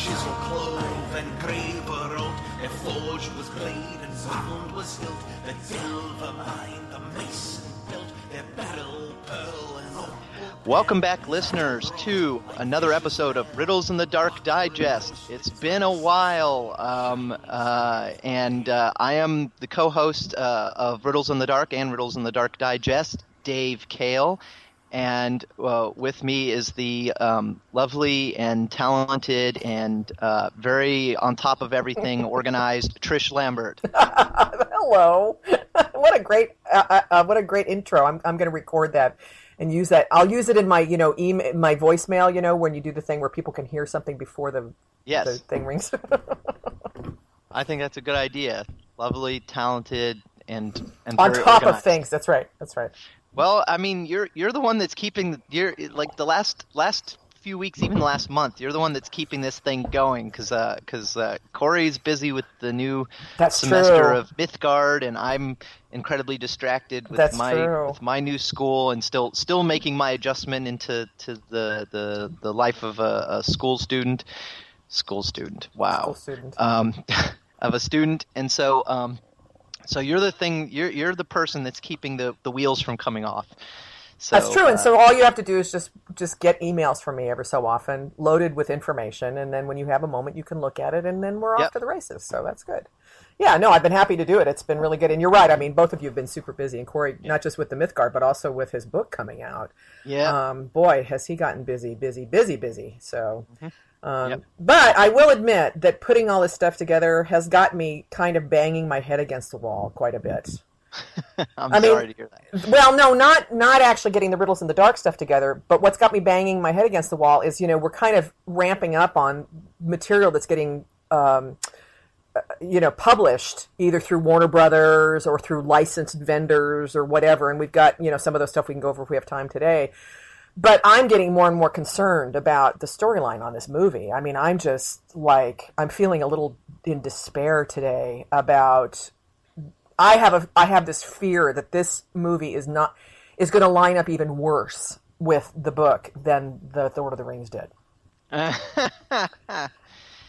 their chisel clove and graver wrote, their forge was blade and wound was hilt, the delver mine, the mason built, their battle pearl and opal. Welcome back, listeners, to another episode of Riddles in the Dark Digest. It's been a while, um, uh, and uh, I am the co-host uh, of Riddles in the Dark and Riddles in the Dark Digest, Dave Kale, and uh, with me is the um, lovely and talented and uh, very on top of everything organized Trish Lambert. Hello. what a great uh, uh, what a great intro. I'm I'm going to record that and use that. I'll use it in my you know email, my voicemail. You know when you do the thing where people can hear something before the Yes. the thing rings. I think that's a good idea. Lovely, talented, and and On top of things. That's right. That's right. Well, I mean, you're you're the one that's keeping you're like the last last few weeks, even the last month. You're the one that's keeping this thing going because because uh, Corey's busy with the new That's semester true. of Mythgard, and I'm incredibly distracted with That's my true. with my new school and still still making my adjustment into to the the, the life of a, a school student. School student. Wow School student. um, of a student, and so um, so you're the thing. You're you're the person that's keeping the, the wheels from coming off. So, That's true. And uh, so all you have to do is just just get emails from me every so often, loaded with information, and then when you have a moment, you can look at it, and then we're off to the races. So that's good. Yeah, no, I've been happy to do it. It's been really good. And you're right. I mean, both of you have been super busy, and Corey, not just with the Mythgard, but also with his book coming out. yeah, Um, boy, has he gotten busy, busy, busy, busy. So, um. Yep. but I will admit that putting all this stuff together has got me kind of banging my head against the wall quite a bit. I'm I mean- sorry to hear that. Well, no, not not actually getting the riddles in the dark stuff together. But what's got me banging my head against the wall is, you know, we're kind of ramping up on material that's getting, um, you know, published either through Warner Brothers or through licensed vendors or whatever. And we've got, you know, some of those stuff we can go over if we have time today. But I'm getting more and more concerned about the storyline on this movie. I mean, I'm just like I'm feeling a little in despair today about I have a I have this fear that this movie is not is going to line up even worse with the book than the Lord of the Rings did.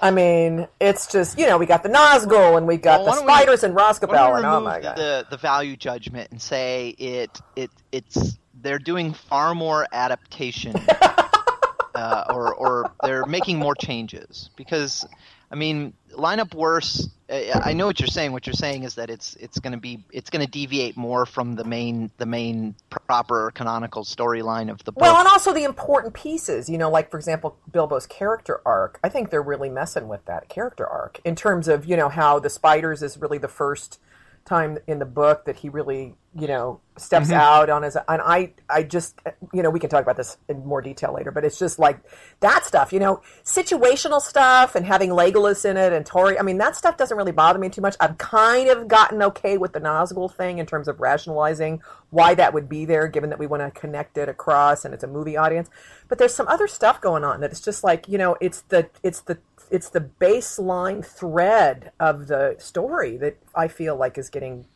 I mean, it's just you know we got the Nazgul and we got Well, the don't we- spiders and Why don't Rhosgobel we and oh my god, the the value judgment and say it it it's they're doing far more adaptation, uh, or or they're making more changes because I mean lineup worse. I I know what you're saying. What you're saying is that it's it's going to be it's going to deviate more from the main the main proper canonical storyline of the book. Well, and also the important pieces, you know, like for example, Bilbo's character arc. I think they're really messing with that character arc in terms of, you know, how the spiders is really the first time in the book that he really, you know, steps Mm-hmm. out on his and I I just you know, we can talk about this in more detail later, but it's just like that stuff, you know, situational stuff and having Legolas in it and Tauriel, I mean, that stuff doesn't really bother me too much. I've kind of gotten okay with the Nazgul thing in terms of rationalizing why that would be there, given that we want to connect it across and it's a movie audience. But there's some other stuff going on that it's just like you know, it's the it's the it's the baseline thread of the story that I feel like is getting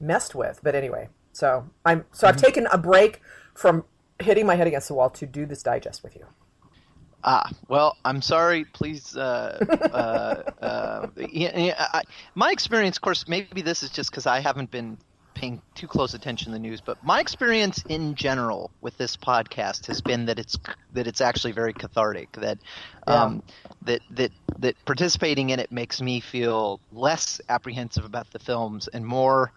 messed with. But anyway, so I'm so I've taken a break from hitting my head against the wall to do this digest with you. Ah, well, I'm sorry. Please, uh, uh, uh, yeah, yeah, I, my experience, of course, maybe this is just because I haven't been paying too close attention to the news, but my experience in general with this podcast has been that it's that it's actually very cathartic. That um, that that that participating in it makes me feel less apprehensive about the films and more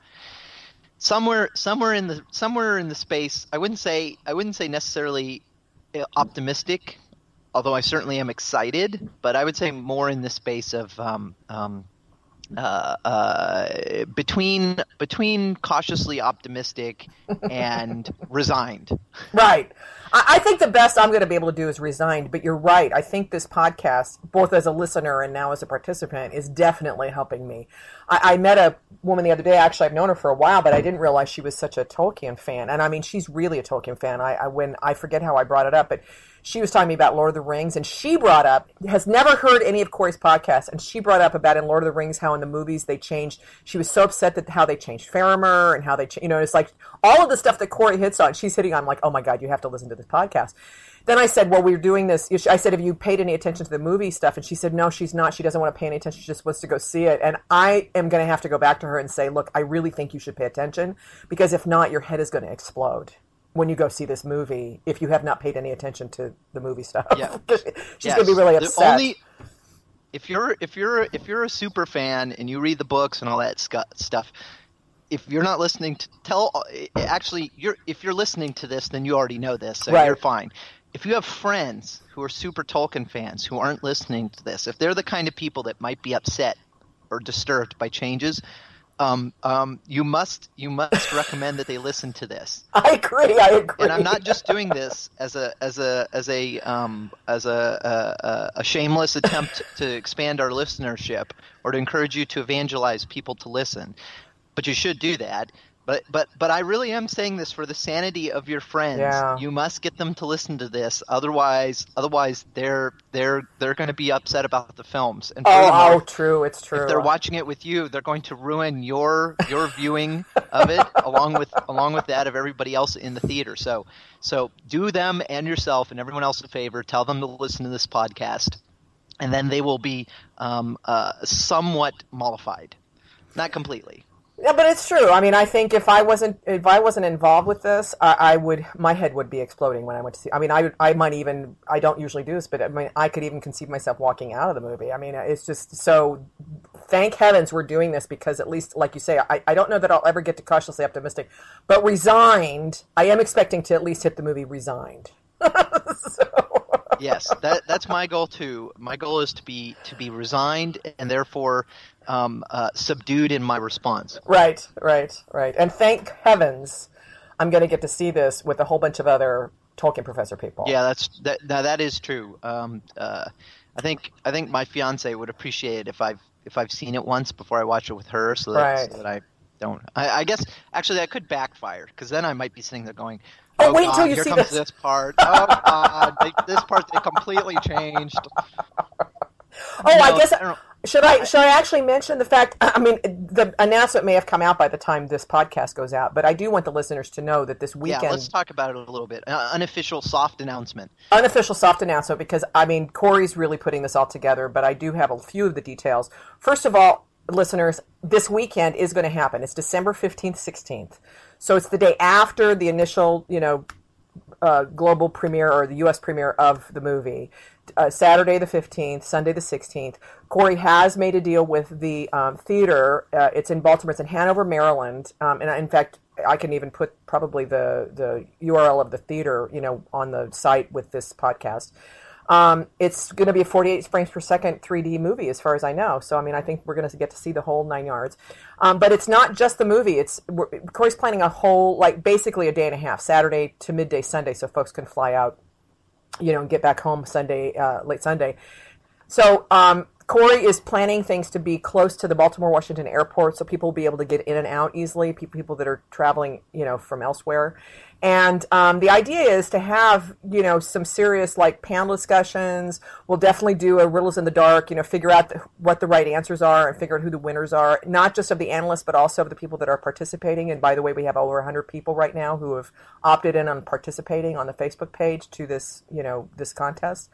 somewhere somewhere in the somewhere in the space. I wouldn't say I wouldn't say necessarily uh, optimistic although I certainly am excited, but I would say more in the space of um, um, uh, uh, between between cautiously optimistic and resigned. Right. I, I think the best I'm going to be able to do is resigned, but you're right. I think this podcast, both as a listener and now as a participant, is definitely helping me. I, I met a woman the other day. Actually, I've known her for a while, but I didn't realize she was such a Tolkien fan. And I mean, she's really a Tolkien fan. I, I when I forget how I brought it up, but she was talking to me about Lord of the Rings, and she brought up has never heard any of Corey's podcasts, and she brought up about in Lord of the Rings how in the movies they changed. She was so upset that how they changed Faramir and how they, you know, it's like all of the stuff that Corey hits on. She's hitting on like, oh my god, you have to listen to this podcast. then I said, well, we're doing this. I said, have you paid any attention to the movie stuff? And she said, no, she's not. She doesn't want to pay any attention. She just wants to go see it. And I am going to have to go back to her and say, look, I really think you should pay attention because if not, your head is going to explode when you go see this movie if you have not paid any attention to the movie stuff. Yeah. she's Yes. going to be really upset. only- if you're if you're if you're a super fan and you read the books and all that stuff, if you're not listening to tell actually you're if you're listening to this then you already know this so Right. you're fine. If you have friends who are super Tolkien fans who aren't listening to this, if they're the kind of people that might be upset or disturbed by changes, um, um, you must you must recommend that they listen to this I agree. I agree. and I'm not just doing this as a as a as a um, as a, a a shameless attempt to expand our listenership or to encourage you to evangelize people to listen, but you should do that. But but but I really am saying this for the sanity of your friends. Yeah. You must get them to listen to this, otherwise otherwise they're they're they're going to be upset about the films. And Oh, oh, true. It's true. if they're watching it with you, they're going to ruin your your viewing of it along with along with that of everybody else in the theater. So so do them and yourself and everyone else a favor. Tell them to listen to this podcast, and then they will be um, uh, somewhat mollified, not completely. Yeah, but it's true. I mean, I think if I wasn't if I wasn't involved with this, I, I would my head would be exploding when I went to see. I mean, I I might even I don't usually do this, but I mean, I could even conceive myself walking out of the movie. I mean, it's just so. Thank heavens we're doing this because at least, like you say, I, I don't know that I'll ever get to cautiously optimistic, but resigned. I am expecting to at least hit the movie resigned. Yes, that that's my goal too. My goal is to be to be resigned and therefore um, uh, subdued in my response. Right, right, right. And thank heavens, I'm going to get to see this with a whole bunch of other Tolkien professor people. Yeah, that's that. Now that is true. Um, uh, I think I think my fiance would appreciate it if I've if I've seen it once before I watch it with her, so that, Right. so that I don't. I, I guess actually that could backfire because then I might be sitting there going, Oh, wait God, till you here see comes this." this part. Oh God, they, this part they completely changed." Oh, I guess I should I should I actually mention the fact? I mean, the announcement may have come out by the time this podcast goes out, but I do want the listeners to know that this weekend. Yeah, let's talk about it a little bit. Uh, unofficial soft announcement. unofficial soft announcement, because I mean, Corey's really putting this all together, but I do have a few of the details. First of all, listeners, this weekend is going to happen. It's December fifteenth, sixteenth, so it's the day after the initial, you know, uh, global premiere or the U.S. premiere of the movie. Uh, Saturday the 15th, Sunday the 16th. Corey has made a deal with the um, theater. Uh, it's in Baltimore. It's in Hanover, Maryland. Um, and in fact, I can even put probably the, the URL of the theater, you know, on the site with this podcast. Um, it's going to be a 48 frames per second 3D movie, as far as I know. So, I mean, I think we're going to get to see the whole nine yards. Um, but it's not just the movie. It's Corey's planning a whole, like, basically a day and a half, Saturday to midday Sunday, so folks can fly out, you know, and get back home Sunday, uh, late Sunday. So um, Corey is planning things to be close to the Baltimore Washington airport, so people will be able to get in and out easily. People, that are traveling, you know, from elsewhere. And um, the idea is to have, you know, some serious like panel discussions. We'll definitely do a riddles in the dark. You know, figure out the, what the right answers are and figure out who the winners are, not just of the analysts, but also of the people that are participating. And by the way, we have over 100 people right now who have opted in on participating on the Facebook page to this, you know, this contest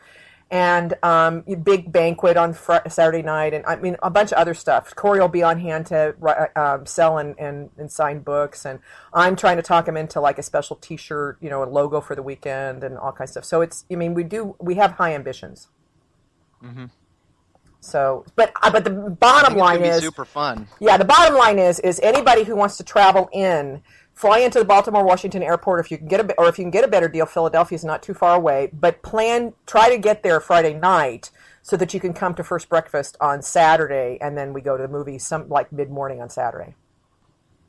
and um, a big banquet on fr- Saturday night, and I mean a bunch of other stuff. Corey will be on hand to ri- um, sell and, and, and sign books, and I'm trying to talk him into like a special T-shirt, you know, a logo for the weekend and all kinds of stuff. So it's, I mean, we do we have high ambitions. So, but uh, but the bottom line be is super fun. yeah, the bottom line is is anybody who wants to travel in, fly into the Baltimore Washington airport if you can get a or if you can get a better deal. Philadelphia's not too far away, but plan try to get there Friday night so that you can come to first breakfast on Saturday, and then we go to the movie some like mid morning on Saturday.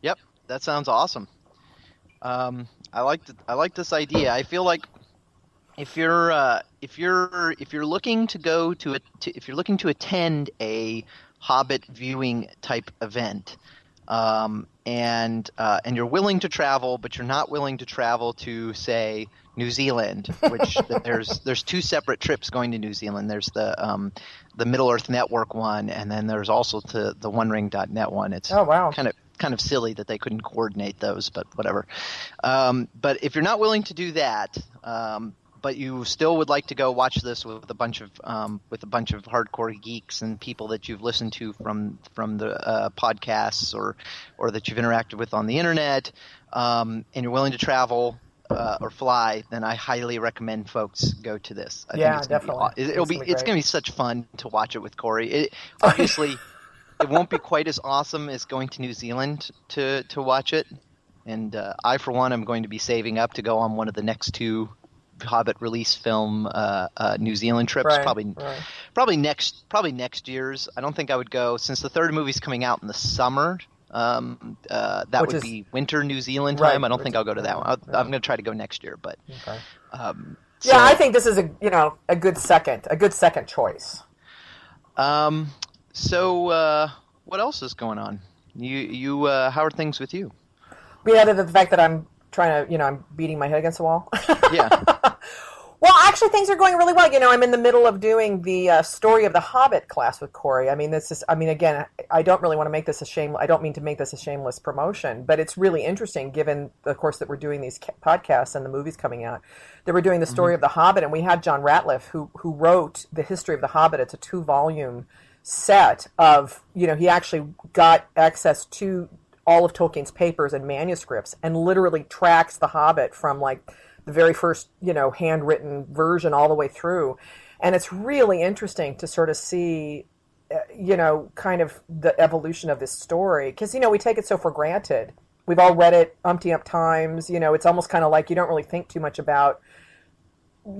Yep, that sounds awesome. Um, I like I like this idea. I feel like if you're uh, if you're if you're looking to go to, a, to if you're looking to attend a Hobbit viewing type event, um, and uh, and you're willing to travel, but you're not willing to travel to say New Zealand, which there's there's two separate trips going to New Zealand. There's the um, the Middle Earth Network one, and then there's also to the OneRing.net one. It's Oh, wow. kind of kind of silly that they couldn't coordinate those, but whatever. Um, but if you're not willing to do that, um, but you still would like to go watch this with a bunch of um, with a bunch of hardcore geeks and people that you've listened to from from the uh, podcasts or or that you've interacted with on the internet, um, and you're willing to travel uh, or fly, then I highly recommend folks go to this. I Yeah, think it's gonna be definitely. it- it'll It's be gonna be it's going to be such fun to watch it with Corey. It, obviously, it won't be quite as awesome as going to New Zealand to to watch it. And uh, I, for one, am going to be saving up to go on one of the next two Hobbit release film uh, uh, New Zealand trips. Right, probably, right. probably next, probably next year's. I don't think I would go since the third movie's coming out in the summer. Um, uh, that Which would is- be winter New Zealand Right, time. I don't think I'll go to that one. I'll, yeah. I'm going to try to go next year, but Okay. um, Yeah, I think this is a you know a good second, a good second choice. Um, so uh, what else is going on? You you uh, how are things with you? Other than the fact that I'm trying to, you know, I'm beating my head against the wall. Yeah. well, actually, things are going really well. You know, I'm in the middle of doing the uh, story of the Hobbit class with Corey. I mean, this is, I mean, again, I don't really want to make this a shame. I don't mean to make this a shameless promotion, but it's really interesting given, of course, that we're doing these ca- podcasts and the movies coming out. That we're doing the story of the Hobbit, and we had John Rateliff who who wrote the history of the Hobbit. It's a two volume set of, you know, he actually got access to all of Tolkien's papers and manuscripts and literally tracks the Hobbit from like the very first, you know, handwritten version all the way through. And it's really interesting to sort of see, uh, you know, kind of the evolution of this story. Because, you know, we take it so for granted. We've all read it umpty ump times. You know, it's almost kind of like you don't really think too much about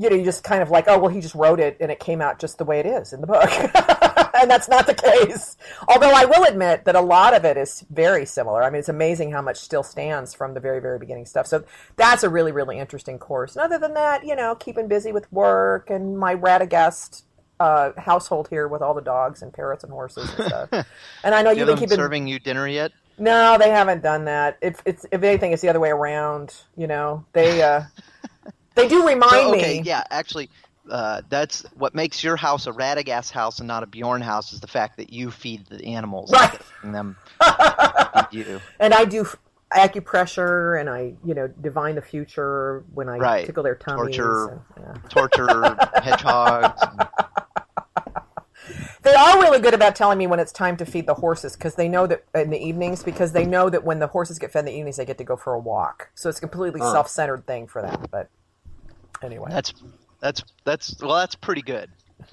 you know, you just kind of like, oh, well, he just wrote it and it came out just the way it is in the book. and that's not the case. Although I will admit that a lot of it is very similar. I mean, it's amazing how much still stands from the very, very beginning stuff. So that's a really, really interesting course. And other than that, you know, keeping busy with work and my Radagast uh, household here with all the dogs and parrots and horses and stuff. and I know You you've been keeping. serving you dinner yet? No, they haven't done that. If it's if anything, it's the other way around. You know, they uh, they do remind So, okay, me. yeah, actually, uh, that's what makes your house a Radagast house and not a Beorn house is the fact that you feed the animals, Right. of them you. and I do acupressure and I, you know, divine the future when I Right. tickle their tummies. Torture. and- yeah. Torture hedgehogs. and- They are really good about telling me when it's time to feed the horses because they know that in the evenings because they know that when the horses get fed in the evenings they get to go for a walk. So it's a completely self-centered thing for them. But anyway, That's that's that's well, that's pretty good.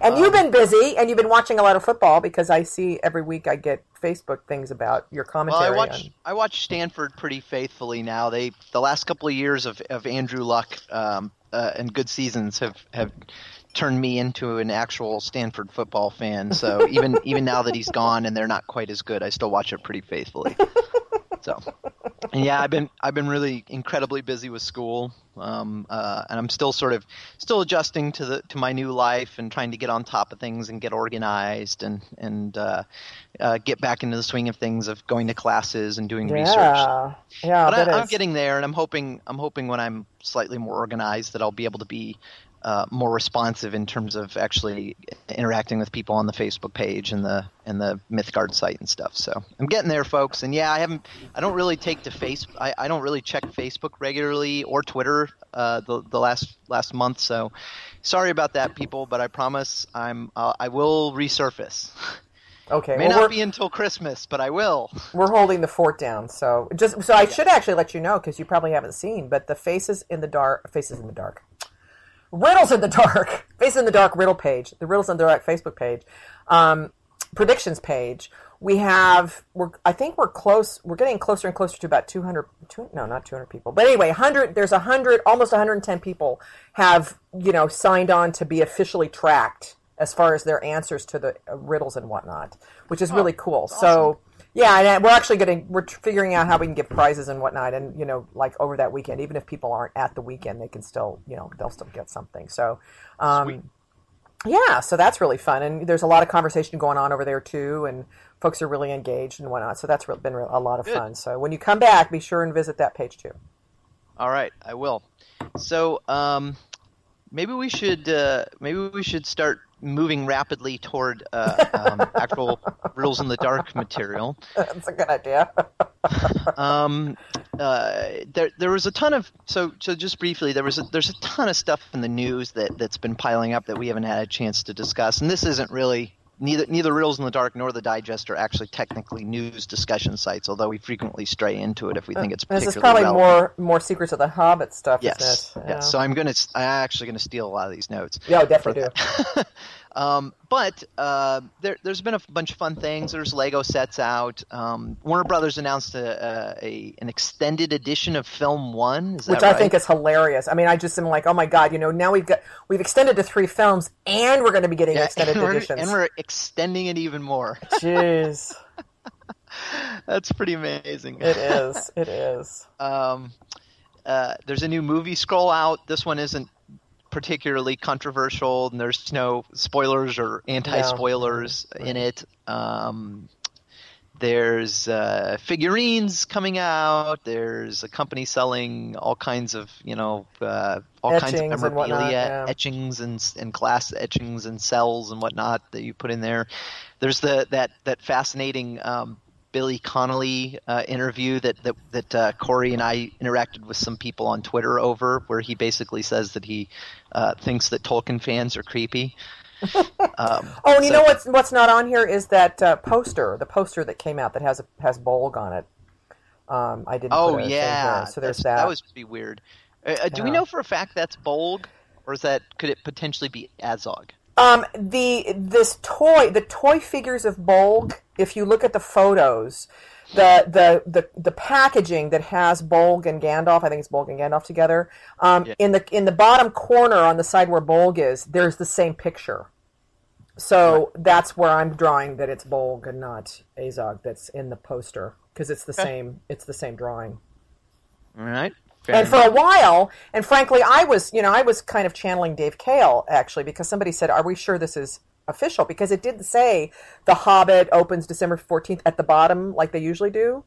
and um, you've been busy and you've been watching a lot of football because I see every week I get Facebook things about your Well, commentary. I watch on- I watch Stanford pretty faithfully now. They the last couple of years of, of Andrew Luck um, uh, and good seasons have have turned me into an actual Stanford football fan. So even even now that he's gone and they're not quite as good, I still watch it pretty faithfully. So, yeah, I've been I've been really incredibly busy with school, um, uh, and I'm still sort of still adjusting to the to my new life and trying to get on top of things and get organized and and uh, uh, get back into the swing of things of going to classes and doing research. yeah, yeah, But I, I'm getting there, and I'm hoping I'm hoping when I'm slightly more organized that I'll be able to be uh, more responsive in terms of actually interacting with people on the Facebook page and the and the Mythgard site and stuff. So I'm getting there, folks. And yeah, I haven't I don't really take to face I, I don't really check Facebook regularly or Twitter uh, the the last last month. So sorry about that, people. But I promise I'm uh, I will resurface. okay, May well, not be until Christmas, but I will. we're holding the fort down. So just so I should actually let you know because you probably haven't seen, but the faces in the dark, faces in the dark, riddles in the dark, faces in the dark riddle page, the riddles in the dark Facebook page, um, predictions page. We have we're I think we're close. We're getting closer and closer to about 200. Two, no, not 200 people, but anyway, 100. There's 100, almost 110 people have you know signed on to be officially tracked as far as their answers to the uh, riddles and whatnot, which is really cool. So yeah, and uh, we're actually getting we're figuring out how we can give prizes and whatnot, and you know, like over that weekend, even if people aren't at the weekend, they can still you know they'll still get something. So. Um, yeah, so that's really fun, and there's a lot of conversation going on over there too, and folks are really engaged and whatnot. So that's been a lot of Good. fun. So when you come back, be sure and visit that page too. All right, I will. So, um, maybe we should uh, maybe we should start moving rapidly toward uh, um, actual riddles in the dark material. that's a good idea. Um, uh, there there was a ton of so so just briefly there was a, there's a ton of stuff in the news that that's been piling up that we haven't had a chance to discuss, and this isn't really neither neither Riddles in the Dark nor the Digest are actually technically news discussion sites, although we frequently stray into it if we think it's This is probably relevant. more more secrets of the Hobbit stuff, Yes, yes. So I'm gonna I'm actually gonna steal a lot of these notes. yeah, I definitely do. Um, but uh, there, there's been a bunch of fun things. There's Lego sets out. Um, Warner Brothers announced a, a, a an extended edition of Film One. Is that Which I think is hilarious. I mean, I just am like, oh my god, you know, now we've got we've extended to three films, and we're going to be getting Yeah, extended and editions. and we're extending it even more. Jeez, That's pretty amazing. it is. It is. Um, uh, there's a new movie scroll out. This one isn't particularly controversial, and there's no spoilers or anti-spoilers in it. Um, there's uh, figurines coming out. There's a company selling all kinds of, you know, uh, all kinds of Etchings and whatnot, memorabilia, yeah. etchings and and glass etchings and cells and whatnot that you put in there. There's the that that fascinating um, Billy Connolly uh, interview that that that uh, Corey and I interacted with some people on Twitter over, where he basically says that he uh, thinks that Tolkien fans are creepy. Um, Oh, and you know what's what's not on here is that uh, poster, the poster that came out that has a, has Bolg on it. Um, I didn't. Oh yeah, so there's that. That was pretty weird. Uh, uh, do we know for a fact that's Bolg, or is that could it potentially be Azog? Um, the this toy, the toy figures of Bolg. If you look at the photos, the the the, the packaging that has Bolg and Gandalf, I think it's Bolg and Gandalf together. Um, Yeah. in the in the bottom corner on the side where Bolg is, there's the same picture. So that's where I'm drawing that it's Bolg and not Azog that's in the poster because it's the same. It's the same drawing. All right. Fair And for a while, and frankly, I was, you know, I was kind of channeling Dave Kale actually because somebody said, "Are we sure this is official?" Because it did say The Hobbit opens December fourteenth at the bottom, like they usually do.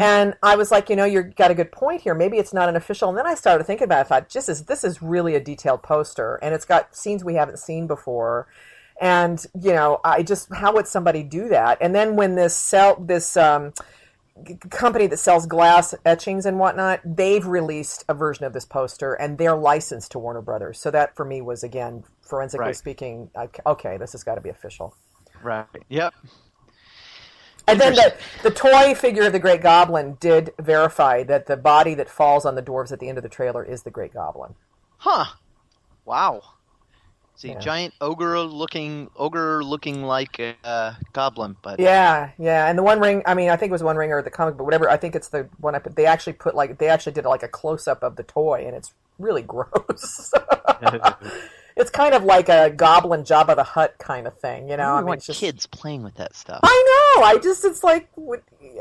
And I was like, you know, you've got a good point here. Maybe it's not an official. And then I started thinking about it. I thought, just as this is really a detailed poster, and it's got scenes we haven't seen before. And you know, I just how would somebody do that? And then when this sell this um, company that sells glass etchings and whatnot, they've released a version of this poster and they're licensed to Warner Brothers. So that for me was again forensically Right. speaking, okay, this has got to be official. Right. Yep. And then the the toy figure of the Great Goblin did verify that the body that falls on the dwarves at the end of the trailer is the Great Goblin. Huh. Wow. It's a Yeah. giant ogre looking ogre looking like a uh, goblin, but Yeah, yeah, and the One Ring. I mean, I think it was One Ring or the comic, but whatever. I think it's the one I put. They actually put like they actually did like a close up of the toy, and it's really gross. it's kind of like a Goblin Jabba the Hutt kind of thing, you know. I I mean, want just. kids playing with that stuff. I know. I just. It's like.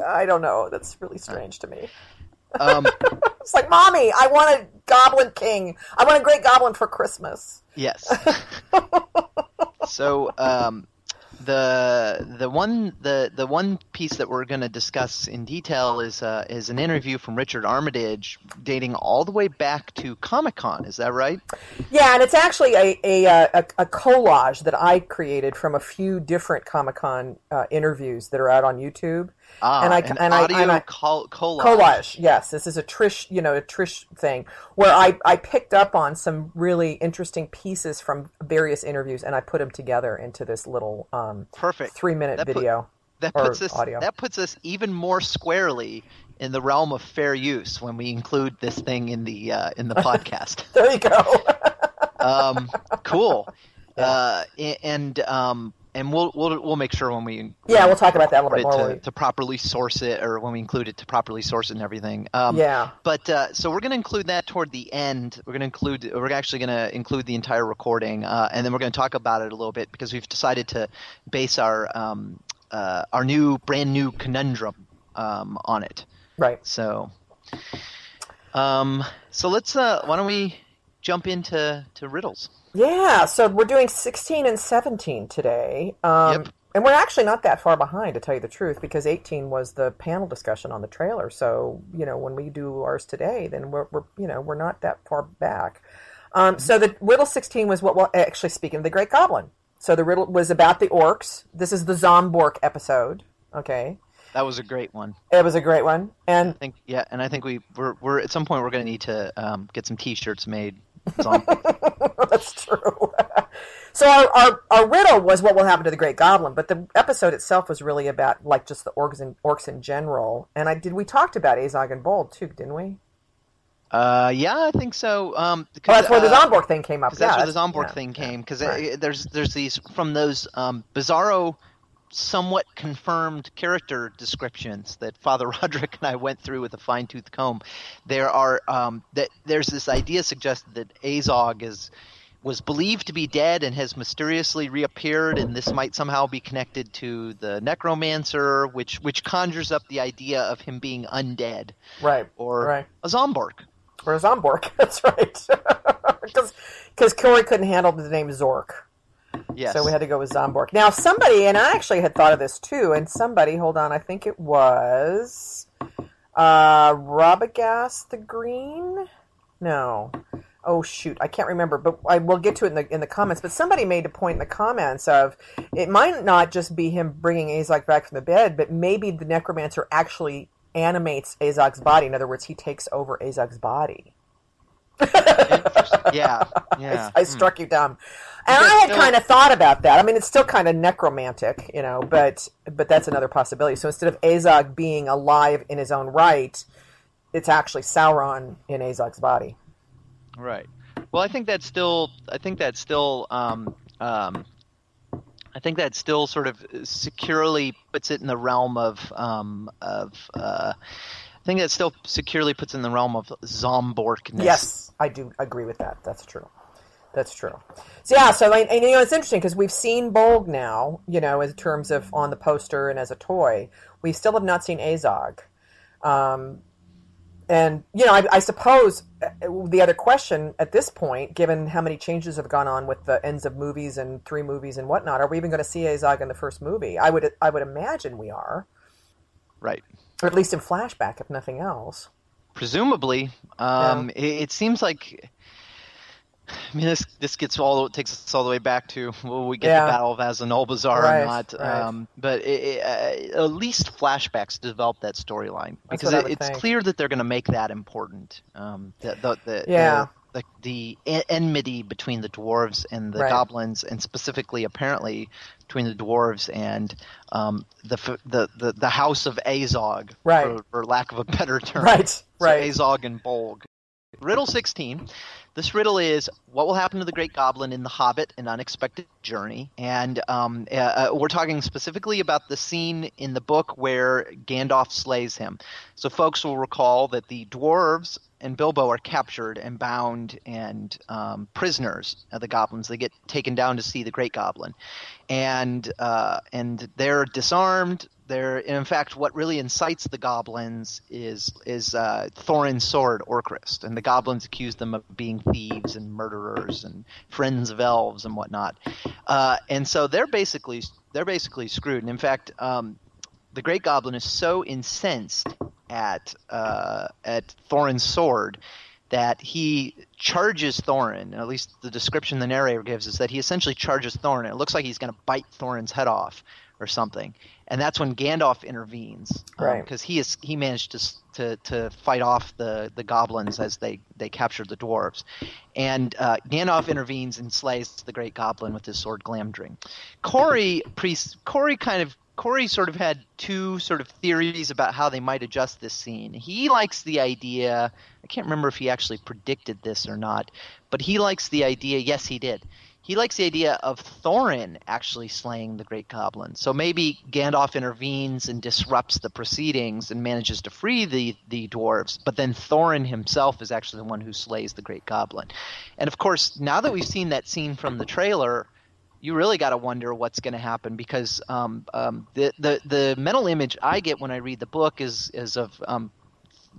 I don't know. That's really strange to me. Um, It's like, mommy, I want a Goblin King. I want a Great Goblin for Christmas. yes. so um, the the one the the one piece that we're going to discuss in detail is uh, is an interview from Richard Armitage dating all the way back to Comic Con. Is that right? Yeah, and it's actually a a, uh, a, a collage that I created from a few different Comic Con uh, interviews that are out on YouTube. Ah, And I- an and I- audio and I- col- collage. Collage, yes. This is a Trish, you know, a Trish thing where I, I picked up on some really interesting pieces from various interviews and I put them together into this little um, Perfect. three minute That put- video. That or puts us audio. that puts us even more squarely in the realm of fair use when we include this thing in the uh, in the podcast. There you go. um, cool. Uh, a- and um, and we'll we'll we'll make sure when we yeah, we'll talk about that a little bit more. to, to properly source it or when we include it to properly source it and everything. Um, yeah. But uh, so we're going to include that toward the end. We're going to include. We're actually going to include the entire recording, uh, and then we're going to talk about it a little bit because we've decided to base our um, uh, our new brand new conundrum um, on it. Right. So, um, so let's. Uh, why don't we jump into to riddles? Yeah, so we're doing 16 and 17 today. Um, Yep. And we're actually not that far behind, to tell you the truth, because 18 was the panel discussion on the trailer. So, you know, when we do ours today, then we're, we're you know, we're not that far back. Um, so the riddle 16 was what, well, actually speaking of the Great Goblin. So the riddle was about the orcs. This is the Zombork episode, okay? That was a great one. It was a great one, and I think yeah, and I think we we're, we're at some point we're going to need to um, get some T-shirts made. That's true. so our, our our riddle was what will happen to the Great Goblin, but the episode itself was really about like just the orcs and orcs in general. And I did we talked about Azog and Bolg too, didn't we? uh, yeah, I think so. Um, Oh, that's where the uh, Zombork thing came up. Because that's where the Zombork yeah, thing came. Because right. there's there's these from those um, bizarro, somewhat confirmed character descriptions that Father Roderick and I went through with a fine tooth comb. There are um, that there's this idea suggested that Azog is was believed to be dead and has mysteriously reappeared, and this might somehow be connected to the Necromancer, which which conjures up the idea of him being undead right, or right. a Zombork. Or a Zombork. That's right. Because Corey couldn't handle the name Zork. Yes. So we had to go with Zombork. Now, somebody, and I actually had thought of this too, and somebody, hold on, I think it was uh, Robagast the Green? No. Oh shoot, I can't remember, but I will get to it in the in the comments. But somebody made a point in the comments of it might not just be him bringing Azog back from the bed, but maybe the necromancer actually animates Azog's body. In other words, he takes over Azog's body. Yeah, yeah. I, I Hmm. struck you dumb. And But I had kind of thought about that. I mean, it's still kind of necromantic, you know, but but that's another possibility. So instead of Azog being alive in his own right, it's actually Sauron in Azog's body. Right. Well, I think that's still. I think that's still. Um, um, I think that still sort of securely puts it in the realm of um, of. Uh, I think that still securely puts in the realm of Zomborkness. Yes, I do agree with that. That's true. That's true. So yeah, so and, and, you know it's interesting because we've seen Bolg now, you know, in terms of on the poster and as a toy. We still have not seen Azog. Um, and you know, I, I suppose uh, the other question at this point, given how many changes have gone on with the ends of movies and three movies and whatnot, are we even going to see Azog in the first movie? I would, I would imagine we are, Right. Or at least in flashback, if nothing else. Presumably, um, it, it seems like. I mean, this this gets all takes us all the way back to will we get Yeah. the Battle of Azanulbizar Right, or not? right. Um, but it, it, uh, at least flashbacks develop that storyline because it, it's think. clear that they're going to make that important. Um, the, the, the, Yeah. the, the, the enmity between the dwarves and the Right. goblins, and specifically, apparently, between the dwarves and um, the, f- the the the House of Azog, Right. for, for lack of a better term. Right, So right. Azog and Bolg. Riddle 16. This riddle is what will happen to the Great Goblin in The Hobbit An Unexpected Journey? And um, uh, uh, we're talking specifically about the scene in the book where Gandalf slays him. So, folks will recall that the dwarves and Bilbo are captured and bound and um, prisoners of the goblins. They get taken down to see the Great Goblin. And, uh, and they're disarmed. They're, and in fact, what really incites the goblins is is uh, Thorin's sword, Orcrist, and the goblins accuse them of being thieves and murderers and friends of elves and whatnot. Uh, and so they're basically they're basically screwed. And in fact, um, the Great Goblin is so incensed at uh, at Thorin's sword that he charges Thorin. At least the description the narrator gives is that he essentially charges Thorin. It looks like he's going to bite Thorin's head off or something, and that's when Gandalf intervenes Right. because he is he managed to to to fight off the the goblins as they they captured the dwarves, and uh, Gandalf intervenes and slays the great goblin with his sword Glamdring. Corey pre Corey kind of Corey sort of had two sort of theories about how they might adjust this scene. He likes the idea. I can't remember if he actually predicted this or not, but he likes the idea. Yes, he did. He likes the idea of Thorin actually slaying the Great Goblin. So maybe Gandalf intervenes and disrupts the proceedings and manages to free the, the dwarves, but then Thorin himself is actually the one who slays the Great Goblin. And of course, now that we've seen that scene from the trailer, you really got to wonder what's going to happen because um, um, the, the the mental image I get when I read the book is is of um,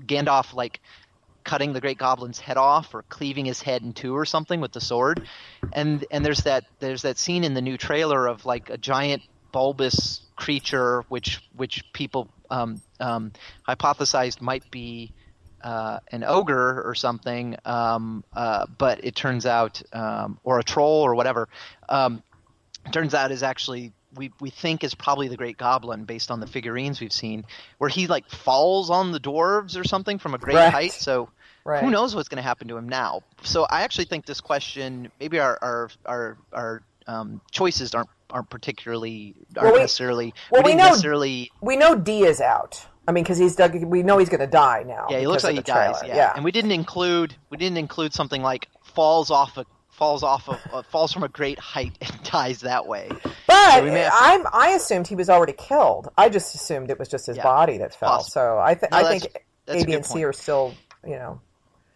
Gandalf like cutting the great goblin's head off or cleaving his head in two or something with the sword. And and there's that there's that scene in the new trailer of like a giant bulbous creature which which people um, um, hypothesized might be uh, an ogre or something um, uh, but it turns out um, or a troll or whatever. Um, turns out is actually we we think is probably the Great Goblin based on the figurines we've seen, where he like falls on the dwarves or something from a great Right. height. So Right. who knows what's going to happen to him now? So I actually think this question, maybe our our our, our um, choices aren't aren't particularly aren't Well, we- necessarily well, we didn't know- necessarily We know D is out. I mean, because he's dug. We know he's going to die now. Yeah, he looks like he dies. trailer. Yeah. and we didn't include we didn't include something like falls off a falls off of uh, falls from a great height and dies that way. But we may have to- I'm I assumed he was already killed. I just assumed it was just his Yeah, body that fell. possible. So I think No, I that's- think that's a B, and C point. are still you know.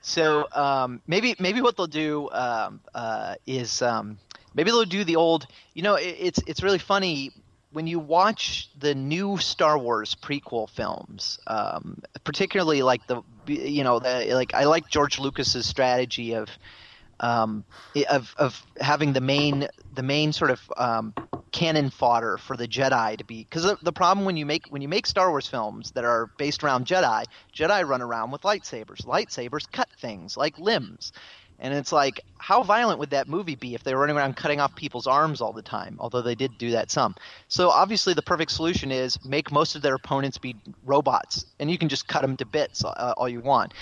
So um, maybe maybe what they'll do um, uh, is um, maybe they'll do the old. You know, it, it's it's really funny when you watch the new Star Wars prequel films, um, particularly like the you know the like I like George Lucas's strategy of um, of of having the main the main sort of um, cannon fodder for the Jedi to be because the, the problem when you make when you make Star Wars films that are based around Jedi, Jedi run around with lightsabers. Lightsabers cut things like limbs. And it's like, how violent would that movie be if they were running around cutting off people's arms all the time? Although they did do that some. So obviously, the perfect solution is make most of their opponents be robots, and you can just cut them to bits uh, all you want.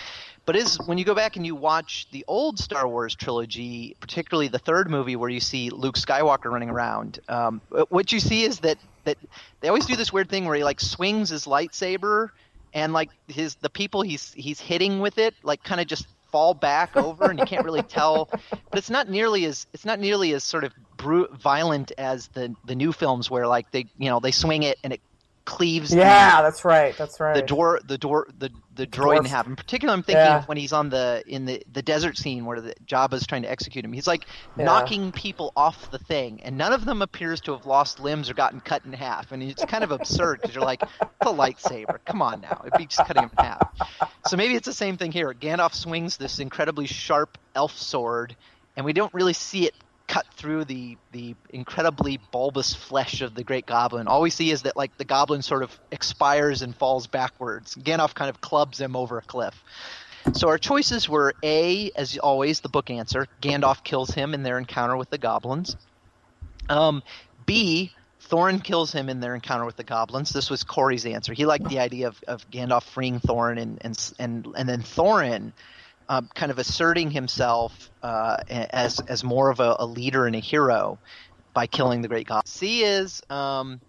But is when you go back and you watch the old Star Wars trilogy, particularly the third movie where you see Luke Skywalker running around, um, what you see is that that they always do this weird thing where he like swings his lightsaber, and like his the people he's he's hitting with it like kind of just fall back over, and you can't really tell. But it's not nearly as it's not nearly as sort of bru- violent as the the new films where like they you know they swing it and it cleaves the- Yeah, that's right. That's right. the door the door the the droid in half. In particular, I'm thinking Yeah. when he's on the in the the desert scene where the Jabba's trying to execute him. He's like Yeah. knocking people off the thing, and none of them appears to have lost limbs or gotten cut in half. And it's kind of absurd because you're like, the lightsaber, come on now, it'd be just cutting him in half. So maybe it's the same thing here. Gandalf swings this incredibly sharp elf sword, and we don't really see it cut through the the incredibly bulbous flesh of the great goblin. All we see is that like the goblin sort of expires and falls backwards. Gandalf kind of clubs him over a cliff. So our choices were A, as always, the book answer. Gandalf kills him in their encounter with the goblins. Um, B, Thorin kills him in their encounter with the goblins. This was Corey's answer. He liked the idea of, of Gandalf freeing Thorin and and and, and then Thorin um, kind of asserting himself uh, as as more of a, a leader and a hero by killing the great god. C is um,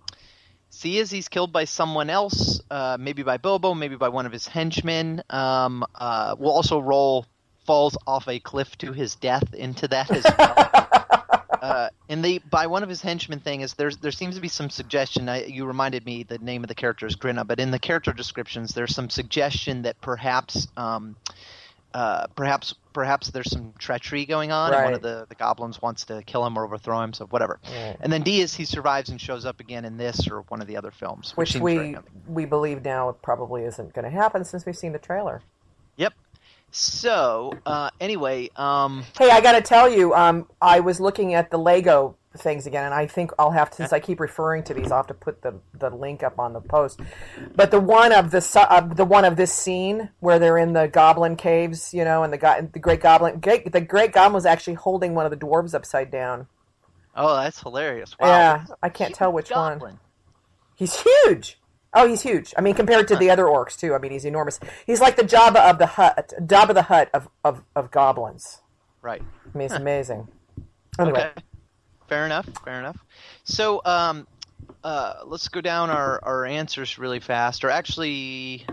C is he's killed by someone else, uh, maybe by Bilbo, maybe by one of his henchmen. Um, uh, we'll also roll falls off a cliff to his death into that as well. uh, and the by one of his henchmen thing is there's there seems to be some suggestion. I, you reminded me the name of the character is Grinna, but in the character descriptions there's some suggestion that perhaps. Um, uh, perhaps perhaps there's some treachery going on, and one of the, the goblins wants to kill him or overthrow him. So whatever. Right. And then D is he survives and shows up again in this or one of the other films, which, which we we believe now probably isn't going to happen since we've seen the trailer. Yep. So uh, anyway, um, Hey, I got to tell you, um, I was looking at the Lego things again, and I think I'll have to, since I keep referring to these, I'll have to put the, the link up on the post. But the one of the uh, the one of this scene where they're in the Goblin caves, you know, and the guy, the Great Goblin, great, the Great Goblin was actually holding one of the dwarves upside down. oh, that's hilarious. Wow. Yeah, I can't tell which one. He's huge. Oh, he's huge. I mean, compared to the other orcs too. I mean, he's enormous. He's like the Jabba of the Hutt, Jabba the Hutt of, of, of goblins. Right. I mean, it's amazing. Anyway, Okay. Fair enough. Fair enough. So um, uh, let's go down our, our answers really fast. Or actually,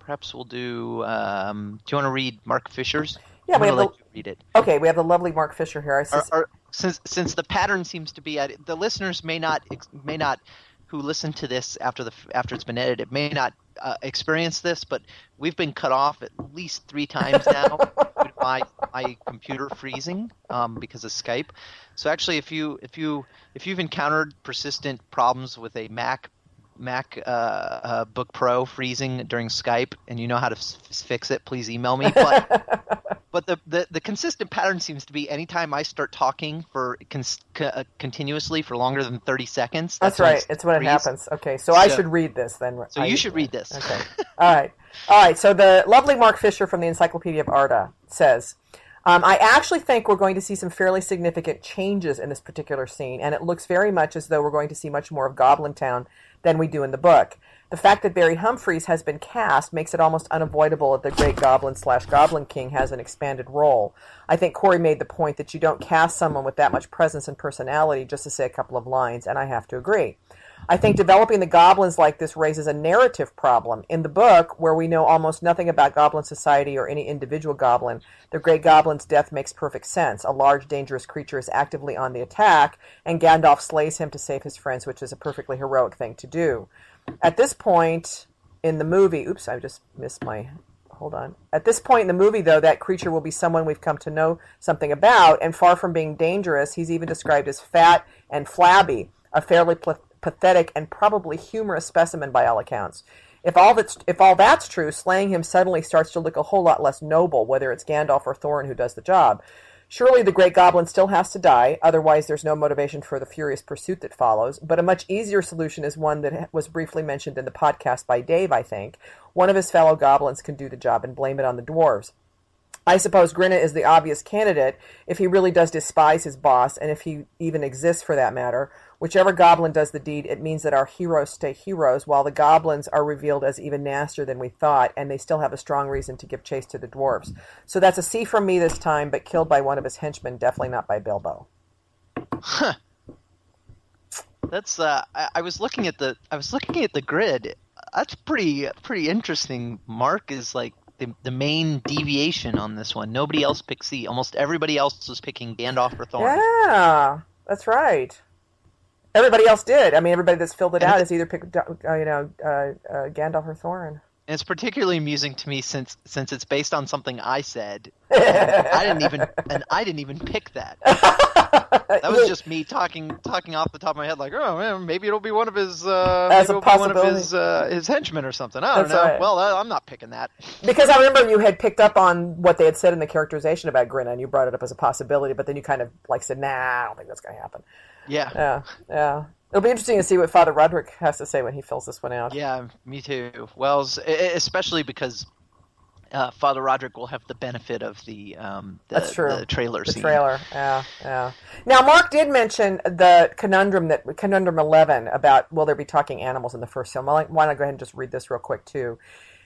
perhaps we'll do. Um, do you want to read Mark Fisher's? Yeah, I'm we have the- read it. okay, we have the lovely Mark Fisher here. Sus- or, since since the pattern seems to be at the listeners may not may not who listen to this after the after it's been edited may not uh, experience this, but we've been cut off at least three times now my my computer freezing um, because of Skype. So actually, if you if you if you've encountered persistent problems with a Mac Mac uh, uh, Book Pro freezing during Skype and you know how to f- fix it, please email me. But but the, the, the consistent pattern seems to be anytime I start talking for cons- co- uh, continuously for longer than 30 seconds. That's when right. It's when it freeze. happens. Okay, so, I should read this then. So I- you should read this. Okay. All right. All right. So the lovely Mark Fisher from the Encyclopedia of Arda says, Um, I actually think we're going to see some fairly significant changes in this particular scene, and it looks very much as though we're going to see much more of Goblin Town than we do in the book. The fact that Barry Humphries has been cast makes it almost unavoidable that the Great Goblin slash Goblin King has an expanded role. I think Corey made the point that you don't cast someone with that much presence and personality just to say a couple of lines, and I have to agree. I think developing the goblins like this raises a narrative problem. In the book, where we know almost nothing about goblin society or any individual goblin, the Great Goblin's death makes perfect sense. A large, dangerous creature is actively on the attack, and Gandalf slays him to save his friends, which is a perfectly heroic thing to do. At this point in the movie, oops, I just missed my. Hold on. At this point in the movie, though, that creature will be someone we've come to know something about, and far from being dangerous, he's even described as fat and flabby, a fairly pl- pathetic and probably humorous specimen by all accounts. If all that's if all that's true, slaying him suddenly starts to look a whole lot less noble, whether it's Gandalf or Thorin who does the job. Surely the Great Goblin still has to die, otherwise there's no motivation for the furious pursuit that follows. But a much easier solution is one that was briefly mentioned in the podcast by Dave, I think. One of his fellow goblins can do the job and blame it on the dwarves. I suppose Grinna is the obvious candidate if he really does despise his boss, and if he even exists for that matter. Whichever goblin does the deed, it means that our heroes stay heroes, while the goblins are revealed as even nastier than we thought, and they still have a strong reason to give chase to the dwarves. So that's a C from me this time, but killed by one of his henchmen, definitely not by Bilbo. Huh. That's uh, I, I was looking at the I was looking at the grid. That's pretty pretty interesting. Mark is like the, the main deviation on this one. Nobody else picked C. Almost everybody else was picking Gandalf or Thorin. Yeah, that's right. Everybody else did. I mean, everybody that's filled it out has either picked, uh, you know, uh, uh, Gandalf or Thorin. And it's particularly amusing to me since since it's based on something I said. I didn't even and I didn't even pick that. That was just me talking talking off the top of my head, like, oh man, maybe it'll be one of his uh, As maybe a it'll be one of his uh, his henchmen or something. I don't That's know. right. Well, I, I'm not picking that. because I remember you had picked up on what they had said in the characterization about Grinna, and you brought it up as a possibility, but then you kind of like said, "Nah, I don't think that's going to happen." Yeah. Yeah, yeah. It'll be interesting to see what Father Roderick has to say when he fills this one out. Yeah, me too. Well, s- e- especially because uh, Father Roderick will have the benefit of the um, the, That's true. the trailer the scene. trailer. Yeah, yeah. Now, Mark did mention the conundrum that conundrum eleven about will there be talking animals in the first film. Why why not I go ahead and just read this real quick too?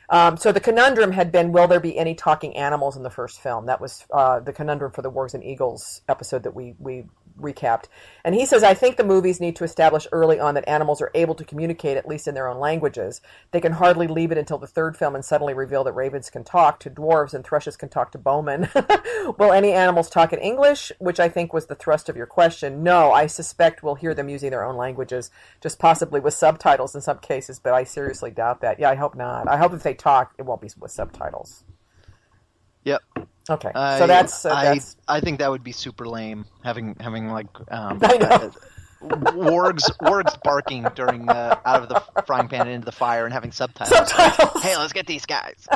Um, so the conundrum had been, will there be any talking animals in the first film? That was uh, the conundrum for the Wargs and Eagles episode that we we recapped. And he says, I think the movies need to establish early on that animals are able to communicate at least in their own languages. They can hardly leave it until the third film and suddenly reveal that ravens can talk to dwarves and thrushes can talk to bowmen. Will any animals talk in English? Which I think was the thrust of your question. No, I suspect we'll hear them using their own languages, just possibly with subtitles in some cases, but I seriously doubt that. Yeah, I hope not. I hope if they talk, it won't be with subtitles. Yep. Okay, I, so that's, uh, I, that's I think that would be super lame having having like um, I know. uh, wargs wargs barking during uh, out of the frying pan and into the fire and having subtitles. subtitles. Hey, let's get these guys.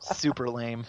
super lame.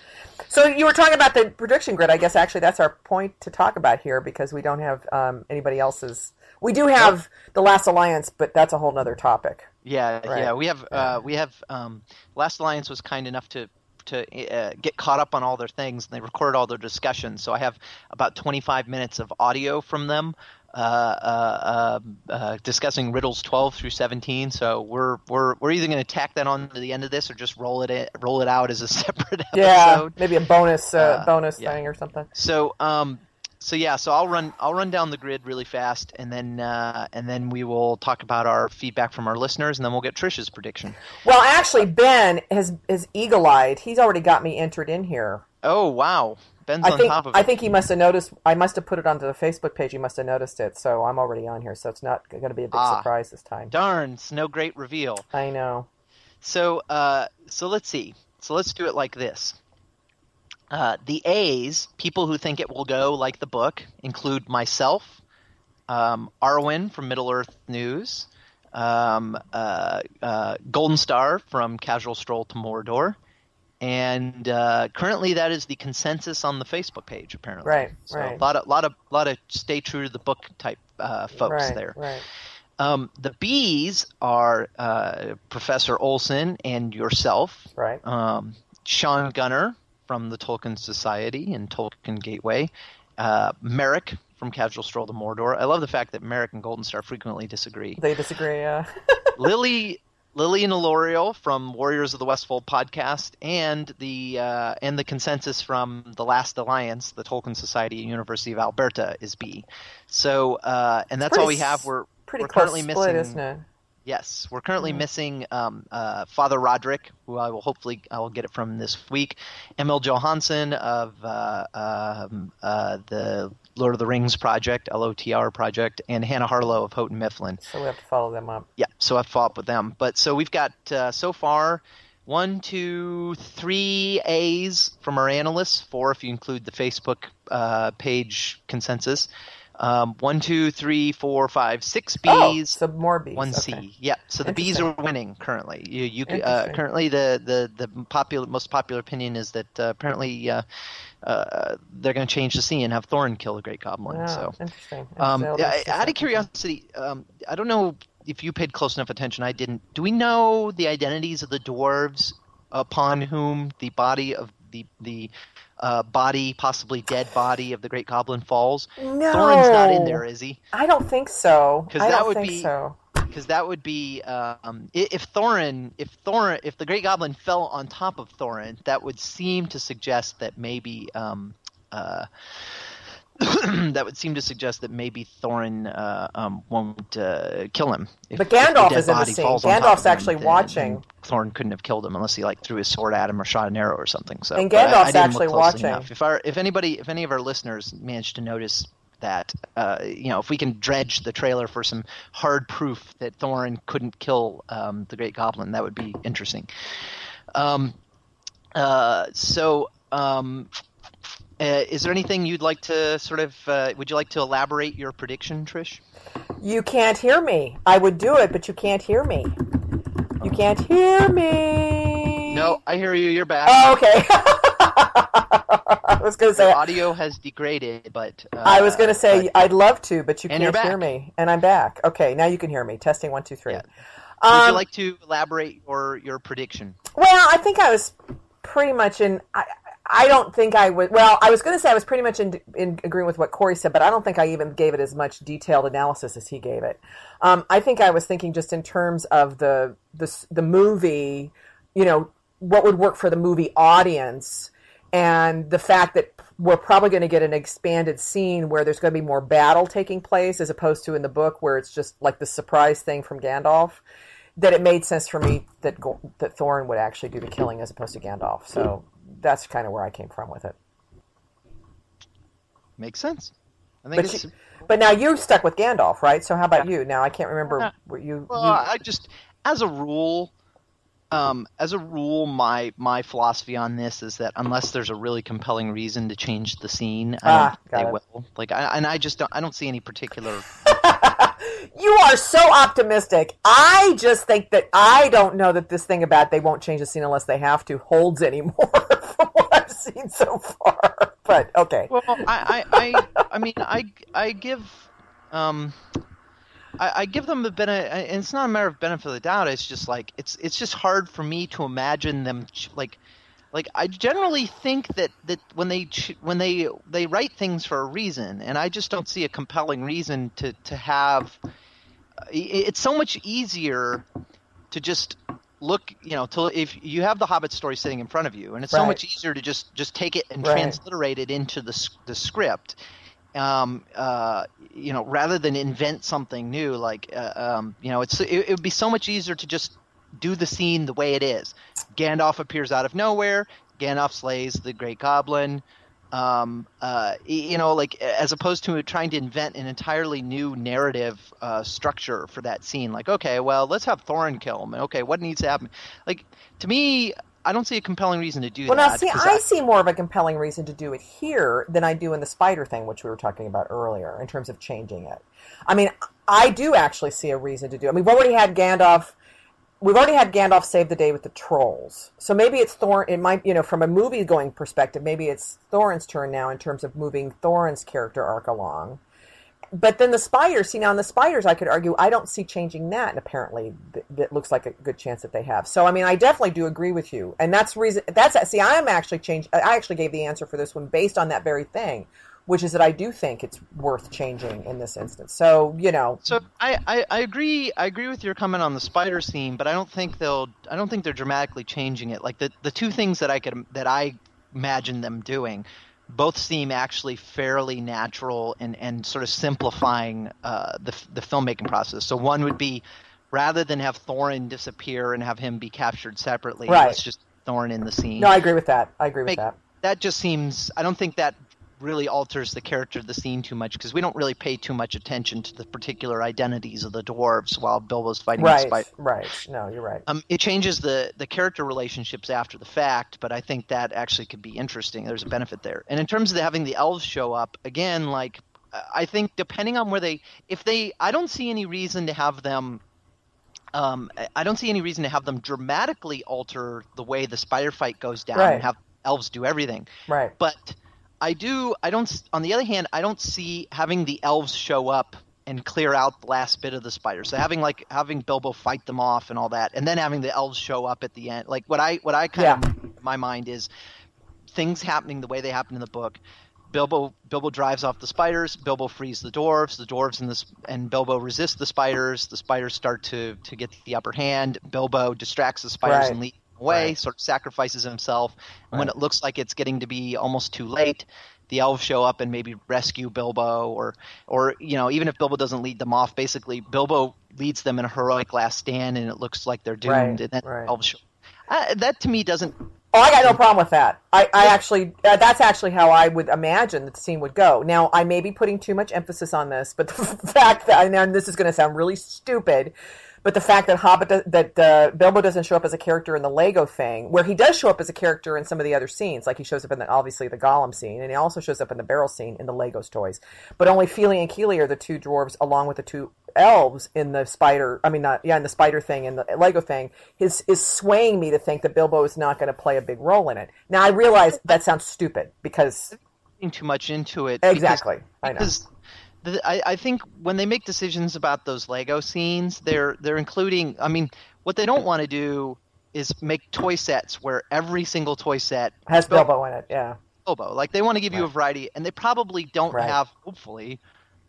So you were talking about the prediction grid. I guess actually that's our point to talk about here because we don't have um, anybody else's. We do have the Last Alliance, but that's a whole other topic. Yeah, Right. yeah. We have uh, we have um, Last Alliance was kind enough to to uh, get caught up on all their things, and they record all their discussions. So I have about 25 minutes of audio from them uh, uh, uh, uh, discussing riddles 12 through 17. So we're we're we're either going to tack that on to the end of this, or just roll it in, roll it out as a separate Yeah, episode. maybe a bonus uh, Uh, bonus yeah. thing or something. So um so yeah, so I'll run I'll run down the grid really fast and then uh, and then we will talk about our feedback from our listeners and then we'll get Trish's prediction. Well, actually, Ben has is eagle eyed. He's already got me entered in here. Oh wow. Ben's I on think top of it. I think he must have noticed. I must have put it onto the Facebook page. He must have noticed it. So I'm already on here. So it's not going to be a big Ah. surprise this time. Darn, it's no great reveal. I know. So uh so let's see. So let's do it like this. Uh, the A's, people who think it will go like the book, include myself, um, Arwen from Middle Earth News, um, uh, uh, Golden Star from Casual Stroll to Mordor, and uh, currently that is the consensus on the Facebook page. Apparently, Right, So right. a lot of lot of lot of stay true to the book type uh, folks right. there. Right. Um, the B's are uh, Professor Olsen and yourself, Right. um, Shaun Gunner from the Tolkien Society and Tolkien Gateway. Uh, Merrick from Casual Stroll to Mordor. I love the fact that Merrick and Golden Star frequently disagree. They disagree. Yeah. Lily Lily and Alorio from Warriors of the Westfold podcast, and the uh, and the consensus from the Last Alliance, the Tolkien Society and University of Alberta, is B. So, uh, and that's all we have. We're pretty we're currently split, missing. Yes, we're currently missing um, uh, Father Roderick, who I will hopefully I will get it from this week. Emil Johansson of uh, um, uh, the Lord of the Rings project, LOTR project, and Hannah Harlow of Houghton Mifflin. So we have to follow them up. Yeah, so I've fought with them. But so we've got uh, so far one, two, three A's from our analysts, four if you include the Facebook uh, page consensus. Um, one, two, three, four, five, six Oh, B's, so more bees. one okay. C. Yeah, so the B's are winning currently. You, you uh, currently the, the, the popular most popular opinion is that uh, apparently uh, uh, they're going to change the scene and have Thorin kill the Great Goblin. Yeah, so interesting. um, out of curiosity, um, I don't know if you paid close enough attention. I didn't. Do we know the identities of the dwarves upon whom the body of the the uh, body, possibly dead body of the Great Goblin falls? no, Thorin's not in there, is he? I don't think so. Because that would be- so. Because that would be um, if Thorin, if Thorin, if the Great Goblin fell on top of Thorin, that would seem to suggest that maybe. Um, uh, that would seem to suggest that maybe Thorin uh, um, won't uh, kill him. If, But Gandalf is in the scene. falls on top Gandalf's of him, actually watching. Thorin couldn't have killed him unless he like threw his sword at him or shot an arrow or something. So, And but I- I Gandalf's actually watching. enough. If our, if anybody, if any of our listeners managed to notice that, uh, you know, if we can dredge the trailer for some hard proof that Thorin couldn't kill um, the Great Goblin, that would be interesting. Um, uh, so, um, uh, is there anything you'd like to sort of? Uh, would you like to elaborate your prediction, Trish? You can't hear me. I would do it, but you can't hear me. You can't hear me. No, I hear you. You're back. Oh, okay. I was going to say. Your audio has degraded, but uh, I was going to say but- I'd love to, but you can't hear me, and I'm back. Okay, now you can hear me. Testing one, two, three. Yeah. would Um, you like to elaborate your your prediction? Well, I think I was pretty much in. I, I don't think I would. Well, I was going to say I was pretty much in, in agreeing with what Corey said, but I don't think I even gave it as much detailed analysis as he gave it. Um, I think I was thinking just in terms of the the the movie, you know, what would work for the movie audience, and the fact that we're probably going to get an expanded scene where there's going to be more battle taking place as opposed to in the book where it's just like the surprise thing from Gandalf that it made sense for me that that Thorin would actually do the killing as opposed to Gandalf. So that's kind of where I came from with it. Makes sense. I think But it's you, but now you stuck with Gandalf, right? So how about you? Now I can't remember Yeah. what you. well. you I just as a rule, um, as a rule, my my philosophy on this is that unless there's a really compelling reason to change the scene, I Ah, got they it. will. Like, I, and I just don't. I don't see any particular. you are so optimistic. I just think that I don't know that this thing about they won't change the scene unless they have to holds anymore from what I've seen so far. But okay. Well, I, I, I, I mean, I, I give, um, I, I give them the benefit, and it's not a matter of benefit of the doubt. It's just like it's, it's just hard for me to imagine them like, like I generally think that that when they when they they write things for a reason, and I just don't see a compelling reason to to have. It's so much easier to just look you know to if you have the hobbit story sitting in front of you and it's so much easier to just just take it and Right. transliterate it into the the script um uh you know rather than invent something new like uh, um you know it's it, it would be so much easier to just do the scene the way it is. Gandalf appears out of nowhere. Gandalf slays the great goblin um, uh, you know, like as opposed to trying to invent an entirely new narrative uh, structure for that scene. Like, okay, well, let's have Thorin kill him. Okay, what needs to happen? Like, to me, I don't see a compelling reason to do Well, that. Well, now see, 'cause I see more of a compelling reason to do it here than I do in the spider thing, which we were talking about earlier, in terms of changing it. I mean, I do actually see a reason to do. it. I mean, we've already had Gandalf. We've already had Gandalf save the day with the trolls, so maybe it's Thorin. It might, you know, from a movie going perspective, maybe it's Thorin's turn now in terms of moving Thorin's character arc along. but then the spiders. See now, in the spiders, I could argue I don't see changing that, and apparently th- that looks like a good chance that they have. So I mean, I definitely do agree with you, and that's reason. That's see, I am actually changed. I actually gave the answer for this one based on that very thing, which is that I do think it's worth changing in this instance. So you know, So I, I, I agree I agree with your comment on the spider scene, but I don't think they'll I don't think they're dramatically changing it. Like the the two things that I could that I imagine them doing both seem actually fairly natural and, and sort of simplifying uh, the the filmmaking process. So one would be rather than have Thorin disappear and have him be captured separately, Right. let's just Thorin in the scene. no, I agree with that. I agree with Make- that. that just seems I don't think that really alters the character of the scene too much because we don't really pay too much attention to the particular identities of the dwarves while Bilbo's fighting the Right, spider. right. No, you're right. Um, it changes the the character relationships after the fact, but I think that actually could be interesting. There's a benefit there. And in terms of having the elves show up again, like I think depending on where they, if they, I don't see any reason to have them. Um, I- I don't see any reason to have them dramatically alter the way the spider fight goes down Right. and have elves do everything. Right. But I do. I don't. On the other hand, I don't see having the elves show up and clear out the last bit of the spiders. So having like having Bilbo fight them off and all that, and then having the elves show up at the end. Like what I what I kind of my mind is things happening the way they happen in the book. Bilbo Bilbo drives off the spiders. Bilbo frees the dwarves. The dwarves and this and Bilbo resist the spiders. The spiders start to to get the upper hand. Bilbo distracts the spiders Right. and them away. Right. Sort of sacrifices himself. And when it looks like it's getting to be almost too late, the elves show up and maybe rescue Bilbo, or or you know even if Bilbo doesn't lead them off, basically Bilbo leads them in a heroic last stand, and it looks like they're doomed. Right, And then right. elves show. Uh, that to me doesn't Oh, I got no problem with that. I, I actually, uh, that's actually how I would imagine that the scene would go. Now, I may be putting too much emphasis on this, but the fact that, and this is going to sound really stupid, but the fact that Hobbit, that uh, Bilbo doesn't show up as a character in the Lego thing, where he does show up as a character in some of the other scenes, like he shows up in the, obviously the Gollum scene, and he also shows up in the barrel scene in the Legos toys. But only Fili and Kili are the two dwarves, along with the two elves in the spider. I mean, not yeah, in the spider thing and the Lego thing. Is is swaying me to think that Bilbo is not going to play a big role in it. Now I realize that sounds stupid because too much into it. because- exactly I know. because I, I think when they make decisions about those Lego scenes, they're they're including. I mean, what they don't want to do is make toy sets where every single toy set Has Bil- Bilbo in it? Yeah. Bilbo. Like they want to give you a variety, and they probably don't Right. have. Hopefully,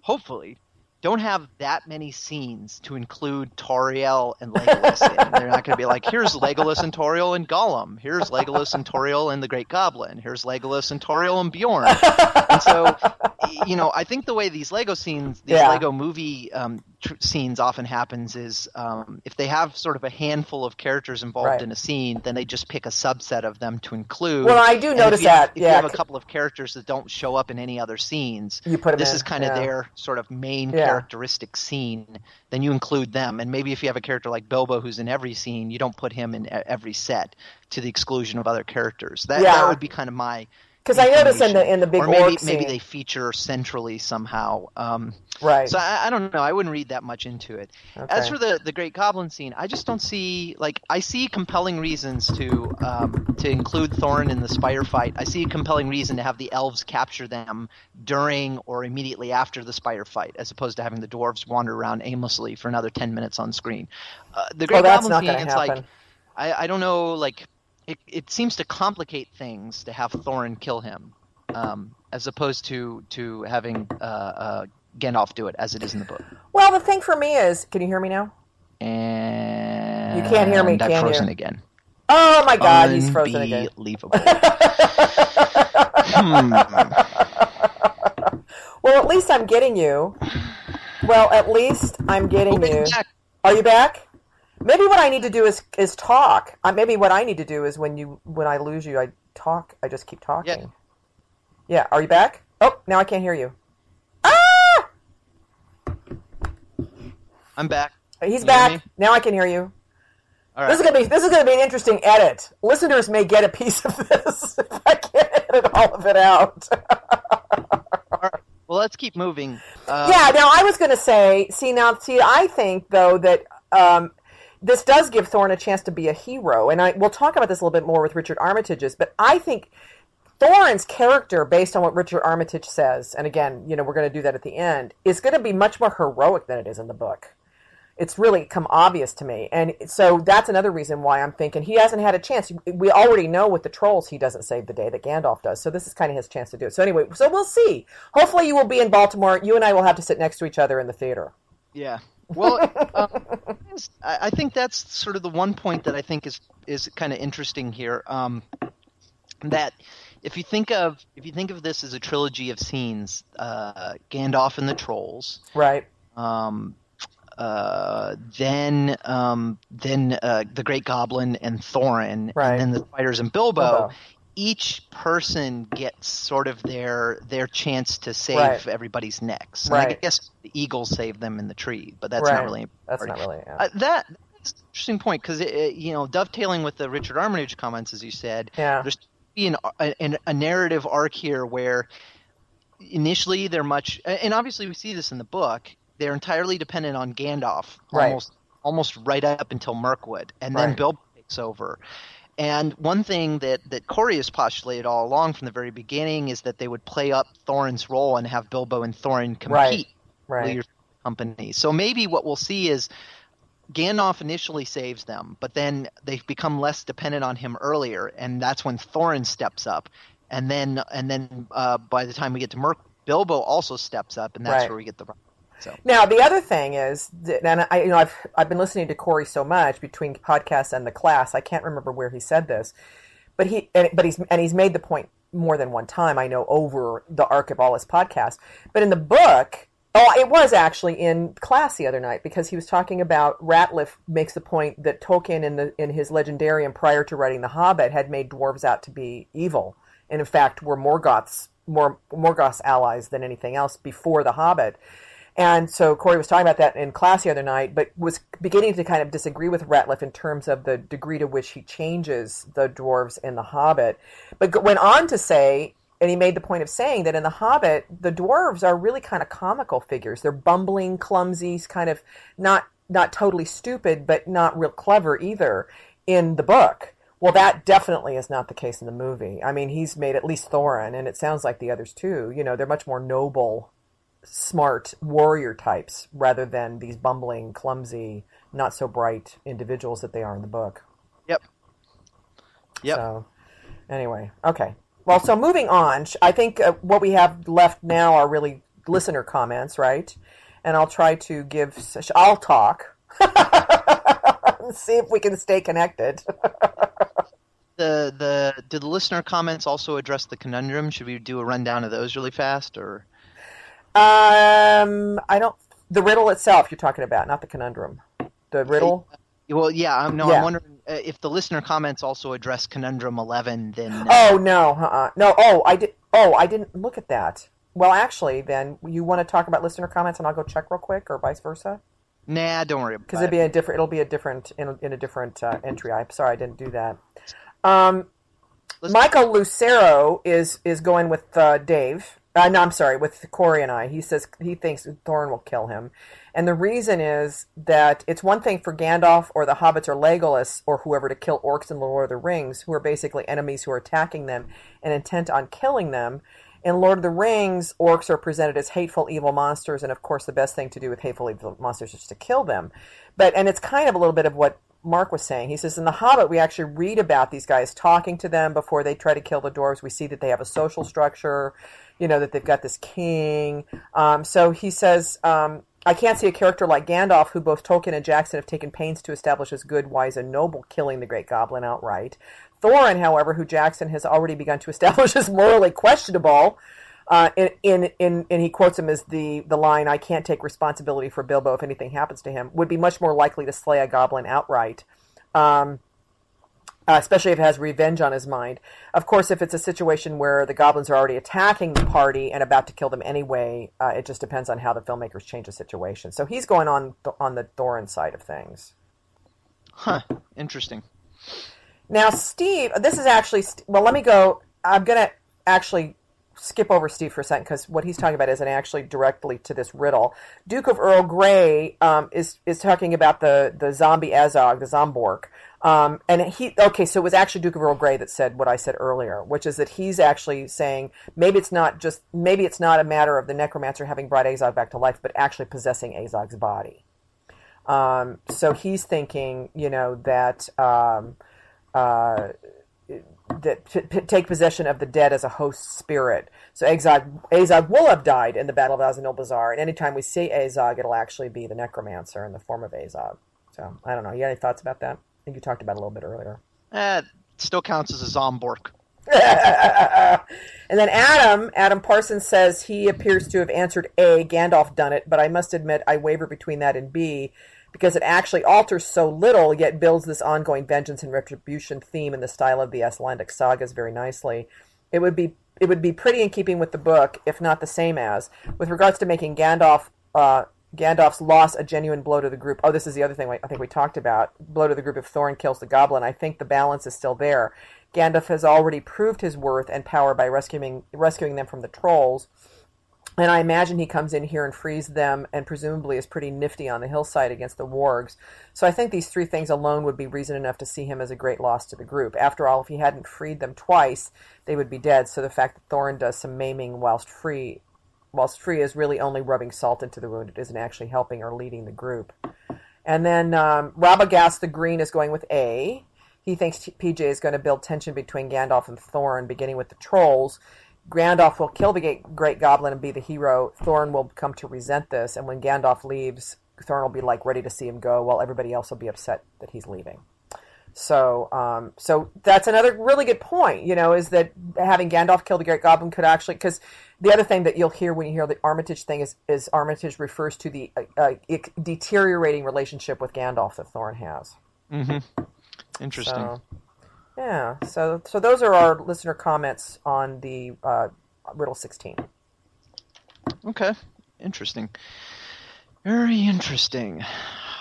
hopefully, don't have that many scenes to include Tauriel and Legolas. in. They're not going to be like, here's Legolas and Tauriel and Gollum. Here's Legolas and Tauriel and the Great Goblin. Here's Legolas and Tauriel and Beorn. and so, you know, I think the way these Lego scenes, these Yeah. Lego movie um, tr- scenes often happens is um, if they have sort of a handful of characters involved Right. in a scene, then they just pick a subset of them to include. Well, I do And notice if have- that, If yeah, you have a couple of characters that don't show up in any other scenes, You put this in, is kind of yeah. their sort of main Yeah. characteristic scene. Then you include them, and maybe if you have a character like Bilbo who's in every scene, you don't put him in every set to the exclusion of other characters. That that would be kind of my. Because I noticed in the in the big or maybe orc maybe they feature centrally somehow. Um, right? so I, I don't know. I wouldn't read that much into it. As for the the Great Goblin scene, I just don't see like I see compelling reasons to um, to include Thorin in the spider fight. I see a compelling reason to have the elves capture them during or immediately after the spider fight, as opposed to having the dwarves wander around aimlessly for another ten minutes on screen. Uh, the Great that's Goblin not scene, it's happen. like I, I don't know, like it, it seems to complicate things to have Thorin kill him, um, as opposed to to having uh, uh, Gandalf do it as it is in the book. well, the thing for me is, can you hear me now? And You can't hear me, I'm can you? frozen again. Oh my God, he's frozen again. Unbelievable. Hmm. Well, at least I'm getting you. Well, at least I'm getting Open you. Are you back? Maybe what I need to do is is talk. Uh, maybe what I need to do is when you when I lose you, I talk. I just keep talking. Yeah. Yeah. Are you back? Oh, now I can't hear you. Ah! I'm back. He's you back. Now I can hear you. All This is gonna be this is gonna be an interesting edit. Listeners may get a piece of this if I can't edit all of it out. Well, let's keep moving. Uh, yeah. Now I was gonna say, see now, see, I think though that um, this does give Thorin a chance to be a hero, and I we'll talk about this a little bit more with Richard Armitage's. But I think Thorin's character, based on what Richard Armitage says, and again, you know, we're going to do that at the end, is going to be much more heroic than it is in the book. It's really come obvious to me, and so that's another reason why I'm thinking he hasn't had a chance. We already know with the trolls he doesn't save the day that Gandalf does, so this is kind of his chance to do it. So anyway, so we'll see. Hopefully, you will be in Baltimore. You and I will have to sit next to each other in the theater. Yeah. Well, um, I think that's sort of the one point that I think is is kind of interesting here. Um, that if you think of if you think of this as a trilogy of scenes, uh, Gandalf and the trolls, right? Um, uh, then um, then uh, the Great Goblin and Thorin, right. and then the spiders and Bilbo. Bilbo. Each person gets sort of their their chance to save right. everybody's necks. Right. I guess the eagles save them in the tree, but that's right. not really. That's not really. Yeah. Uh, that that's an interesting point because you know dovetailing with the Richard Armitage comments, as you said. Yeah. There's be an, a, a narrative arc here where initially they're much, and obviously we see this in the book. They're entirely dependent on Gandalf, right. almost almost right up until Mirkwood, and then. Bilbo takes over. And one thing that, that Corey has postulated all along from the very beginning is that they would play up Thorin's role and have Bilbo and Thorin compete right. right. company. So maybe what we'll see is Gandalf initially saves them, but then they've become less dependent on him earlier, and that's when Thorin steps up, and then and then uh, by the time we get to Merc, Bilbo also steps up, and that's right. where we get the. So. Now the other thing is, and I, you know, I've I've been listening to Corey so much between podcasts and the class. I can't remember where he said this, but he and, but he's and he's made the point more than one time. I know over the arc of all his podcasts, but in the book. Oh, it was actually in class the other night because he was talking about Rateliff makes the point that Tolkien in the in his Legendarium prior to writing The Hobbit had made dwarves out to be evil, and in fact were Morgoth's more Morgoth's allies than anything else before The Hobbit. And so Corey was talking about that in class the other night, but was beginning to kind of disagree with Rateliff in terms of the degree to which he changes the dwarves in The Hobbit, but went on to say and he made the point of saying that in The Hobbit, the dwarves are really kind of comical figures. They're bumbling, clumsy, kind of not not totally stupid, but not real clever either in the book. Well, that definitely is not the case in the movie. I mean, he's made at least Thorin, and it sounds like the others too. You know, they're much more noble, smart warrior types rather than these bumbling, clumsy, not so bright individuals that they are in the book. Yep. Yep. So, anyway, okay. Well, so moving on, I think uh, what we have left now are really listener comments, right? And I'll try to give. I'll talk. See if we can stay connected. the the did the listener comments also address the conundrum? Should we do a rundown of those really fast, or? Um, I don't. The riddle itself you're talking about, not the conundrum. The riddle. Well, yeah, I'm, no, Yeah. I'm wondering uh, if the listener comments also address conundrum 11. Then uh, Oh no, uh-uh. no. Oh, I did. Oh, I didn't look at that. Well, actually, then you want to talk about listener comments, and I'll go check real quick, or vice versa, nah, don't worry because it. it'll be a different. It'll be a different in a, in a different uh, entry. I'm sorry, I didn't do that. Um, Michael Lucero is is going with uh, Dave. Uh, no, I'm sorry, with Corey and I. He says he thinks Thorin will kill him, and the reason is that it's one thing for Gandalf or the hobbits or Legolas or whoever to kill orcs in Lord of the Rings, who are basically enemies who are attacking them and intent on killing them. In Lord of the Rings, orcs are presented as hateful, evil monsters, and of course, the best thing to do with hateful, evil monsters is to kill them. But and it's kind of a little bit of what Mark was saying. He says in The Hobbit, we actually read about these guys talking to them before they try to kill the dwarves. We see that they have a social structure, you know, that they've got this king. Um, so he says, um, I can't see a character like Gandalf, who both Tolkien and Jackson have taken pains to establish as good, wise, and noble, killing the great goblin outright. Thorin, however, who Jackson has already begun to establish as morally questionable, uh, in, in, in, and he quotes him as the, the line, I can't take responsibility for Bilbo if anything happens to him, would be much more likely to slay a goblin outright. Um, uh, especially if it has revenge on his mind. Of course, if it's a situation where the goblins are already attacking the party and about to kill them anyway, uh, it just depends on how the filmmakers change the situation. So he's going on on the Thorin side of things. Huh. Interesting. Now, Steve, this is actually well. Let me go. I'm gonna actually skip over Steve for a second because what he's talking about isn't actually directly to this riddle. Duke of Earl Grey um, is is talking about the the zombie Azog, the Zombork. Um, and he okay, so it was actually Duke of Earl Grey that said what I said earlier, which is that he's actually saying maybe it's not just maybe it's not a matter of the necromancer having brought Azog back to life, but actually possessing Azog's body. Um, so he's thinking, you know, that um, uh, that p- p- take possession of the dead as a host spirit. So Azog, Azog will have died in the Battle of Azanulbizar, and anytime we see Azog, it'll actually be the necromancer in the form of Azog. So I don't know. You got any thoughts about that? I think you talked about it a little bit earlier. It still counts as a Zombork. and then Adam, Adam Parsons says he appears to have answered A, Gandalf done it, but I must admit I waver between that and B because it actually alters so little, yet builds this ongoing vengeance and retribution theme in the style of the Icelandic sagas very nicely. It would be it would be pretty in keeping with the book, if not the same as. With regards to making Gandalf uh, Gandalf's loss a genuine blow to the group. Oh, this is the other thing I think we talked about. Blow to the group if Thorin kills the goblin. I think the balance is still there. Gandalf has already proved his worth and power by rescuing rescuing them from the trolls. And I imagine he comes in here and frees them and presumably is pretty nifty on the hillside against the wargs. So I think these three things alone would be reason enough to see him as a great loss to the group. After all, if he hadn't freed them twice, they would be dead. So the fact that Thorin does some maiming whilst free whilst free is really only rubbing salt into the wound. It isn't actually helping or leading the group. And then um, Rabagast the Green is going with A. He thinks PJ is going to build tension between Gandalf and Thorin, beginning with the trolls. Gandalf will kill the Great Goblin and be the hero. Thorin will come to resent this, and when Gandalf leaves, Thorin will be like ready to see him go, while everybody else will be upset that he's leaving. So, um, so that's another really good point. You know, is that having Gandalf kill the Great Goblin could actually because the other thing that you'll hear when you hear the Armitage thing is is Armitage refers to the uh, uh, deteriorating relationship with Gandalf that Thorin has. Mm-hmm. Interesting. So, yeah. So, so those are our listener comments on the uh, riddle sixteen. Okay. Interesting. Very interesting.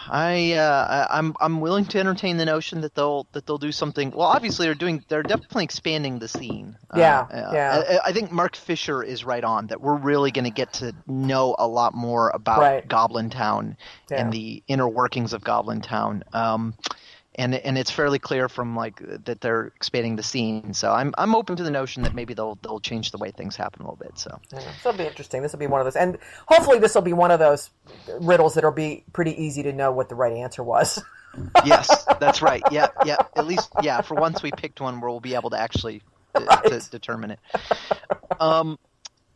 I uh, I'm I'm willing to entertain the notion that they'll that they'll do something. Well, obviously they're doing they're definitely expanding the scene. Yeah, uh, yeah. I, I, think Mark Fisher is right on that. We're really going to get to know a lot more about right. Goblin Town yeah. and the inner workings of Goblin Town. Um, and and it's fairly clear from like that they're expanding the scene. So I'm I'm open to the notion that maybe they'll they'll change the way things happen a little bit. So yeah, this will be interesting. This will be one of those, and hopefully this will be one of those riddles that'll be pretty easy to know what the right answer was. yes, that's right. Yeah, yeah. At least yeah. For once we picked one where we'll be able to actually uh, right. to determine it. Um,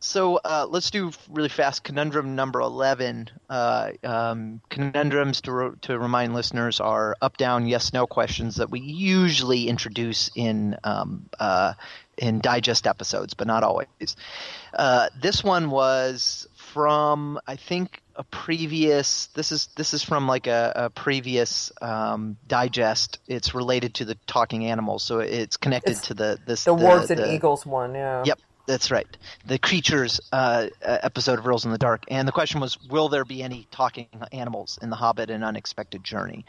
so uh, let's do really fast conundrum number 11 uh, um, conundrums to, re- to remind listeners are up down yes no questions that we usually introduce in um, uh, in digest episodes but not always. Uh, this one was from i think a previous this is this is from like a, a previous um, digest. It's related to the talking animals so it's connected It's to the this the, the wargs and the- eagles one, yeah. Yep, that's right. The creatures uh, episode of Riddles in the Dark, and the question was, will there be any talking animals in the Hobbit: An Unexpected Journey?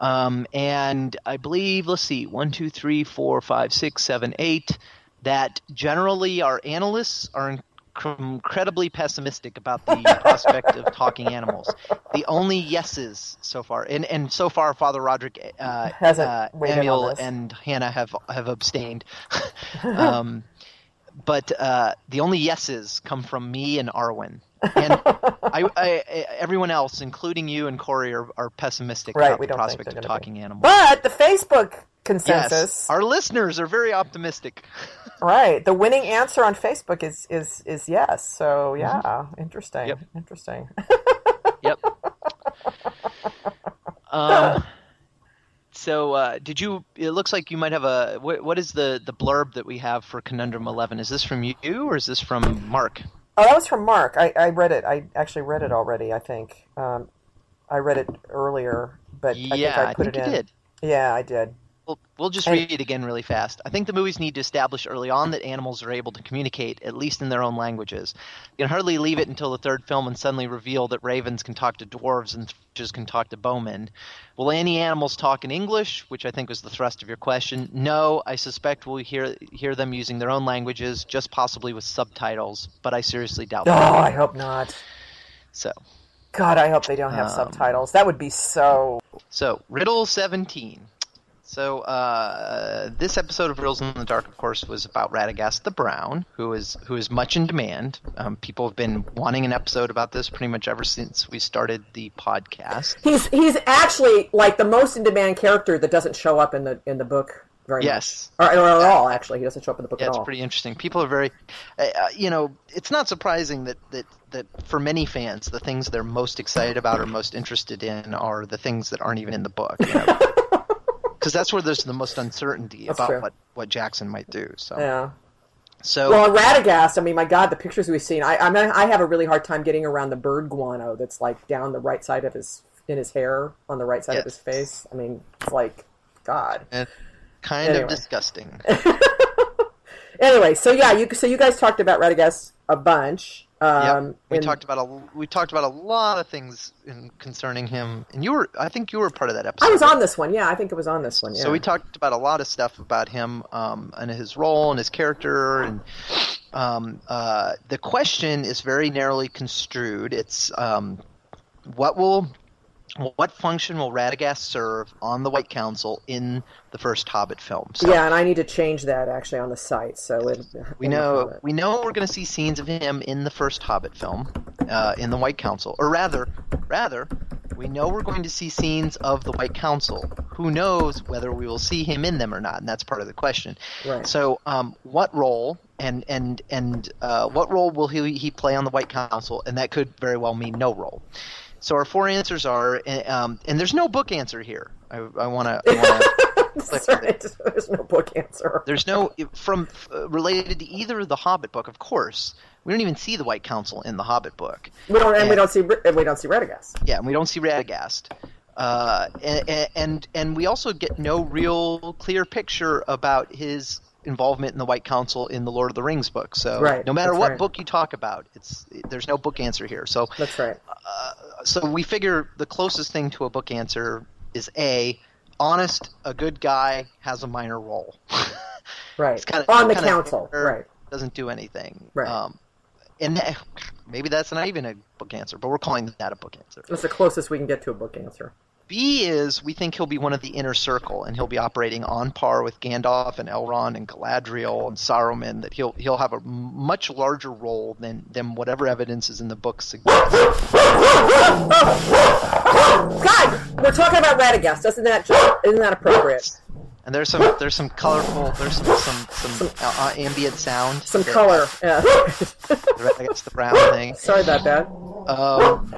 Um, and I believe, let's see, one, two, three, four, five, six, seven, eight. That generally our analysts are inc- incredibly pessimistic about the prospect of talking animals. The only yeses so far, and, and so far, Father Roderick, uh, uh, weighed in on Emil, and Hannah have have abstained. um, but uh, the only yeses come from me and Arwen. And I, I, everyone else, including you and Corey, are, are pessimistic Right, about we the prospect of gonna be. talking animals. But the Facebook consensus, yes, our listeners are very optimistic. right? The winning answer on Facebook is is is yes. So yeah, interesting, Mm-hmm. Yep. interesting. yep. Um, so, uh, did you? It looks like you might have a. What, what is the the blurb that we have for Conundrum Eleven? Is this from you or is this from Mark? Oh, that was from Mark. I, I read it. I actually read it already. I think um, I read it earlier, but yeah, I think I put think it in. did. Yeah, I did. We'll, we'll just read it again really fast. I think the movies need to establish early on that animals are able to communicate, at least in their own languages. You can hardly leave it until the third film and suddenly reveal that ravens can talk to dwarves and thrushes can talk to bowmen. Will any animals talk in English, which I think was the thrust of your question? No, I suspect we'll hear hear them using their own languages, just possibly with subtitles, but I seriously doubt Oh, that. I hope not. So, God, I hope they don't have Um, subtitles. That would be so. So, Riddle 17. So, uh, this episode of Riddles in the Dark, of course, was about Radagast the Brown, who is who is much in demand. Um, people have been wanting an episode about this pretty much ever since we started the podcast. He's he's actually like the most in demand character that doesn't show up in the in the book very Yes. much, or, or at all. Actually, he doesn't show up in the book Yeah, at it's all. pretty interesting. People are very, uh, uh, you know, it's not surprising that, that, that for many fans, the things they're most excited about or most interested in are the things that aren't even in the book. Because that's where there's the most uncertainty That's about true. what, what Jackson might do. So, Yeah. so Well, Radagast, I mean, my God, the pictures we've seen. I I, mean, I have a really hard time getting around the bird guano that's like down the right side of his in his hair on the right side of his face. I mean, it's like God. and kind Anyway. of disgusting. Anyway, so yeah, you so you guys talked about Radagast a bunch. Um, Yep. We and- talked about a we talked about a lot of things in, concerning him, and you were I think you were part of that episode. I was on this one. Yeah, I think it was on this one. Yeah. So we talked about a lot of stuff about him um, and his role and his character, and um, uh, the question is very narrowly construed. It's um, what will what function will Radagast serve on the White Council in the first Hobbit film? So Yeah, and I need to change that actually on the site. So we in know we know we're going to see scenes of him in the first Hobbit film, uh, in the White Council, or rather, rather, we know we're going to see scenes of the White Council. Who knows whether we will see him in them or not? And that's part of the question. Right. So, um, what role and and and uh, what role will he he play on the White Council? And that could very well mean no role. So our four answers are, uh, um, and there's no book answer here. I, I want to. Right. There's no book answer. There's no from uh, related to either of the Hobbit book. Of course, we don't even see the White Council in the Hobbit book. We don't, and we don't see and we don't see Radagast. Yeah, and we don't see Radagast. Uh, and, and and we also get no real clear picture about his involvement in the White Council in the Lord of the Rings book. So Right, no matter that's what right. book you talk about, it's there's no book answer here. So That's right. so we figure the closest thing to a book answer is a honest, a good guy has a minor role. Right. It's kinda- on the council. Right. doesn't do anything. Right. Um, and that- maybe that's not even a book answer, but we're calling that a book answer. That's the closest we can get to a book answer. B is we think he'll be one of the inner circle, and he'll be operating on par with Gandalf and Elrond and Galadriel and Saruman. That he'll he'll have a much larger role than than whatever evidence is in the book suggests. God, we're talking about Radagast. Doesn't that just, isn't that appropriate? And there's some there's some colorful there's some some, some uh, uh, ambient sound. Some that- color. Yeah. I guess the brown thing. Sorry about that. Um,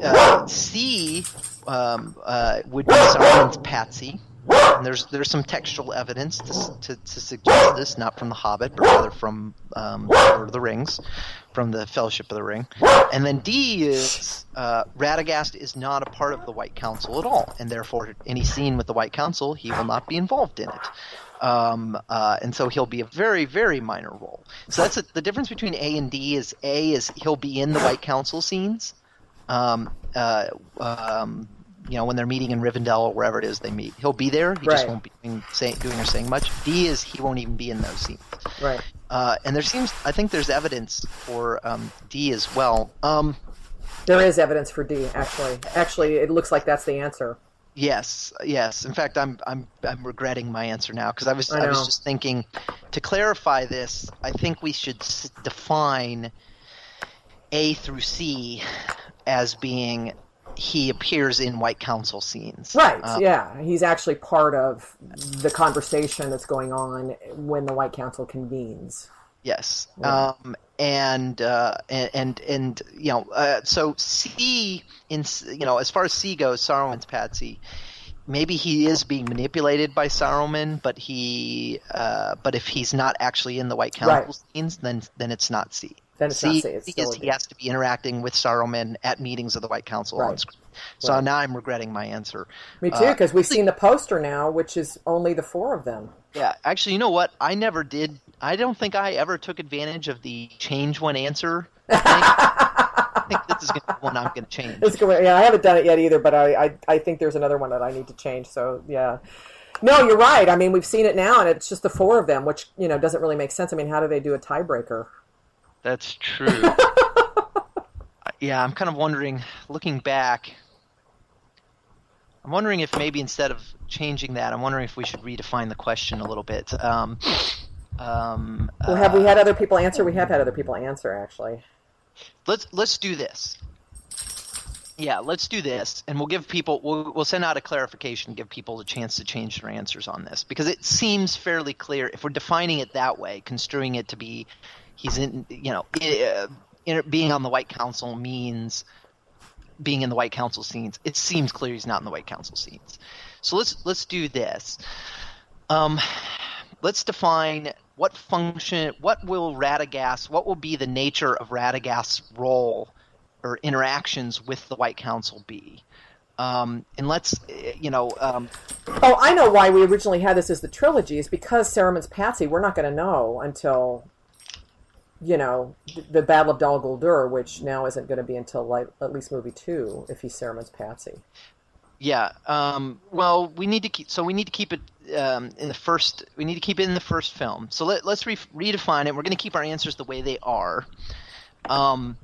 uh, C um, uh, would be someone's Patsy. And there's there's some textual evidence to, to, to suggest this, not from The Hobbit, but rather from um, Lord of the Rings, from the Fellowship of the Ring. And then D is uh, Radagast is not a part of the White Council at all, and therefore any scene with the White Council, he will not be involved in it. Um, uh, and so he'll be a very, very minor role. So that's a, the difference between A and D. Is A is he'll be in the White Council scenes, um, uh, um, you know, when they're meeting in Rivendell or wherever it is they meet, he'll be there. He just won't be doing, say, doing or saying much. D is he won't even be in those scenes. Right. Uh, and there seems, I think, there's evidence for um, D as well. Um, There is evidence for D. Actually, actually, it looks like that's the answer. Yes, yes. In fact, I'm I'm I'm regretting my answer now because I was I I, was just thinking to clarify this. I think we should s- define A through C as being he appears in White Council scenes. Right. Uh, yeah, he's actually part of the conversation that's going on when the White Council convenes. Yes. Yeah. Um, and, uh, and and and you know, uh, so C in you know, as far as C goes, Saruman's Patsy. Maybe he is being manipulated by Saruman, but he, uh, but if he's not actually in the White Council Right. scenes, then then it's not C. Then it's C, not. It's C still is a he has to be interacting with Saruman at meetings of the White Council on Right. screen. So Right. now I'm regretting my answer. Me too, Uh, because we've seen the poster now, which is only the four of them. Yeah, actually, you know what? I never did. I don't think I ever took advantage of the change one answer. thing. I think this is be one I'm going to change. Yeah, I haven't done it yet either, but I, I, I think there's another one that I need to change. So yeah, no, you're right. I mean, we've seen it now, and it's just the four of them, which you know doesn't really make sense. I mean, how do they do a tiebreaker? That's true. yeah, I'm kind of wondering, looking back, I'm wondering if maybe instead of changing that, I'm wondering if we should redefine the question a little bit. Um, um, Well, have we uh, had other people answer? We have had other people answer actually. let's let's do this. Yeah, let's do this, and we'll give people we'll we'll send out a clarification, give people a chance to change their answers on this because it seems fairly clear if we're defining it that way, construing it to be he's in you know uh, in, being on the White Council means being in the White Council scenes. It seems clear he's not in the White Council scenes. So let's let's do this. Um, let's define what function, what will Radagast, what will be the nature of Radagast's role or interactions with the White Council be? Um, and let's, you know, um, Oh, I know why we originally had this as the trilogy is because Saruman's Patsy. We're not going to know until you know th- the Battle of Dol Guldur, which now isn't going to be until like at least movie two if he's Saruman's Patsy. yeah. Um, well, we need to keep, so we need to keep it um, in the first. We need to keep it in the first film. So let, let's re- redefine it. We're going to keep our answers the way they are. Um,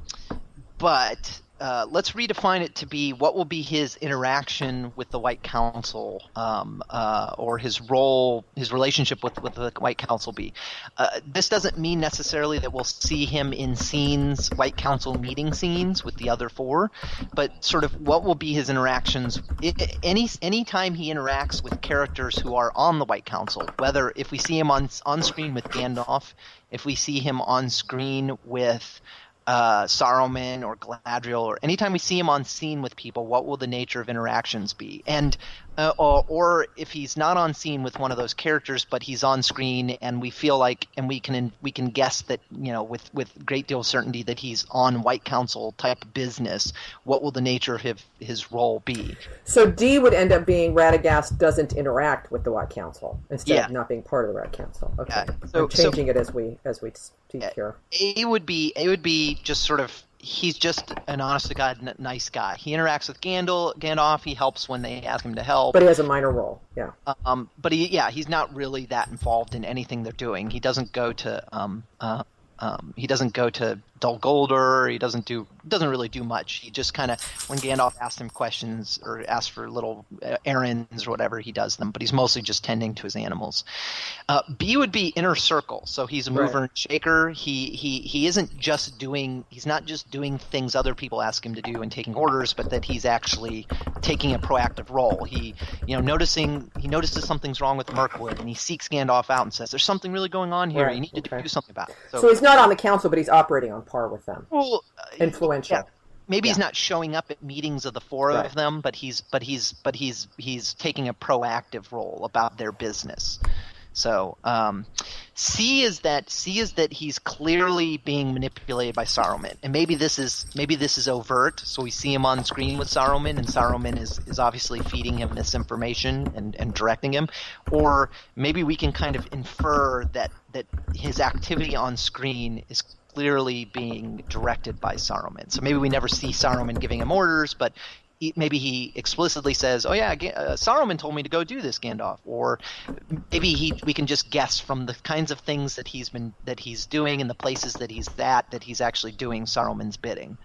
but uh, let's redefine it to be what will be his interaction with the White Council, um, uh, or his role, his relationship with, with the White Council be. Uh, this doesn't mean necessarily that we'll see him in scenes, White Council meeting scenes with the other four, but sort of what will be his interactions. I- I- Any any time he interacts with characters who are on the White Council, whether if we see him on on screen with Gandalf, if we see him on screen with uh, Saruman or Galadriel, or anytime we see him on scene with people, what will the nature of interactions be? And uh, or, or if he's not on scene with one of those characters, but he's on screen, and we feel like, and we can we can guess that you know with with great deal of certainty that he's on White Council type business. What will the nature of his his role be? So D would end up being Radagast doesn't interact with the White Council instead Yeah. of not being part of the White Council. Okay, Yeah. So- I'm changing it as we as we speak here. A would be A would be just sort of he's just an honest to god n- nice guy. He interacts with Gandalf. Gandalf. He helps when they ask him to help. But he has a minor role. Yeah. Um, but he, yeah, he's not really that involved in anything they're doing. He doesn't go to, um, uh, um, he doesn't go to Dol Guldur. He doesn't do, doesn't really do much. He just kind of, when Gandalf asks him questions or asks for little uh, errands or whatever, he does them. But he's mostly just tending to his animals. Uh, B would be inner circle. So he's a mover Right. and shaker. He he he isn't just doing. He's not just doing things other people ask him to do and taking orders, but that he's actually taking a proactive role. He you know noticing he notices something's wrong with Mirkwood and he seeks Gandalf out and says, "There's something really going on here. Right, You need to do something about it." So he's not on the council, but he's operating on par with them. well, uh, Influential. yeah. Maybe he's not showing up at meetings of the four Right. of them, but he's but he's but he's he's taking a proactive role about their business. So um, C is that C is that he's clearly being manipulated by Saruman, and maybe this is maybe this is overt. So we see him on screen with Saruman, and Saruman is, is obviously feeding him this information and, and directing him, or maybe we can kind of infer that that his activity on screen is clearly being directed by Saruman. So maybe we never see Saruman giving him orders, but he, maybe he explicitly says, "Oh yeah, uh, Saruman told me to go do this, Gandalf." Or maybe he we can just guess from the kinds of things that he's been that he's doing and the places that he's at that he's actually doing Saruman's bidding.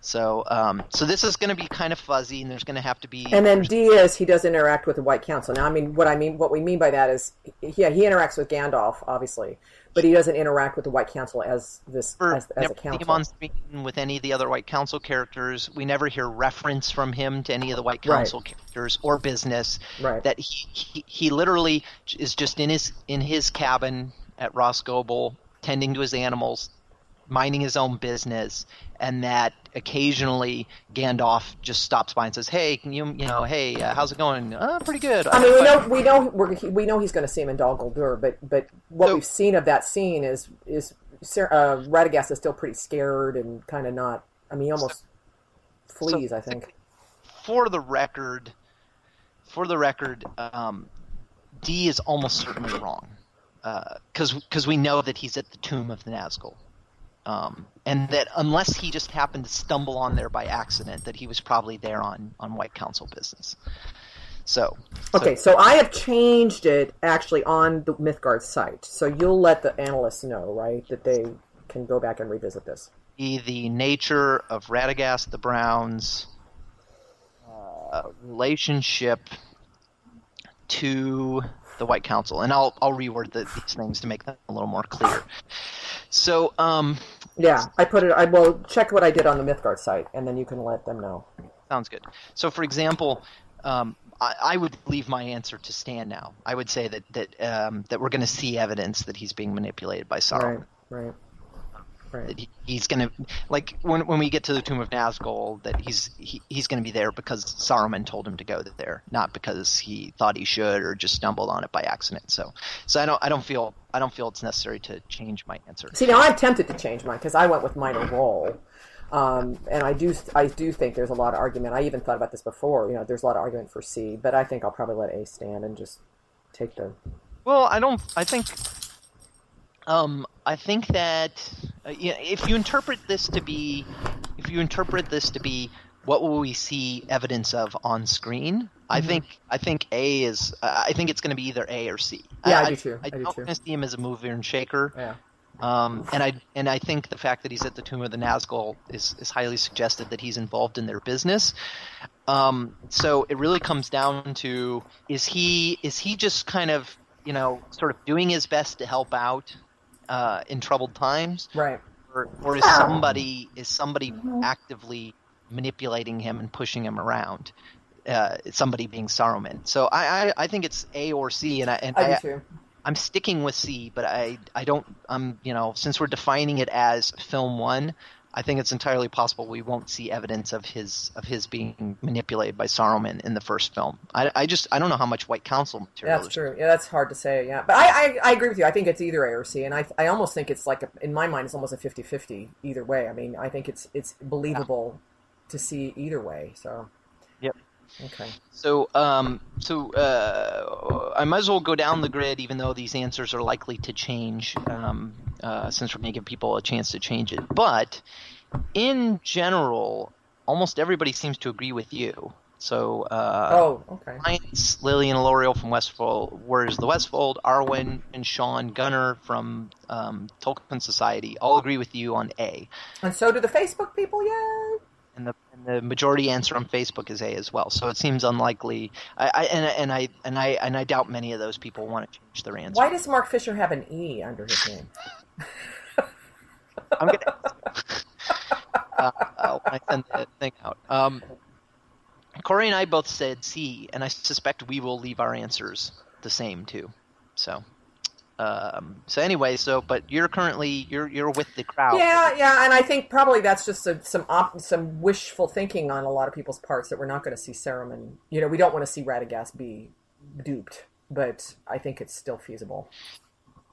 So, um, so this is going to be kind of fuzzy, and there's going to have to be And then D is he does interact with the White Council. Now, I mean, what I mean, what we mean by that is, yeah, he interacts with Gandalf, obviously, but he doesn't interact with the White Council as this Or as, as never a see him council. on screen with any of the other White Council characters. We never hear reference from him to any of the White Right. Council characters or business. Right. That he, he he literally is just in his in his cabin at Rhosgobel, tending to his animals, minding his own business, and that occasionally Gandalf just stops by and says, "Hey, can you you know, hey, uh, how's it going? Uh, pretty good." I mean, we know we know we're, we know he's going to see him in Dol Guldur, but but what So- we've seen of that scene is is uh, Radagast is still pretty scared and kind of not. I mean, he almost flees. I think. For the record, for the record, um, D is almost certainly wrong, because because we know that he's at the tomb of the Nazgul. Um, and that unless he just happened to stumble on there by accident, that he was probably there on, on White Council business. So, Okay, so I have changed it actually on the Mythgard site. So you'll let the analysts know, right, that they can go back and revisit this. the nature of Radagast the Brown's uh, relationship to the White Council, and I'll I'll reword the, these things to make them a little more clear. So, um, Yeah, I put it. I will check what I did on the Mythgard site, and then you can let them know. Sounds good. So, for example, um, I, I would leave my answer to Stan now. I would say that that um, that we're going to see evidence that he's being manipulated by Sauron. Right, right, right. That he, he's going to like when when we get to the Tomb of Nazgul, that he's he, he's going to be there because Saruman told him to go there, not because he thought he should or just stumbled on it by accident. So, so I don't I don't feel I don't feel it's necessary to change my answer. See, now I'm tempted to change mine because I went with minor role, um, and I do I do think there's a lot of argument. I even thought about this before. You know, there's a lot of argument for C, but I think I'll probably let A stand and just take the. Well, I don't. I think. Um, I think that uh, yeah, if you interpret this to be, if you interpret this to be, what will we see evidence of on screen? I Mm-hmm. think I think A is. Uh, I think it's going to be either A or C. Yeah, I do too. I, I do too. to see him as a mover and shaker. Yeah. Um, and I and I think the fact that he's at the tomb of the Nazgul is, is highly suggested that he's involved in their business. Um, so it really comes down to is he is he just kind of you know sort of doing his best to help out uh, in troubled times, Right. or, or is somebody is somebody actively manipulating him and pushing him around? Uh, somebody being Saruman. So I, I, I think it's A or C, and I and I do I, too. I'm sticking with C, but I I don't I'm you know since we're defining it as film one, I think it's entirely possible we won't see evidence of his of his being manipulated by Saruman in the first film. I, I just I don't know how much White Council material. That's true. Yeah, that's hard to say. Yeah, but I, I, I agree with you. I think it's either A or C, and I, I almost think it's like a, in my mind, it's almost a 50-50 either way. I mean, I think it's it's believable to see either way. So. Yep. Okay. So um so uh, I might as well go down the grid, even though these answers are likely to change, um, uh, since we're going to give people a chance to change it. But in general, almost everybody seems to agree with you. So uh, oh, okay. Lillian L'Oreal from Westfold, Warriors of the Westfold, Arwen and Shaun Gunner from um, Tolkien Society all agree with you on A. And so do the Facebook people. yeah. And the, and the majority answer on Facebook is A as well. So it seems unlikely. I, I and, and I and I and I doubt many of those people want to change their answer. Why does Mark Fisher have an E under his name? I'm gonna. uh, I send the thing out. Um, Corey and I both said C, and I suspect we will leave our answers the same too. So, um, so anyway, so but you're currently you're you're with the crowd. Yeah, yeah, and I think probably that's just a, some op- some wishful thinking on a lot of people's parts that we're not going to see Saruman. You know, we don't want to see Radagast be duped, but I think it's still feasible.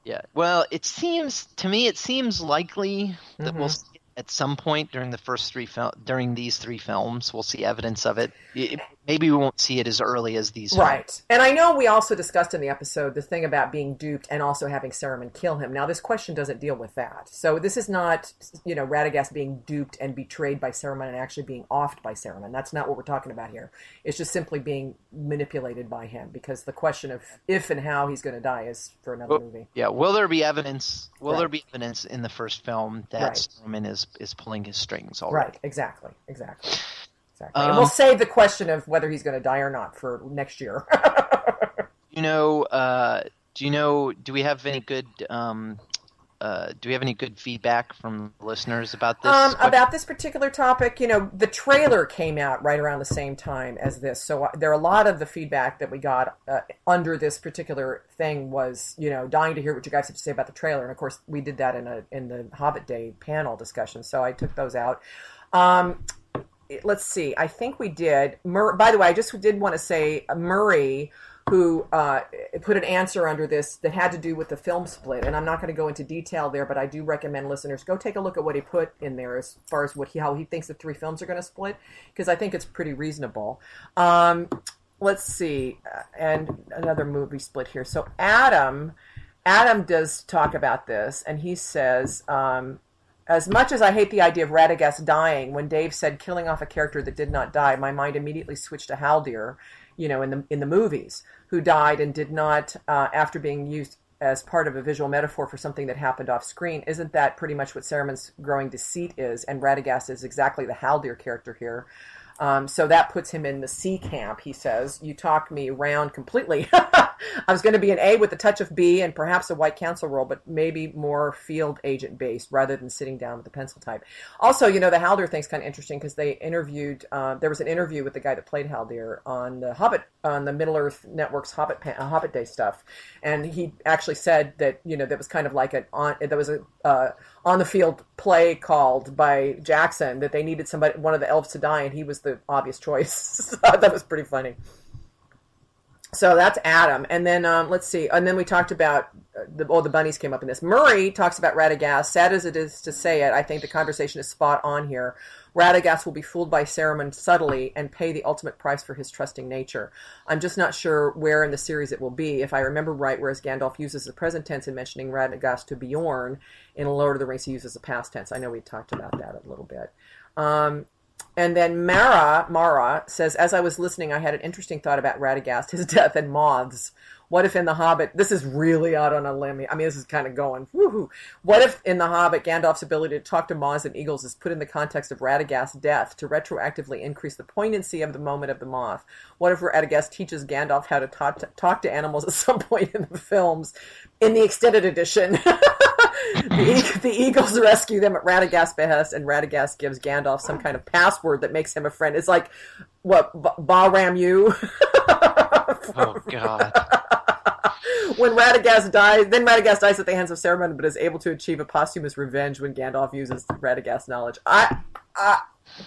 Yeah. Well, it seems to me it seems likely that we'll see it at some point during the first three fil- during these three films we'll see evidence of it. It- Maybe we won't see it as early as these. films. Right. And I know we also discussed in the episode the thing about being duped and also having Saruman kill him. Now, this question doesn't deal with that. So this is not, you know, Radagast being duped and betrayed by Saruman and actually being offed by Saruman. That's not what we're talking about here. It's just simply being manipulated by him because the question of if and how he's going to die is for another Well, movie. Yeah. Will there be evidence? Will Right. there be evidence in the first film that Right. Saruman is is pulling his strings already? Right. Exactly. Exactly. Exactly. and Um, we'll save the question of whether he's going to die or not for next year. You know. Uh, do you know? Do we have any good? Um, uh, do we have any good feedback from listeners about this? Um, about this particular topic, you know, the trailer came out right around the same time as this, so uh, there are a lot of the feedback that we got uh, under this particular thing was, you know, dying to hear what you guys have to say about the trailer, and of course we did that in a in the Hobbit Day panel discussion, so I took those out. Um, let's see. I think we did. Mur- By the way, I just did want to say uh, Murray, who uh, put an answer under this that had to do with the film split, and I'm not going to go into detail there, but I do recommend listeners go take a look at what he put in there as far as what he how he thinks the three films are going to split, because I think it's pretty reasonable. Um, let's see, uh, and another movie split here. So Adam. Adam does talk about this, and he says, um, as much as I hate the idea of Radagast dying, when Dave said killing off a character that did not die, my mind immediately switched to Haldir, you know, in the in the movies, who died and did not uh, after being used as part of a visual metaphor for something that happened off screen. Isn't that pretty much what Saruman's growing deceit is? And Radagast is exactly the Haldir character here. Um, so that puts him in the C camp, he says. You talk me around completely. I was going to be an A with a touch of B and perhaps a white council role, but maybe more field agent based rather than sitting down with the pencil type. Also, you know, the Haldir thing's kind of interesting because they interviewed, uh, there was an interview with the guy that played Haldir on the Hobbit, on the Middle Earth Network's Hobbit, uh, Hobbit Day stuff. And he actually said that, you know, that was kind of like an on, there was a, uh, on the field play called by Jackson that they needed somebody, one of the elves to die, and he was the obvious choice. So that was pretty funny. So that's Adam, and then um, let's see, and then we talked about uh, the oh the bunnies came up in this. Murray talks about Radagast. Sad as it is to say it, I think the conversation is spot on here. Radagast will be fooled by Saruman subtly and pay the ultimate price for his trusting nature. I'm just not sure where in the series it will be. If I remember right, whereas Gandalf uses the present tense in mentioning Radagast to Beorn, in Lord of the Rings he uses the past tense. I know we talked about that a little bit. Um, and then Mara, Mara says, as I was listening, I had an interesting thought about Radagast, his death, and moths. What if in The Hobbit, this is really out on a limb. I mean, this is kind of going, woohoo. What if in The Hobbit, Gandalf's ability to talk to moths and eagles is put in the context of Radagast's death to retroactively increase the poignancy of the moment of the moth? What if Radagast teaches Gandalf how to talk to, talk to animals at some point in the films in the extended edition? the, the, eagles rescue them at Radagast's behest, and Radagast gives Gandalf some kind of password that makes him a friend. It's like, what, Ba you? oh, God when Radagast dies, then Radagast dies at the hands of Saruman, but is able to achieve a posthumous revenge when Gandalf uses Radagast's knowledge. I, I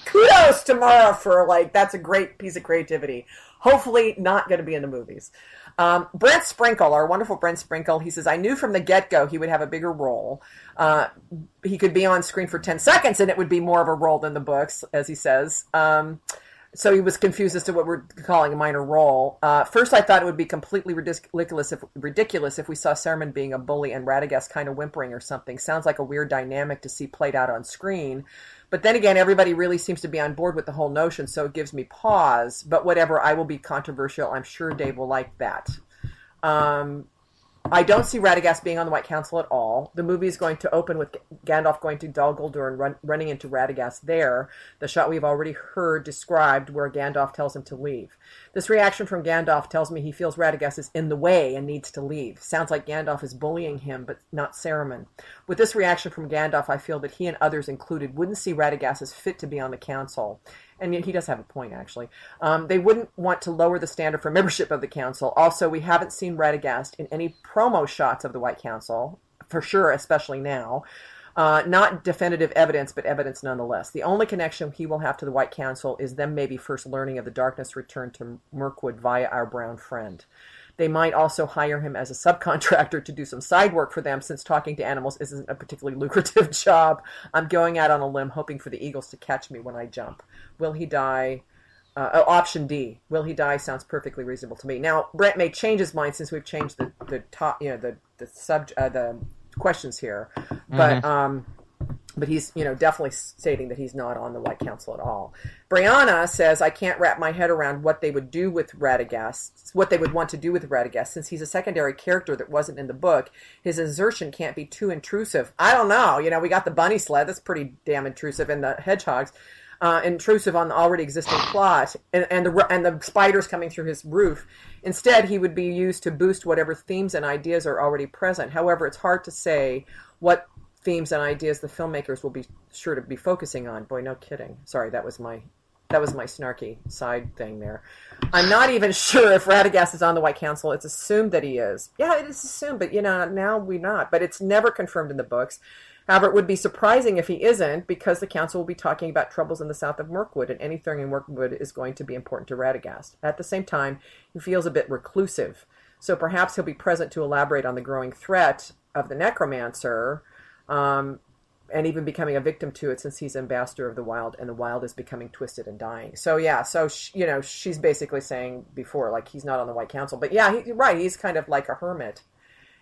kudos to Mara for like that's a great piece of creativity. Hopefully, not going to be in the movies. Um, Brent Sprinkle, our wonderful Brent Sprinkle, he says, I knew from the get go he would have a bigger role. Uh, he could be on screen for 10 seconds and it would be more of a role than the books, as he says. Um, so he was confused as to what we're calling a minor role. Uh, first, I thought it would be completely ridiculous if, ridiculous if we saw Saruman being a bully and Radagast kind of whimpering or something. Sounds like a weird dynamic to see played out on screen. But then again, everybody really seems to be on board with the whole notion, so it gives me pause. But whatever, I will be controversial. I'm sure Dave will like that. Um, I don't see Radagast being on the White Council at all. The movie is going to open with Gandalf going to Dol Guldur and run, running into Radagast there, the shot we've already heard described where Gandalf tells him to leave. This reaction from Gandalf tells me he feels Radagast is in the way and needs to leave. Sounds like Gandalf is bullying him, but not Saruman. With this reaction from Gandalf, I feel that he and others included wouldn't see Radagast as fit to be on the council and yet he does have a point actually. Um, they wouldn't want to lower the standard for membership of the council. Also, we haven't seen Radagast in any promo shots of the White Council for sure, especially now. Uh, not definitive evidence, but evidence nonetheless. The only connection he will have to the White Council is them maybe first learning of the darkness return to Mirkwood via our brown friend. They might also hire him as a subcontractor to do some side work for them since talking to animals isn't a particularly lucrative job. I'm going out on a limb hoping for the Eagles to catch me when I jump. Will he die? Uh, oh, option D, will he die? Sounds perfectly reasonable to me. Now, Brent may change his mind since we've changed the, the top, you know, the the sub uh, the questions here, but mm-hmm. um, but he's you know definitely stating that he's not on the White Council at all. Brianna says I can't wrap my head around what they would do with Radagast, what they would want to do with Radagast, since he's a secondary character that wasn't in the book. His insertion can't be too intrusive. I don't know. You know, we got the bunny sled that's pretty damn intrusive, and the hedgehogs. Uh, intrusive on the already existing plot, and, and the and the spiders coming through his roof. Instead, he would be used to boost whatever themes and ideas are already present. However, it's hard to say what themes and ideas the filmmakers will be sure to be focusing on. Boy, no kidding. Sorry, that was my that was my snarky side thing there. I'm not even sure if Radagast is on the White Council. It's assumed that he is. Yeah, it is assumed, but you know now we're not. But it's never confirmed in the books. However, it would be surprising if he isn't, because the council will be talking about troubles in the south of Mirkwood, and anything in Mirkwood is going to be important to Radagast. At the same time, he feels a bit reclusive, so perhaps he'll be present to elaborate on the growing threat of the necromancer, um, and even becoming a victim to it since he's ambassador of the wild, and the wild is becoming twisted and dying. So yeah, so sh- you know, she's basically saying before, like he's not on the White Council, but yeah, he, right, he's kind of like a hermit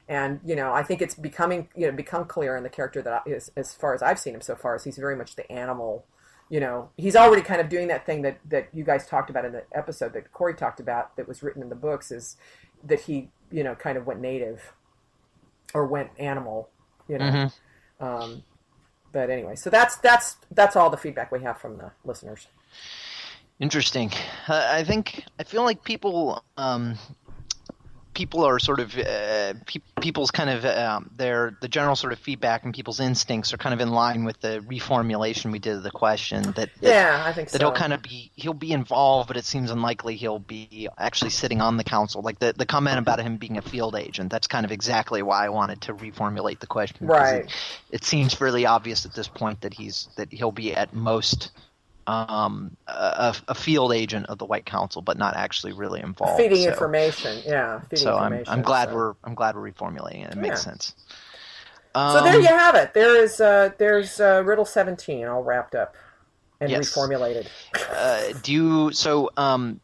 and you know i think it's becoming you know become clear in the character that I, as, as far as i've seen him so far is he's very much the animal you know he's already kind of doing that thing that that you guys talked about in the episode that corey talked about that was written in the books is that he you know kind of went native or went animal you know Mm-hmm. Um, but anyway so that's that's that's all the feedback we have from the listeners Interesting. Uh, I think I feel like people um, people are sort of uh, pe- people's kind of um, their the general sort of feedback and people's instincts are kind of in line with the reformulation we did of the question that, that yeah i think that so he'll kind of be he'll be involved, but it seems unlikely he'll be actually sitting on the council. Like the the comment about him being a field agent, that's kind of exactly why I wanted to reformulate the question. Right. It, it seems fairly obvious at this point that he's that he'll be at most um, a, a field agent of the White Council, but not actually really involved. feeding so, information yeah feeding So I'm information, I'm glad so. we're I'm glad we're reformulating it. It makes Yeah. sense. So Um, there you have it. There is uh, there's uh, riddle seventeen all wrapped up and Yes. reformulated. uh, do you so um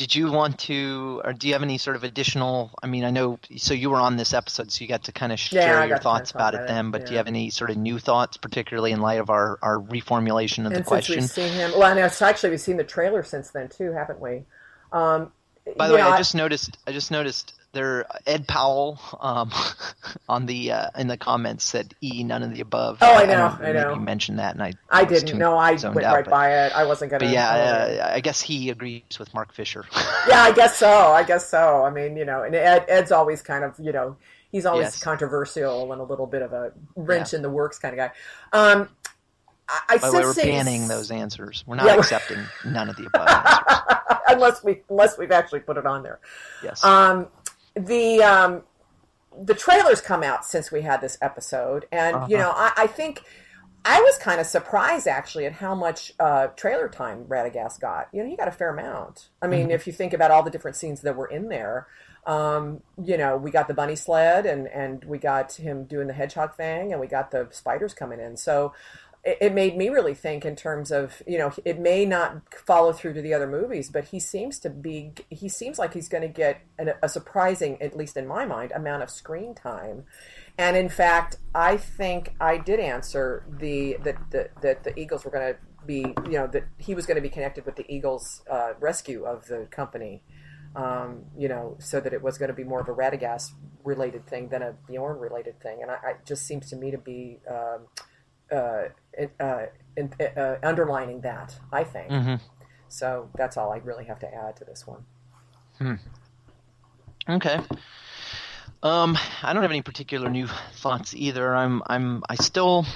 did you want to or do you have any sort of additional i mean i know so you were on this episode so you got to kind of share got your thoughts about it about it, then but do you have any sort of new thoughts particularly in light of our our reformulation of the And since question we've seen him, well, I know it's actually we've seen the trailer since then too, haven't we? Um, by the way know, i just noticed i just noticed there ed powell um on the uh in the comments said e none of the above Oh, I know, I maybe know. you mentioned that and i I didn't know. I went out, right but- by it. I wasn't gonna. but yeah, uh, uh, I guess he agrees with Mark Fisher. yeah, I guess so. I guess so. I mean, you know, and Ed, Ed's always kind of, you know, he's always Yes. controversial and a little bit of a wrench Yeah. in the works kind of guy. Um, I, I By the way, since we're banning those answers. We're not Yeah, accepting none of the above answers. unless we unless we've actually put it on there. Yes. Um, the um, the trailers come out since we had this episode, and you Uh-huh. know, I, I think I was kind of surprised actually at how much uh, trailer time Radagast got. You know, he got a fair amount. I mean, Mm-hmm. if you think about all the different scenes that were in there. Um, you know, we got the bunny sled, and and we got him doing the hedgehog thing, and we got the spiders coming in. So it, made me really think in terms of you know it may not follow through to the other movies, but he seems to be he seems like he's going to get an, a surprising, at least in my mind, amount of screen time. And in fact, I think I did answer the that the, that the Eagles were going to be you know that he was going to be connected with the Eagles uh, rescue of the company. Um, you know, so that it was going to be more of a Radagast related thing than a Beorn related thing, and I, I it just seems to me to be um, uh, uh, uh, underlining that. I think hmm so. That's all I really have to add to this one. Okay. Um, I don't have any particular new thoughts either. I'm, I'm, I still,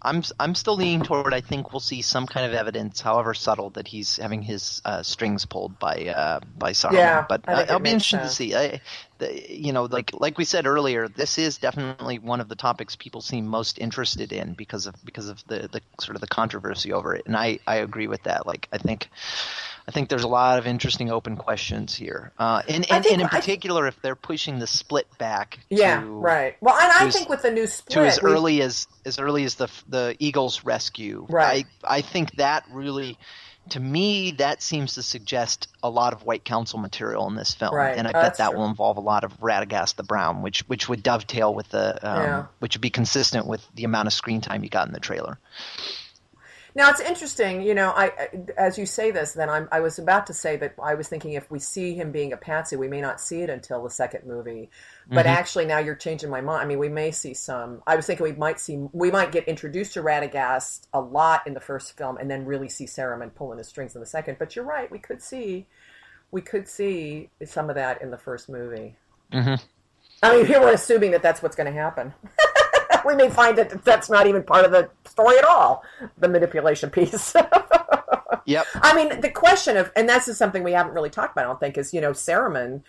I'm, I'm still leaning toward. I think we'll see some kind of evidence, however subtle, that he's having his uh, strings pulled by, uh, by Saruman. Yeah, but think I'll be interested to see. I, the, you know, like, like we said earlier, this is definitely one of the topics people seem most interested in because of, because of the, the sort of the controversy over it. And I, I agree with that. Like, I think. I think there's a lot of interesting open questions here, uh, and, and, think and in I- particular, if they're pushing the split back, Yeah, to, right. Well, and I think with the new split, to as we- early as as early as the the Eagles rescue, Right. I I think that really, to me, that seems to suggest a lot of White Council material in this film, Right. and I Oh, bet that true. will involve a lot of Radagast the Brown, which which would dovetail with the, um, Yeah. which would be consistent with the amount of screen time you got in the trailer. Now it's interesting, you know. I, as you say this, then I'm, I was about to say that I was thinking if we see him being a patsy, we may not see it until the second movie. But Mm-hmm. actually, now you're changing my mind. I mean, we may see some. I was thinking we might see, we might get introduced to Radagast a lot in the first film, and then really see Saruman pulling his strings in the second. But you're right, we could see, we could see some of that in the first movie. Mhm. I mean, here we're assuming that that's what's going to happen. we may find that that's not even part of the story at all, the manipulation piece. Yep. I mean, the question of, and this is something we haven't really talked about, I don't think, is, you know, Saruman,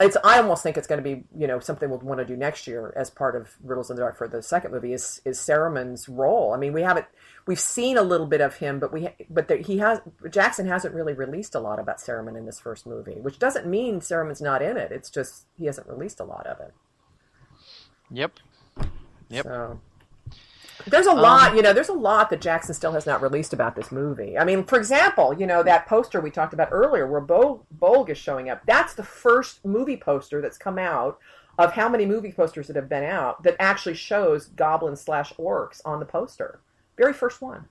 it's I almost think it's going to be you know something we'll want to do next year as part of Riddles in the Dark for the second movie is is Saruman's role. I mean, we haven't we've seen a little bit of him, but we but there, he has Jackson hasn't really released a lot about Saruman in this first movie, which doesn't mean Saruman's not in it. It's just he hasn't released a lot of it. Yep. Yep. So. There's a Um, lot, you know, there's a lot that Jackson still has not released about this movie. I mean, for example, you know, that poster we talked about earlier where Bo- Bolg is showing up, that's the first movie poster that's come out of how many movie posters that have been out that actually shows goblins slash orcs on the poster. Very first one.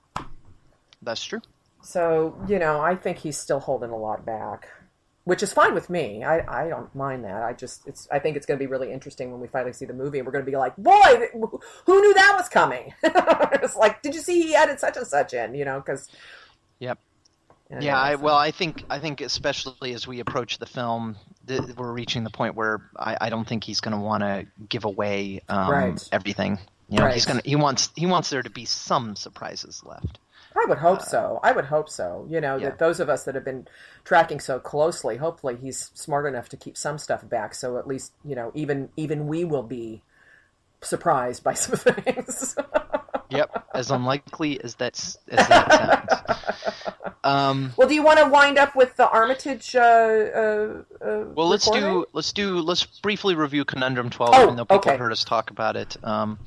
That's true. So, you know, I think he's still holding a lot back, which is fine with me. I, I don't mind that. I just, it's, I think it's going to be really interesting when we finally see the movie and we're going to be like, boy, who knew that was coming? it's like, did you see he added such and such in, you know, because. Yep. Yeah, I, well, I think I think especially as we approach the film, th- we're reaching the point where I, I don't think he's going to want to give away um, Right. everything. You know, he's gonna he wants he wants there to be some surprises left. I would hope so. I would hope so. You know, Uh, yeah. that those of us that have been tracking so closely, hopefully he's smart enough to keep some stuff back so at least, you know, even even we will be surprised by some things. Yep, as unlikely as that's as that sounds. Um, well, do you want to wind up with the Armitage uh, uh, uh well, let's recording? do let's do let's briefly review Conundrum Twelve, Oh, even though people okay. heard us talk about it. Um,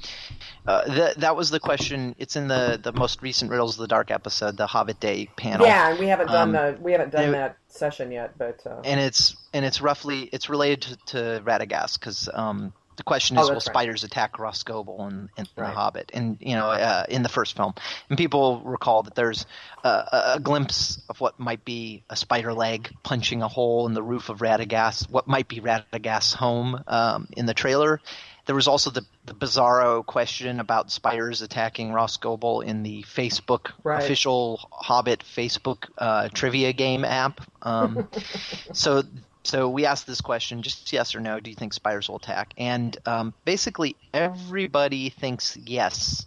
uh, th- that was the question. It's in the the most recent Riddles of the Dark episode, the Hobbit Day panel. Yeah, and we haven't done Um, the we haven't done that session yet, but uh, and it's and it's roughly it's related to, to Radagast because um, the question Oh, is will right. spiders attack Rhosgobel in, in Right. the Hobbit and you know uh, in the first film and people recall that there's uh, a, glimpse of what might be a spider leg punching a hole in the roof of Radagast what might be Radagast's home um, in the trailer. There was also the, the bizarro question about spiders attacking Rhosgobel in the Facebook Right. official Hobbit Facebook uh, trivia game app. Um, so so we asked this question just yes or no do you think spiders will attack? And um, basically everybody thinks yes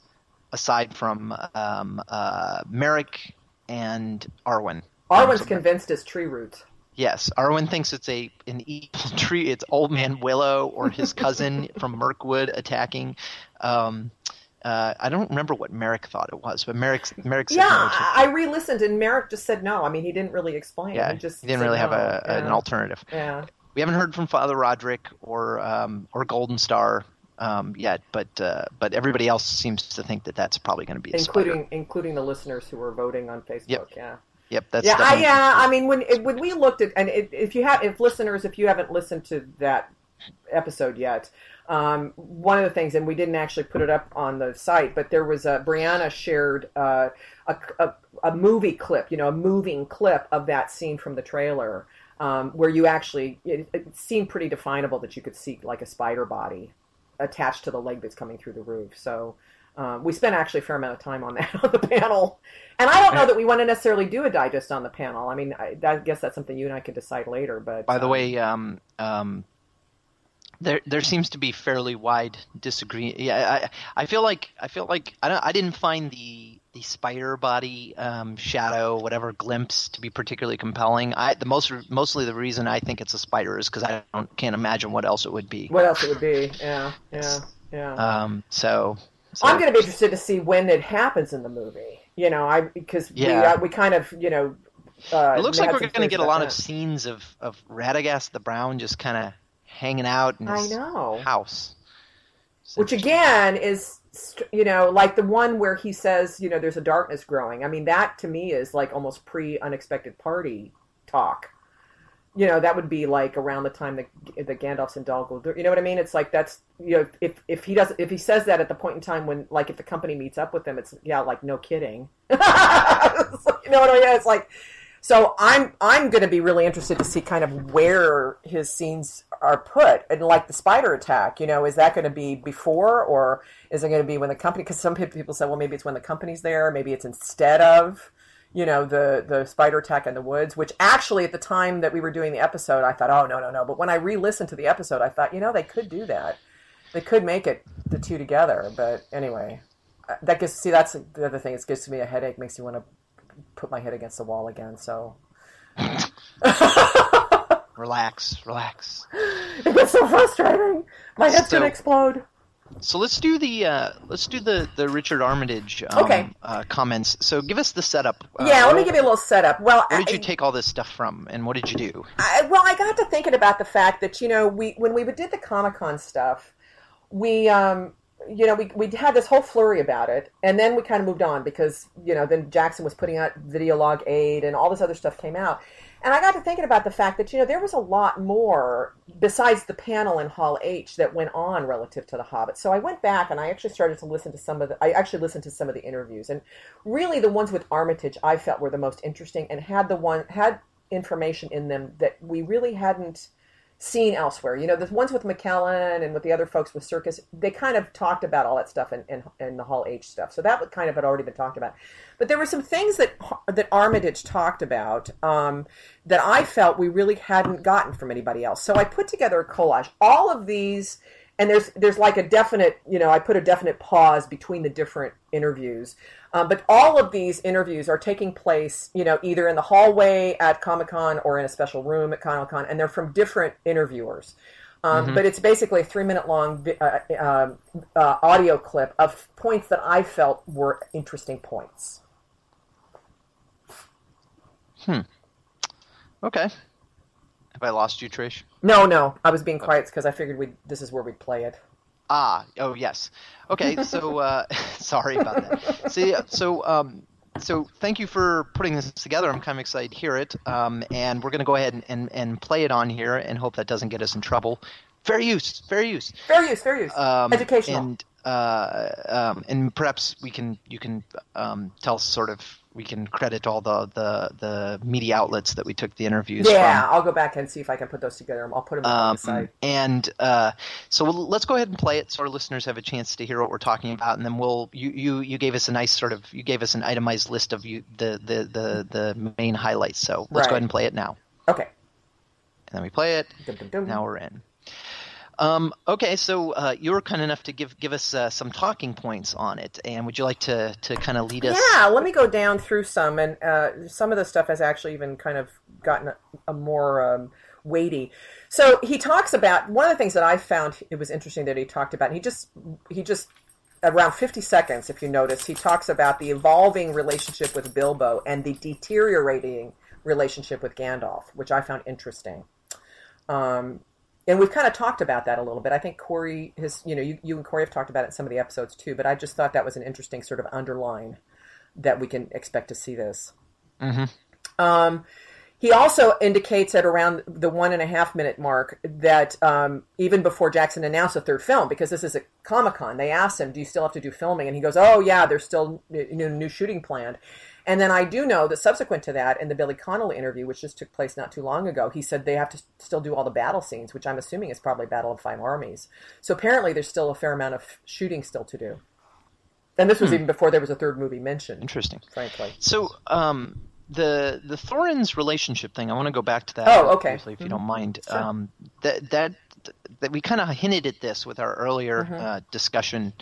aside from um, uh, merrick and arwen. Arwen's convinced it's tree roots. yes arwen thinks it's a an evil tree. It's old man willow or his cousin from mirkwood attacking. Um, uh, I don't remember what Merrick thought it was, but Merrick Merrick said Yeah, no I, re-listened and Merrick just said no. I mean, he didn't really explain. yeah, he just he didn't really have no. a, an alternative. Yeah. we haven't heard from Father Roderick or um, or Golden Star um, yet, but uh, but everybody else seems to think that that's probably going to be including spider. including the listeners who are voting on Facebook. Yep. Yeah, Yep, that's yeah, I, yeah. I mean, when it, when we looked at and it, if you have if listeners if you haven't listened to that episode yet, um, one of the things and we didn't actually put it up on the site, but there was a Brianna shared uh, a, a a movie clip, you know, a moving clip of that scene from the trailer. Um, where you actually, it, it seemed pretty definable that you could see like a spider body attached to the leg that's coming through the roof. So um, we spent actually a fair amount of time on that on the panel. And I don't know that we want to necessarily do a digest on the panel. I mean, I, I guess that's something you and I could decide later. But By the um, way, um, um, there there seems to be fairly wide disagree. Yeah, I I feel like I feel like I don't, I didn't find the the spider body um, shadow whatever glimpse to be particularly compelling. I the most mostly the reason I think it's a spider is because I don't can't imagine what else it would be. what else it would be? Yeah, yeah, yeah. Um, so, so I'm going to be interested to see when it happens in the movie. You know, I because we, Yeah. uh, we kind of you know. Uh, It looks like we're going to get a lot that. of scenes of, of Radagast the Brown just kind of hanging out in I his know. house. It's which again is you know like the one where he says you know there's a darkness growing i mean that to me is like almost pre unexpected party talk you know that would be like around the time the the Gandalf's Dol Guldur. You know what I mean? It's like that's you know if if he does if he says that at the point in time when like if the company meets up with them, it's yeah like no kidding. Like, you know what I mean? It's like so I'm I'm going to be really interested to see kind of where his scenes are put and like the spider attack. You know, is that going to be before or is it going to be when the company? Because some people say, well, maybe it's when the company's there, maybe it's instead of you know the the spider attack in the woods which actually at the time that we were doing the episode i thought oh no no no but when i re-listened to the episode i thought you know they could do that they could make it the two together but anyway uh, that gives see that's the other thing it gives me a headache makes me want to put my head against the wall again so relax, relax. It gets so frustrating. My head's So- gonna explode. So let's do the uh, let's do the the Richard Armitage um, Okay. uh, comments. So give us the setup. Uh, yeah, let me give you a little setup. Well, Where did you take all this stuff from, and what did you do? I, well, I got to thinking about the fact that you know we when we did the Comic Con stuff, we um, you know we we had this whole flurry about it, and then we kind of moved on because you know then Jackson was putting out Video Log Eight and all this other stuff came out, and I got to thinking about the fact that you know there was a lot more besides the panel in Hall H that went on relative to the Hobbit. So I went back and I actually started to listen to some of the I actually listened to some of the interviews, and really the ones with Armitage I felt were the most interesting and had the one had information in them that we really hadn't seen elsewhere. You know, the ones with McKellen and with the other folks with Circus, they kind of talked about all that stuff in, in, in the Hall H stuff. So that kind of had already been talked about. But there were some things that that Armitage talked about um, that I felt we really hadn't gotten from anybody else. So I put together a collage. All of these. And there's there's like a definite you know I put a definite pause between the different interviews, um, but all of these interviews are taking place you know either in the hallway at Comic Con or in a special room at Comic Con, and they're from different interviewers. Um, But it's basically a three minute long uh, uh, uh, audio clip of points that I felt were interesting points. Hmm. Okay. Have I lost you, Trish? No, no, I was being quiet because I figured we this is where we'd play it. Ah, oh yes. Okay, so uh, sorry about that. See, so um, so thank you for putting this together. I'm kind of excited to hear it. Um, and we're going to go ahead and, and, and play it on here, and hope that doesn't get us in trouble. Fair use, fair use. Fair use, fair use, Um, educational. And uh, um, and perhaps we can you can um, tell us sort of we can credit all the, the the media outlets that we took the interviews yeah, from. I'll go back and see if I can put those together. I'll put them on Um, the site. and uh, so we'll, let's go ahead and play it, so our listeners have a chance to hear what we're talking about, and then we'll you you, you gave us a nice sort of you gave us an itemized list of you the the the, the main highlights. So let's Right. go ahead and play it now, Okay. and then we play it. Dum, dum, dum. Now we're in. Um, okay, so uh, you were kind enough to give give us uh, some talking points on it, and would you like to, to kind of lead us? Yeah, let me go down through some, and uh, some of the stuff has actually even kind of gotten a, a more um, weighty. So he talks about one of the things that I found it was interesting that he talked about. He just he just around 50 seconds, if you notice, he talks about the evolving relationship with Bilbo and the deteriorating relationship with Gandalf, which I found interesting. Um, and we've kind of talked about that a little bit. I think Corey has, you know, you, you and Corey have talked about it in some of the episodes too, but I just thought that was an interesting sort of underline that we can expect to see this. Um, he also indicates at around the one and a half minute mark that um, even before Jackson announced a third film, because this is a Comic Con, they asked him, "Do you still have to do filming?" And he goes, "Oh yeah, there's still you know new shooting planned." And then I do know that subsequent to that, in the Billy Connolly interview, which just took place not too long ago, he said they have to still do all the battle scenes, which I'm assuming is probably Battle of Five Armies. So apparently, there's still a fair amount of shooting still to do. And this was even before there was a third movie mentioned, Interesting. frankly. So, um, the the Thorin's relationship thing, I want to go back to that. Oh, okay. briefly, if you don't mind. Sure. Um, that that that we kind of hinted at this with our earlier Mm-hmm. uh, discussion.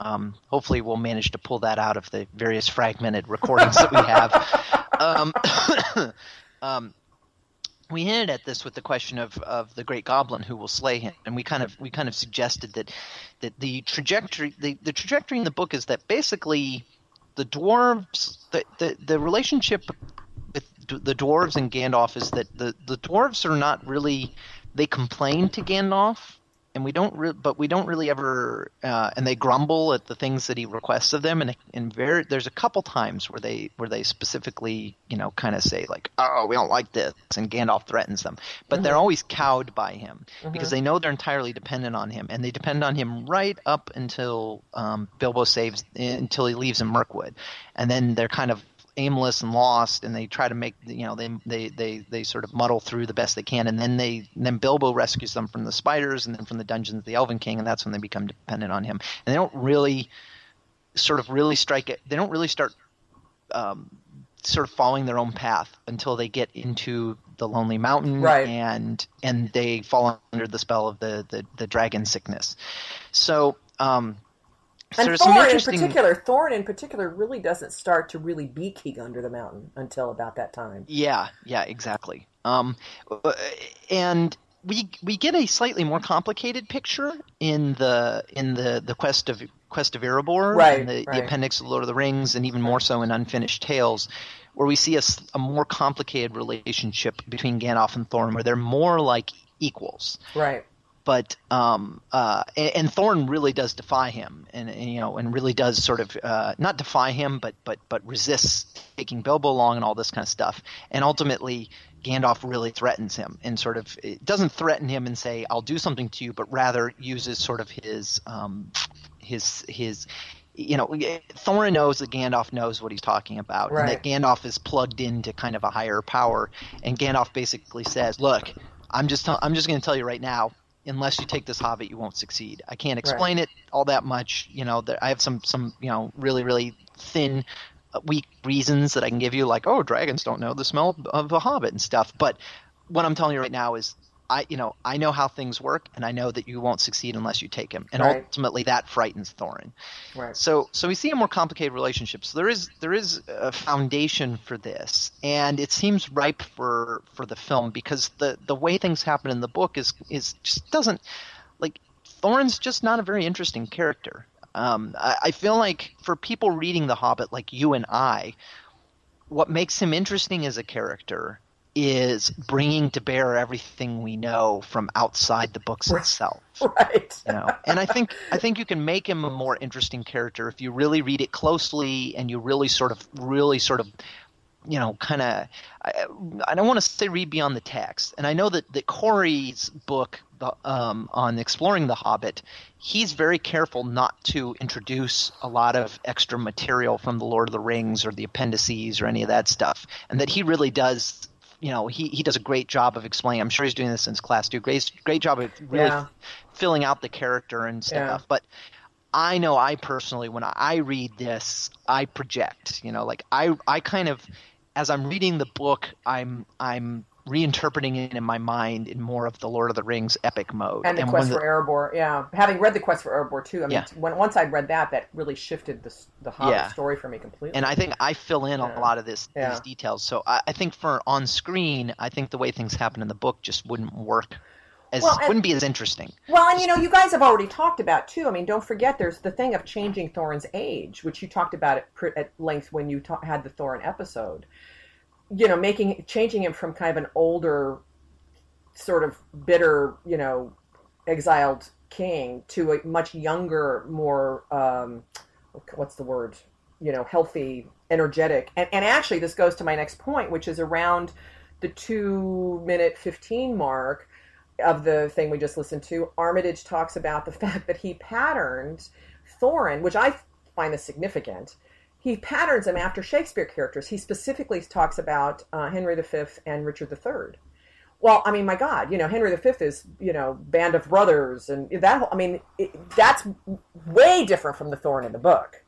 Um, hopefully, we'll manage to pull that out of the various fragmented recordings that we have. Um, um, we hinted at this with the question of, of the great goblin who will slay him, and we kind of we kind of suggested that that the trajectory the, the trajectory in the book is that basically the dwarves the, the, the relationship with the dwarves and Gandalf is that the, the dwarves are not really they complain to Gandalf and we don't re- but we don't really ever uh, and they grumble at the things that he requests of them and and very there's a couple times where they where they specifically you know kind of say like oh we don't like this and Gandalf threatens them. But they're always cowed by him because they know they're entirely dependent on him and they depend on him right up until um, Bilbo saves until he leaves in Mirkwood. And then they're kind of aimless and lost and they try to make you know they they they they sort of muddle through the best they can and then they then Bilbo rescues them from the spiders and then from the dungeons of the Elven King and that's when they become dependent on him and they don't really sort of really strike it they don't really start um, sort of following their own path until they get into the Lonely Mountain Right. and and they fall under the spell of the the, the dragon sickness so um so And Thorin in particular, Thorin in particular, really doesn't start to really be king under the mountain until about that time. Yeah, yeah, exactly. Um, uh, and we we get a slightly more complicated picture in the in the, the quest of quest of Erebor, Right, in the, right. the appendix of Lord of the Rings, and even more so in Unfinished Tales, where we see a more complicated relationship between Gandalf and Thorin, where they're more like equals Right. But um, uh, and, and Thorin really does defy him, and, and you know, and really does sort of uh, not defy him, but but but resists taking Bilbo along and all this kind of stuff. And ultimately, Gandalf really threatens him, and sort of it doesn't threaten him and say, "I'll do something to you," but rather uses sort of his um, his his. You know, Thorin knows that Gandalf knows what he's talking about, and that Gandalf is plugged into kind of a higher power. And Gandalf basically says, "Look, I'm just tell- I'm just going to tell you right now, unless you take this Hobbit, you won't succeed. I can't explain it all that much. You know, there, I have some some you know really really thin, uh, weak reasons that I can give you, like oh, dragons don't know the smell of a Hobbit and stuff. But what I'm telling you right now is." I, you know, I know how things work, and I know that you won't succeed unless you take him. And Right. ultimately, that frightens Thorin. Right. So, so we see a more complicated relationship. So there is there is a foundation for this, and it seems ripe for for the film because the the way things happen in the book is is just doesn't like Thorin's just not a very interesting character. Um, I, I feel like for people reading The Hobbit, like you and I, what makes him interesting as a character is bringing to bear everything we know from outside the books itself. Right. you know? And i think i think you can make him a more interesting character if you really read it closely and you really sort of really sort of you know kind of I, I don't want to say read beyond the text. And i know that that corey's book the, um, on exploring the hobbit he's very careful not to introduce a lot of extra material from the lord of the rings or the appendices or any of that stuff and that he really does you know he, he does a great job of explaining i'm sure he's doing this in his class too great great job of really Yeah. filling out the character and stuff. Yeah. But I know I personally, when I read this, I project. You know, like I I kind of as I'm reading the book, I'm I'm reinterpreting it in my mind in more of the Lord of the Rings epic mode. And the when quest for Erebor, yeah. Having read the quest for Erebor too, I mean, Yeah. when once I'd read that, that really shifted the the Hobbit Yeah. story for me completely. and I think I fill in Yeah. a lot of this these details. So I, I think for on screen, I think the way things happen in the book just wouldn't work. As Well, and- wouldn't be as interesting. Well, and you know, you guys have already talked about too. I mean, don't forget, there's the thing of changing Thorin's age, which you talked about at, at length when you ta- had the Thorin episode. You know, making changing him from kind of an older, sort of bitter, you know, exiled king to a much younger, more um, what's the word? You know, healthy, energetic, and and actually, this goes to my next point, which is around the two minute fifteen mark of the thing we just listened to, Armitage talks about the fact that he patterned Thorin, which I find this significant. He patterns him after Shakespeare characters. He specifically talks about uh, Henry V and Richard III. Well, I mean, my God, you know, Henry V is, you know, band of brothers, and that. whole- I mean, it, that's way different from the Thorin in the book.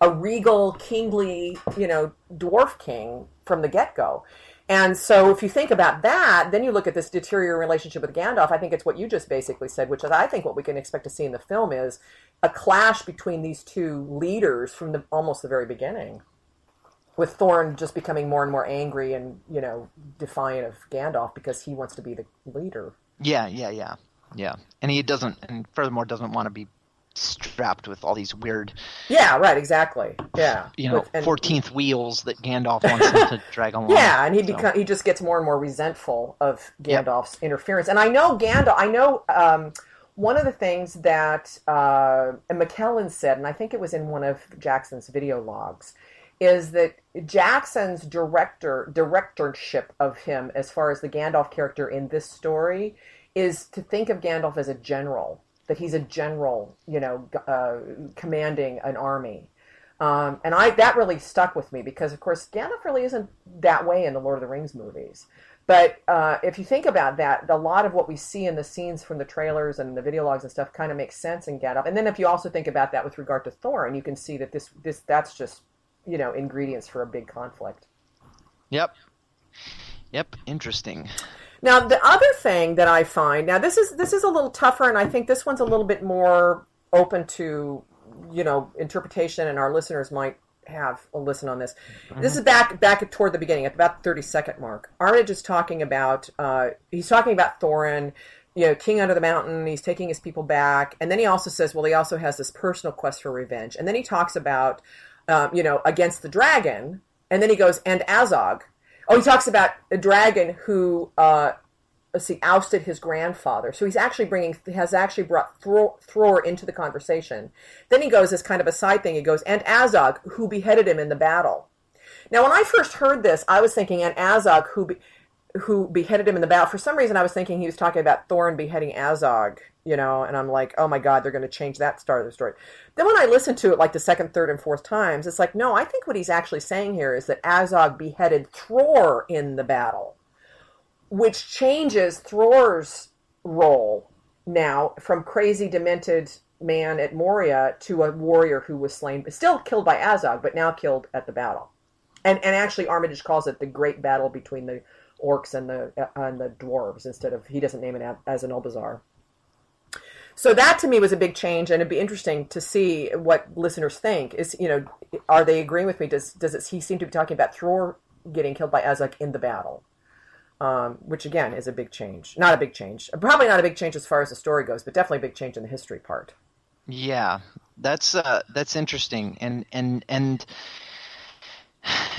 A regal, kingly, you know, dwarf king from the get go. And so, if you think about that, then you look at this deteriorating relationship with Gandalf. I think it's what you just basically said, which is I think what we can expect to see in the film is a clash between these two leaders from the almost the very beginning, with Thorin just becoming more and more angry and you know defiant of Gandalf because he wants to be the leader. Yeah, yeah, yeah, yeah. And he doesn't, and furthermore, doesn't want to be strapped with all these weird, Yeah, right, exactly. Yeah, you know, fourteenth wheels that Gandalf wants him to drag along. Yeah, and he So- become he just gets more and more resentful of Gandalf's interference. And I know Gandalf. I know um, one of the things that uh, McKellen said, and I think it was in one of Jackson's video logs, is that Jackson's director directorship of him, as far as the Gandalf character in this story, is to think of Gandalf as a general. That he's a general, you know, uh, commanding an army. Um, and I that really stuck with me because, of course, Gandalf really isn't that way in the Lord of the Rings movies. But uh, if you think about that, a lot of what we see in the scenes from the trailers and the video logs and stuff kind of makes sense in Gandalf. And then if you also think about that with regard to Thorin, you can see that this this that's just you know ingredients for a big conflict. Yep. Yep. Interesting. Now, the other thing that I find now this is this is a little tougher, and I think this one's a little bit more open to you know interpretation, and our listeners might have a listen on this. This is back back toward the beginning, at about the thirty second mark. Armitage is talking about uh, he's talking about Thorin, you know, King under the mountain. He's taking his people back, and then he also says, well, he also has this personal quest for revenge, and then he talks about, um, you know, against the dragon, and then he goes and Azog. Oh, he talks about a dragon who uh, let's see, ousted his grandfather. So he's actually bringing, has actually brought Thror, into the conversation. Then he goes as kind of a side thing. He goes, and Azog, who beheaded him in the battle. Now, when I first heard this, I was thinking, and Azog, who be, who beheaded him in the battle. For some reason, I was thinking he was talking about Thorin beheading Azog, you know, and I'm like, oh my god, they're going to change that start of the story. Then when I listened to it like the second, third, and fourth times, it's like, no, I think what he's actually saying here is that Azog beheaded Thror in the battle which changes Thror's role now from crazy, demented man at Moria to a warrior who was slain, still killed by Azog, but now killed at the battle. And and actually, Armitage calls it the great battle between the orcs and the uh, and the dwarves instead of he doesn't name it as Azanulbizar. So that to me was a big change, and it'd be interesting to see what listeners think. Is you know, are they agreeing with me? Does does it, he seem to be talking about Thror getting killed by Azog in the battle? Um, which again is a big change. Not a big change. Probably not a big change as far as the story goes, but definitely a big change in the history part. Yeah, that's uh, that's interesting, and and and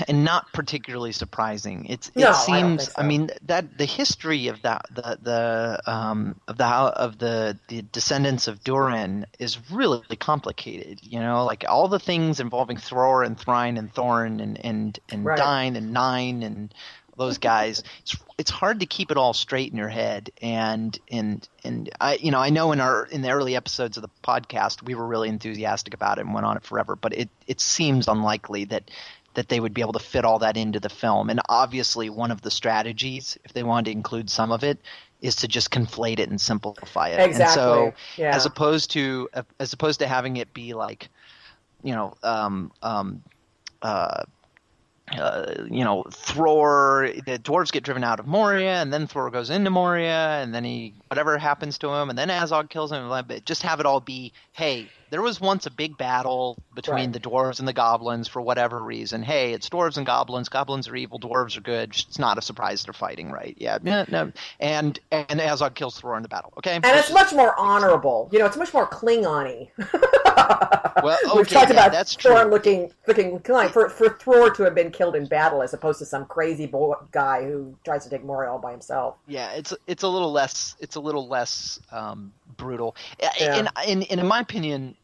and not particularly surprising. It's it No, I seems. think so. I, mean that the history of that the the um of the of the the descendants of Durin is really complicated. You know, like all the things involving Thror and Thrain and Thorin and and and Right. Dain and Nain and those guys. It's it's hard to keep it all straight in your head. And and and I you know I know in our in the early episodes of the podcast we were really enthusiastic about it and went on it forever. But it it seems unlikely that that they would be able to fit all that into the film. And obviously, one of the strategies, if they wanted to include some of it, is to just conflate it and simplify it. Exactly. And so, Yeah. as opposed to as opposed to having it be like, you know, um, um, uh, uh, you know, Thror, the dwarves get driven out of Moria, and then Thror goes into Moria, and then he, whatever happens to him, and then Azog kills him. But just have it all be, hey, there was once a big battle between Right. the dwarves and the goblins for whatever reason. Hey, it's dwarves and goblins. Goblins are evil. Dwarves are good. It's not a surprise they're fighting, right? Yeah, no. And and Azog kills Thror in the battle. Okay, And it's much more honorable. You know, it's much more Klingon-y. well, We've talked yeah, about that's true. Thor looking looking Klingon for for Thror to have been killed in battle as opposed to some crazy boy, guy who tries to take Moria all by himself. Yeah, it's it's a little less it's a little less um, brutal. Yeah. And, and, and in my opinion,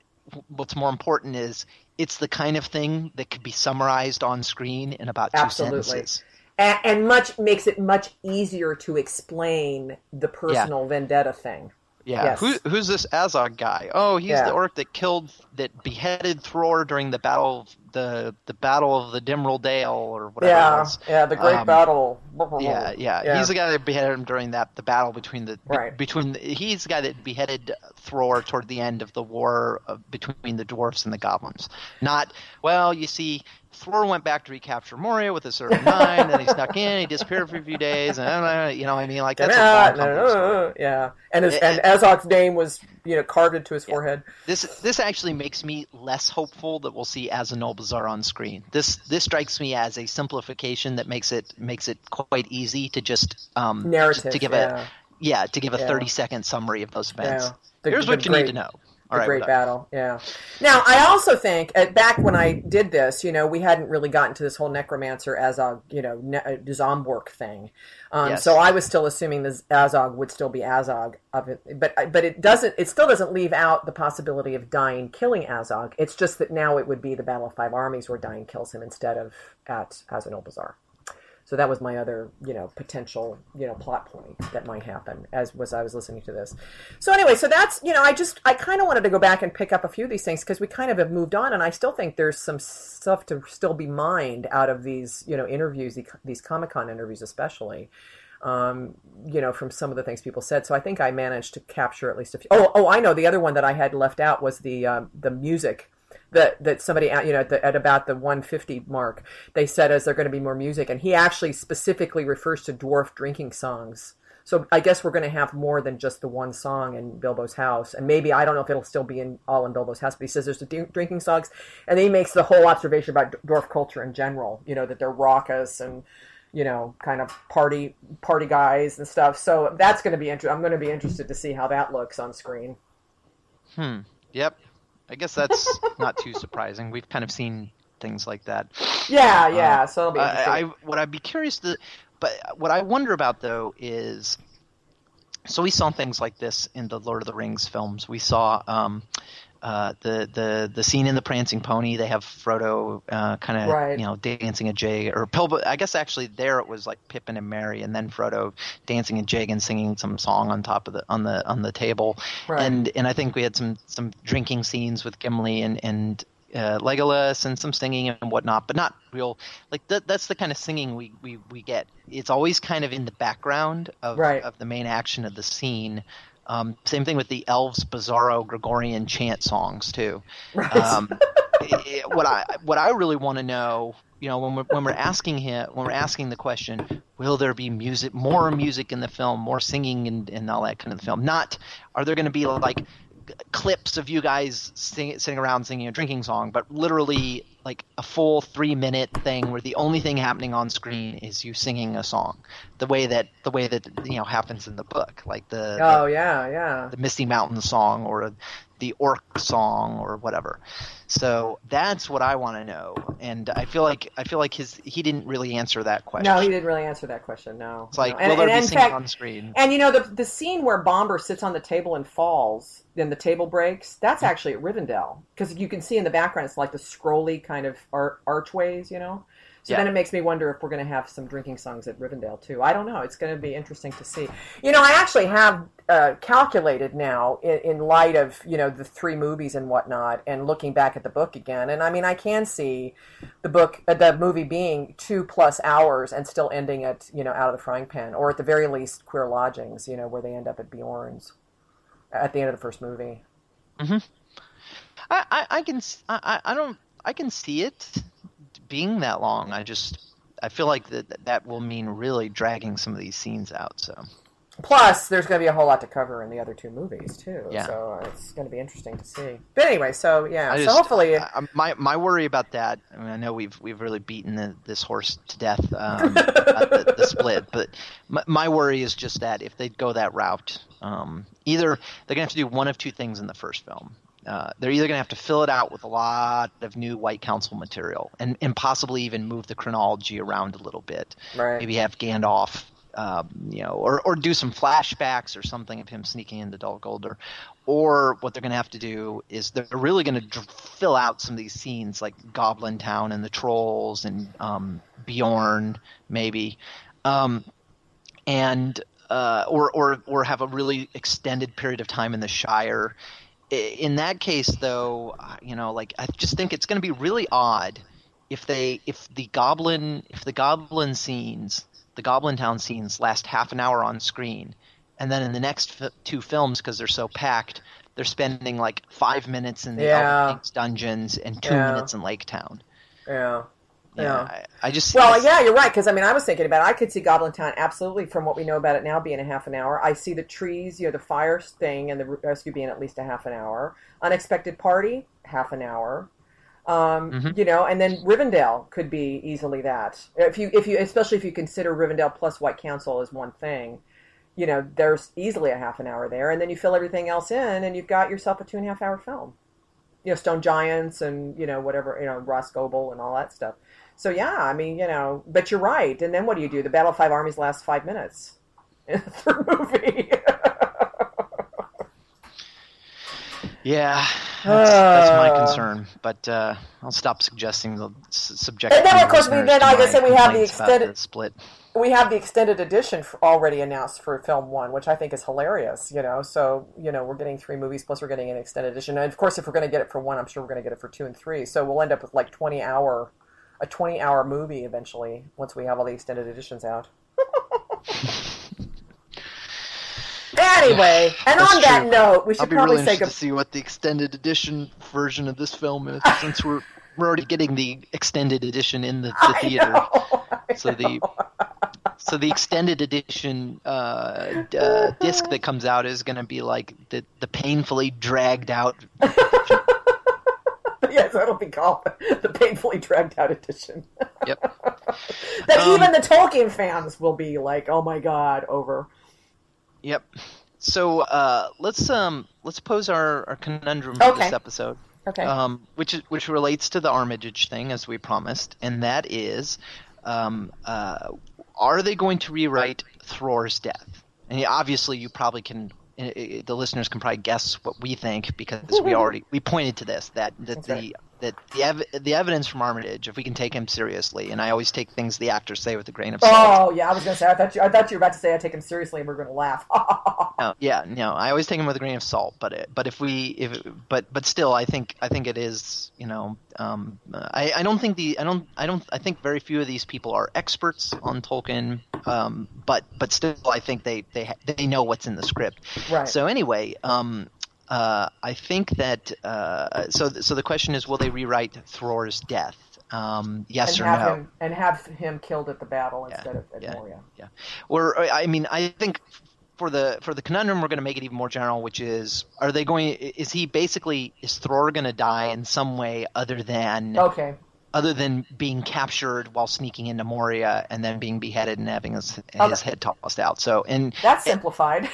what's more important is it's the kind of thing that could be summarized on screen in about two Absolutely. sentences. And, and much makes it much easier to explain the personal vendetta thing. Yeah, Yes. Who, who's this Azog guy? Oh, he's Yeah. the orc that killed, that beheaded Thror during the battle, of the the battle of the Dimrill Dale or whatever. it Yeah, was. yeah, the great Um, battle. Yeah, yeah, He's the guy that beheaded him during that the battle between the be- Right. between. The, he's the guy that beheaded Thror toward the end of the war uh, between the dwarfs and the goblins. Not well. You see, Thror went back to recapture Moria with a certain nine, then he snuck in. He disappeared for a few days, and uh, you know, what I mean, like that's a story. yeah, and his, And- and Azog's name was you know carved into his forehead. This this actually makes me less hopeful that we'll see Azanulbizar on screen. This this strikes me as a simplification that makes it makes it quite easy to just um Narrative, just to give yeah. a yeah to give a Yeah. thirty second summary of those events. Yeah. The- Here's the what you great- need to know. The All right, great battle, yeah. Now, I also think uh, back when I did this, you know, we hadn't really gotten to this whole necromancer Azog, you know, ne- uh, Zombork thing. Um, Yes. So I was still assuming this Azog would still be Azog of it, but but it doesn't. It still doesn't leave out the possibility of Dain killing Azog. It's just that now it would be the Battle of Five Armies where Dain kills him instead of at Azanulbizar. So that was my other, you know, potential, you know, plot point that might happen as was I was listening to this. So anyway, so that's, you know, I just I kind of wanted to go back and pick up a few of these things because we kind of have moved on, and I still think there's some stuff to still be mined out of these, you know, interviews, these Comic Con interviews, especially. Um, you know, from some of the things people said. So I think I managed to capture at least a few. Oh, oh, I know. The other one that I had left out was the um, the music that that somebody you know at, the, at about the 150 mark they said is there going to be more music and he actually specifically refers to dwarf drinking songs So I guess we're going to have more than just the one song in Bilbo's house, and maybe I don't know if it'll still be in all in Bilbo's house. But he says there's the d- drinking songs, and then he makes the whole observation about dwarf culture in general. You know that they're raucous and you know kind of party party guys and stuff. So that's going to be interesting. I'm going to be interested to see how that looks on screen. Hmm. Yep. I guess that's not too surprising. We've kind of seen things like that. Yeah, yeah. Uh, so it'll be. I, I what I'd be curious to, but what I wonder about though is, so we saw things like this in the Lord of the Rings films. We saw um, uh, the the the scene in the Prancing Pony. They have Frodo uh, kind of right. you know dancing a jig, or Bilbo. I guess actually there it was like Pippin and Merry, and then Frodo dancing a jig and singing some song on top of the on the on the table. Right. And and I think we had some some drinking scenes with Gimli and and uh, Legolas and some singing and whatnot, but not real. Like that, that's the kind of singing we, we, we get. It's always kind of in the background of right. of the main action of the scene. Um, same thing with the elves' bizarro Gregorian chant songs too. Right. Um, it, what I what I really want to know, you know, when we're when we're asking him when we're asking the question, will there be music, more music in the film, more singing and, and all that kind of the film? Not are there going to be like clips of you guys sing, sitting around singing a drinking song, but literally like a full three minute thing where the only thing happening on screen is you singing a song, the way that the way that you know happens in the book, like the oh the, yeah yeah. the Misty Mountain song or the Orc song or whatever. So that's what I want to know, and I feel like I feel like his he didn't really answer that question. No, he didn't really answer that question. No, It's like no. will there and be fact, on screen? And you know the the scene where Bombur sits on the table and falls, then the table breaks. That's mm-hmm. actually at Rivendell because you can see in the background it's like the scrolly kind of ar- archways, you know. So Yeah. then it makes me wonder if we're going to have some drinking songs at Rivendell too. I don't know. It's going to be interesting to see. You know, I actually have uh, calculated now in, in light of you know the three movies and whatnot, and looking back at the book again. And I mean, I can see the book, uh, the movie being two plus hours and still ending at you know out of the frying pan, or at the very least queer lodgings. You know, where they end up at Beorn's at the end of the first movie. I, I, I can I I don't I can see it being that long. I just I feel like that that will mean really dragging some of these scenes out. So Plus, there's going to be a whole lot to cover in the other two movies too. Yeah. So it's going to be interesting to see. But anyway, so yeah. I so just, hopefully, I, my my worry about that. I mean, I know we've we've really beaten the, this horse to death um, the, the split, but my, my worry is just that if they go that route, um, either they're gonna have to do one of two things in the first film. Uh, they're either going to have to fill it out with a lot of new White Council material, and, and possibly even move the chronology around a little bit. Right. Maybe have Gandalf, um, you know, or, or do some flashbacks or something of him sneaking into Dol Guldur. Or what they're going to have to do is they're really going to dr- fill out some of these scenes, like Goblin Town and the trolls and um, Beorn, maybe, um, and uh, or or or have a really extended period of time in the Shire. In that case, though, you know, like I just think it's going to be really odd if they if the goblin if the goblin scenes the goblin town scenes last half an hour on screen and then in the next f- two films because they're so packed they're spending like five minutes in the Yeah. King's dungeons and two Yeah. minutes in lake town yeah. Yeah, Yeah. I, I just Well, I- yeah, you're right. Because I mean, I was thinking about. It. I could see Goblin Town absolutely from what we know about it now being a half an hour. I see the trees, you know, the fire thing, and the rescue being at least a half an hour. Unexpected party, half an hour. Um, Mhm. You know, and then Rivendell could be easily that. If you, if you, especially if you consider Rivendell plus White Council as one thing, you know, there's easily a half an hour there, and then you fill everything else in, and you've got yourself a two and a half hour film. You know, Stone Giants and you know whatever you know Rhosgobel and all that stuff. So yeah, I mean, you know, but you're right. And then what do you do? The Battle of Five Armies lasts five minutes in the third movie. yeah that's, that's my Uh. concern but uh, I'll stop suggesting the s- subjective And then, of course, we- then, like I said, we have the extended- the split we have the extended edition already announced for film one, which I think is hilarious. You know, so you know we're getting three movies plus we're getting an extended edition, and of course, if we're going to get it for one, I'm sure we're going to get it for two and three. So we'll end up with like twenty hour, a twenty hour movie eventually once we have all the extended editions out. anyway, and That's on that true. note, we should I'll be probably really say good- to see what the extended edition version of this film is, since we're we're already getting the extended edition in the, the theater. know, So the so the extended edition uh, uh, disc that comes out is going to be like the the painfully dragged out. yes, that'll be called the painfully dragged out edition. Yep. that Um, even the Tolkien fans will be like, "Oh my god!" Over. Yep. So uh, let's um let's pose our, our conundrum for Okay. this episode. Okay. um, which is, which relates to the Armitage thing, as we promised, and that is, um, uh, are they going to rewrite Thror's death? And obviously, you probably can. i- i- The listeners can probably guess what we think because we already we pointed to this that that Okay. the that the ev- the evidence from Armitage, if we can take him seriously, and I always take things the actors say with a grain of salt. Oh yeah, I was gonna say. I thought you. I thought you were about to say I take him seriously, and we are gonna laugh. No, yeah, no. I always take him with a grain of salt, but it, but if we if but but still, I think I think it is you know um, I I don't think the I don't I don't I think very few of these people are experts on Tolkien, um, but but still I think they they they know what's in the script. right. So anyway, um, uh, I think that uh, so so the question is, will they rewrite Thror's death? Um, yes and or no? him and have him killed at the battle Yeah, instead of at yeah. Moria. Or I mean, I think for the for the conundrum, we're going to make it even more general, which is: Are they going? Is he basically is Thror going to die in some way other than Okay. other than being captured while sneaking into Moria and then being beheaded and having his, his head tossed out? So, and That's simplified.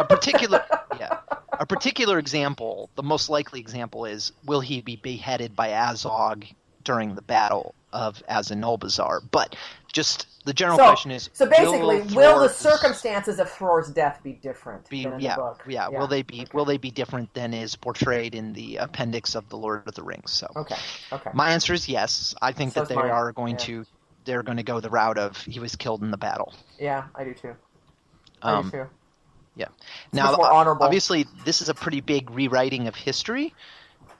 a particular yeah, a particular example, the most likely example is: Will he be beheaded by Azog during the battle of Azanulbizar? But just the general so, question is: so basically, will, the circumstances of Thror's death be different be than in yeah, the book? yeah will they be will they be different than is portrayed in the appendix of the Lord of the Rings? So Okay. Okay. my answer is yes. I think So that they mine. are going Yeah. to they're going to go the route of he was killed in the battle. yeah, I do too. I Um, do too. Yeah. Now, obviously, this is a pretty big rewriting of history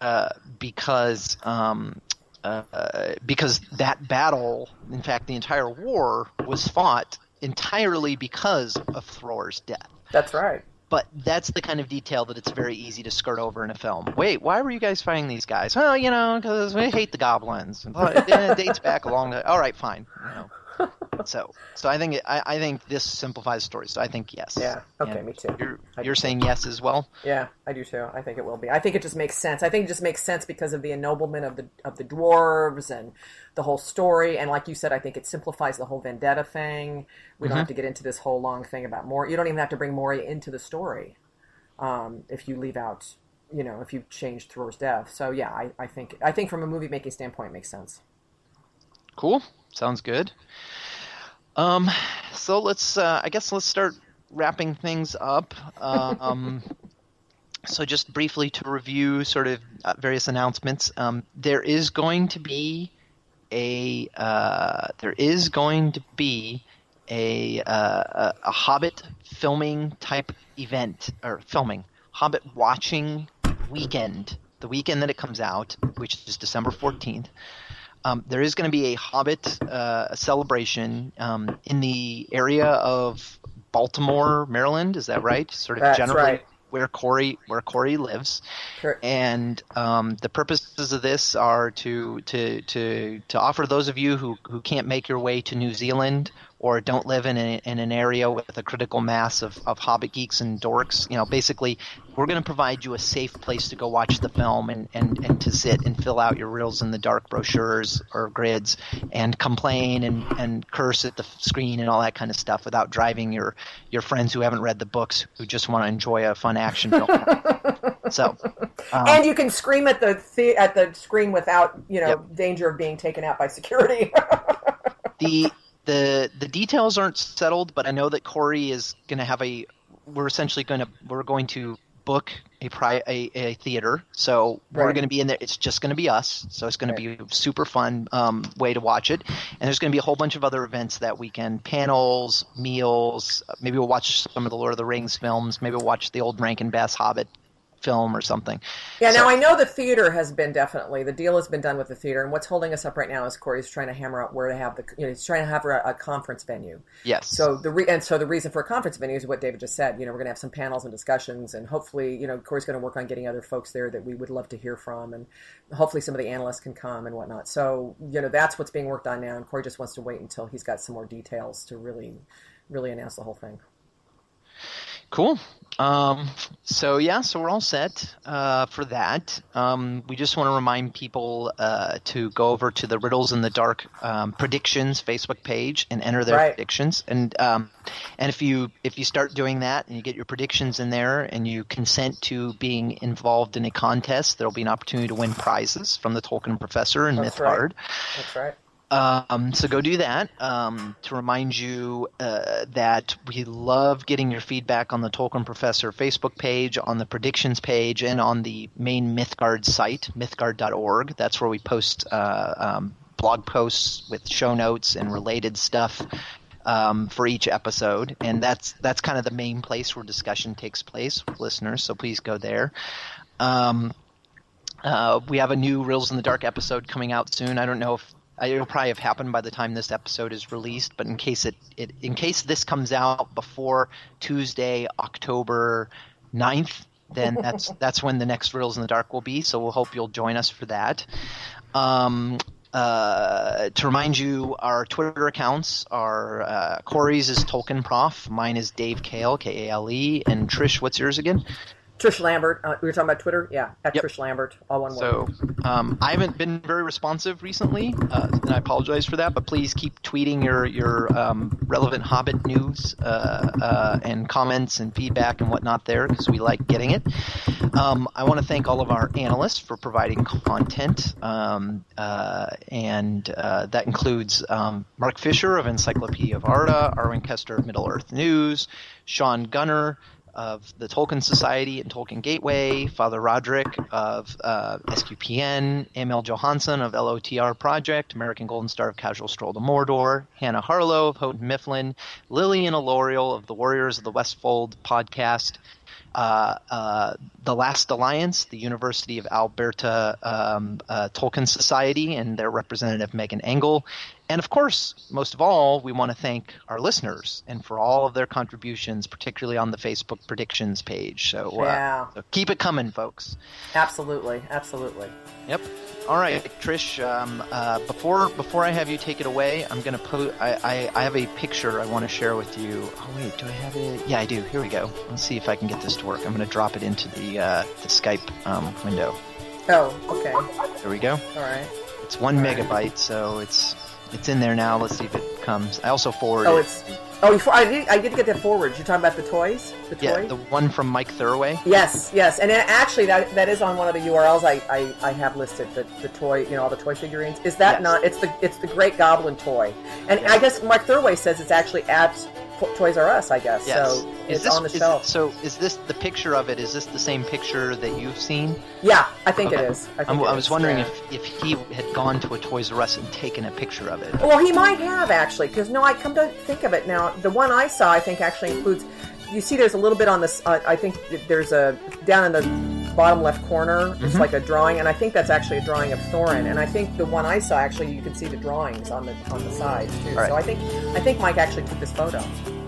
uh, because um, uh, because that battle, in fact, the entire war was fought entirely because of Thror's death. That's right. But that's the kind of detail that it's very easy to skirt over in a film. Wait, why were you guys fighting these guys? Well, you know, because we hate the goblins. But it dates back along the. All right, fine. You know. So, so I think it, I, I think this simplifies the story. So I think yes. Yeah. Okay. And Me too. You're you're saying yes as well. Yeah, I do too. I think it will be. I think it just makes sense. I think it just makes sense because of the ennoblement of the of the dwarves and the whole story. And like you said, I think it simplifies the whole vendetta thing. We don't have to get into this whole long thing about Moria. You don't even have to bring Moria into the story um, if you leave out, you know, if you change Thror's death. So yeah, I, I think I think from a movie making standpoint, it makes sense. Cool. Sounds good. Um, so let's. Uh, I guess let's start wrapping things up. Uh, um, so just briefly to review sort of uh, various announcements. Um, there is going to be a. Uh, there is going to be a, uh, a a Hobbit filming type event or filming Hobbit watching weekend. The weekend that it comes out, which is December fourteenth. Um, there is going to be a Hobbit uh, celebration um, in the area of Baltimore, Maryland. Is that right? Sort of That's generally right. where Corey where Corey lives. Sure. And um, the purposes of this are to to to to offer those of you who, who can't make your way to New Zealand or don't live in, a, in an area with a critical mass of, of hobbit geeks and dorks. You know, basically, we're going to provide you a safe place to go watch the film and, and, and to sit and fill out your reels in the dark brochures or grids and complain and, and curse at the screen and all that kind of stuff without driving your, your friends who haven't read the books who just want to enjoy a fun action film. so, um, and you can scream at the, the at the screen without you know Yep. danger of being taken out by security. the the the details aren't settled, but I know that Corey is going to have a. We're essentially going to we're going to book a pri a, a theater, so we're going to be in there. It's just going to be us, so it's going Right. to be a super fun um, way to watch it. And there's going to be a whole bunch of other events that weekend: panels, meals. Maybe we'll watch some of the Lord of the Rings films. Maybe we'll watch the old Rankin Bass Hobbit film or something. Yeah, So- now I know the theater has been definitely the deal has been done with the theater, and what's holding us up right now is Corey's trying to hammer out where to have the you know he's trying to have a, a conference venue. Yes. So the re- and so the reason for a conference venue is what David just said. You know, we're going to have some panels and discussions, and hopefully, you know, Corey's going to work on getting other folks there that we would love to hear from, and hopefully some of the analysts can come and whatnot. So you know, that's what's being worked on now, and Corey just wants to wait until he's got some more details to really, really announce the whole thing. Cool. Um, so yeah, so we're all set uh, for that. Um, we just want to remind people uh, to go over to the Riddles in the Dark um, predictions Facebook page and enter their Right. predictions. And um, and if you if you start doing that and you get your predictions in there and you consent to being involved in a contest, there'll be an opportunity to win prizes from the Tolkien Professor and That's Mythgard. right. That's right. Um, so go do that. Um, to remind you uh, that we love getting your feedback on the Tolkien Professor Facebook page, on the predictions page, and on the main Mythgard site, mythgard.org. That's where we post uh, um, blog posts with show notes and related stuff. Um, for each episode, and that's that's kind of the main place where discussion takes place with listeners. So please go there. Um, uh, we have a new Reels in the Dark episode coming out soon. I don't know if it'll probably have happened by the time this episode is released, but in case it, it in case this comes out before Tuesday, October 9th, then that's that's when the next Reels in the Dark will be. So we'll hope you'll join us for that. Um, uh, to remind you, our Twitter accounts are uh, Corey's is Tolkien Prof, mine is Dave Kale, K A L E, and Trish, what's yours again? Trish Lambert. Uh, we were talking about Twitter. Yeah, at Yep. Trish Lambert, all one word. So um, I haven't been very responsive recently, uh, and I apologize for that. But please keep tweeting your your um, relevant Hobbit news uh, uh, and comments and feedback and whatnot there because we like getting it. Um, I want to thank all of our analysts for providing content, um, uh, and uh, that includes um, Mark Fisher of Encyclopedia of Arda, Arwen Kester of Middle Earth News, Shaun Gunner of the Tolkien Society and Tolkien Gateway, Father Roderick of uh, SQPN, Emil Johansson of LOTR Project, American Golden Star of Casual Stroll to Mordor, Hannah Harlow of Houghton Mifflin, Lillian Alorial of the Warriors of the Westfold podcast, uh, uh, the Last Alliance, the University of Alberta um, uh, Tolkien Society, and their representative Megan Engel. And of course, most of all, we want to thank our listeners and for all of their contributions, particularly on the Facebook predictions page. So, uh, Yeah. so keep it coming, folks. Absolutely, absolutely. Yep. All right, Trish. Um, uh, before before I have you take it away, I'm gonna put. I, I, I have a picture I want to share with you. Oh wait, do I have it? Yeah, I do. Here we go. Let's see if I can get this to work. I'm gonna drop it into the uh, the Skype um, window. Oh, okay. There we go. All right. It's one All right. megabyte, so it's it's in there now. Let's see if it comes. I also forwarded. Oh, it's. Oh, you, I did. I did get that forward. You're talking about the toys. The yeah, toy. the one from Mike Thurway. Yes, yes, and it- actually, that that is on one of the URLs I, I, I have listed. The, the toy, you know, all the toy figurines. Is that Yes. not? It's the it's the Great Goblin toy, and Yeah. I guess Mike Thurway says it's actually at Toys R Us. I guess Yes. so. Is It's this, on the is- shelf. so is this the picture of it? Is this the same picture that you've seen? yeah, I think Okay. it is. I, think it I is, was wondering yeah. if, if he had gone to a Toys R Us and taken a picture of it. Well, he might have actually, because no, I come to think of it now. The one I saw, I think, actually includes. You see, there's a little bit on this. Uh, I think there's a down in the bottom left corner. It's Mhm. like a drawing, and I think that's actually a drawing of Thorin. And I think the one I saw, actually, you can see the drawings on the on the sides too. Right. So I think I think Mike actually took this photo.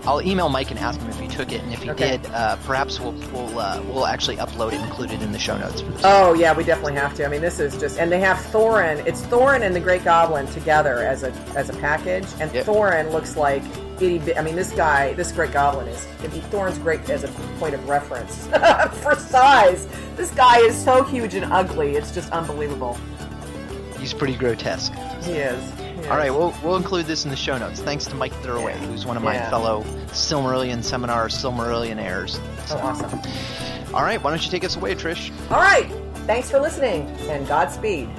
I'll email Mike and ask him if he took it, and if he Okay. did, uh, perhaps we'll we'll uh, we'll actually upload it, and include it in the show notes for this. Oh yeah, we definitely have to. I mean, this is just, and they have Thorin. It's Thorin and the Great Goblin together as a as a package, and Yep. Thorin looks like itty. bit- I mean, this guy, this Great Goblin is. I mean, Thorin's great as a point of reference for size. This guy is so huge and ugly. It's just unbelievable. He's pretty grotesque. He is. He is. All right, we'll we'll include this in the show notes. Thanks to Mike Thurway, Yeah. who's one of my Yeah. fellow Silmarillion seminar Silmarillionaires. Oh, awesome. All right, why don't you take us away, Trish? All right. Thanks for listening, and Godspeed.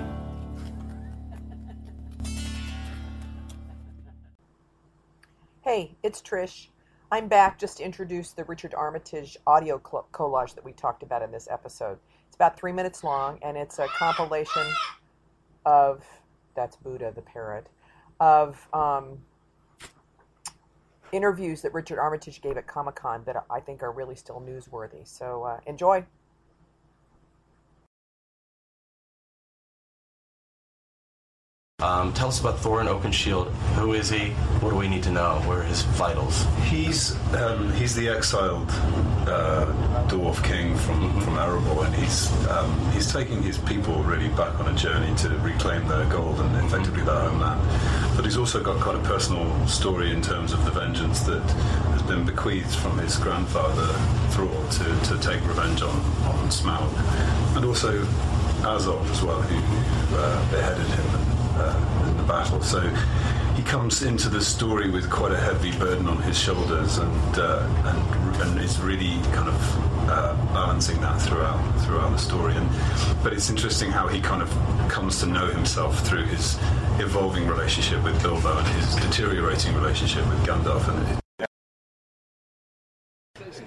Hey, it's Trish. I'm back just to introduce the Richard Armitage audio collage that we talked about in this episode. It's about three minutes long, and it's a compilation of that's Buddha the parrot of um, interviews that Richard Armitage gave at Comic Con that I think are really still newsworthy. So uh, enjoy. Um, tell us about Thorin Oakenshield. Who is he? What do we need to know? Where are his vitals? He's um, he's the exiled uh, dwarf king from from Erebor, and he's um, he's taking his people really back on a journey to reclaim their gold and effectively their homeland. But he's also got quite a personal story in terms of the vengeance that has been bequeathed from his grandfather Thror to, to take revenge on on Smaug, and also Azog as well, who, who uh, beheaded him uh, in the battle. So he comes into the story with quite a heavy burden on his shoulders, and uh, and, and is really kind of uh, balancing that throughout throughout the story. And but it's interesting how he kind of comes to know himself through his evolving relationship with Bilbo and his deteriorating relationship with Gandalf. And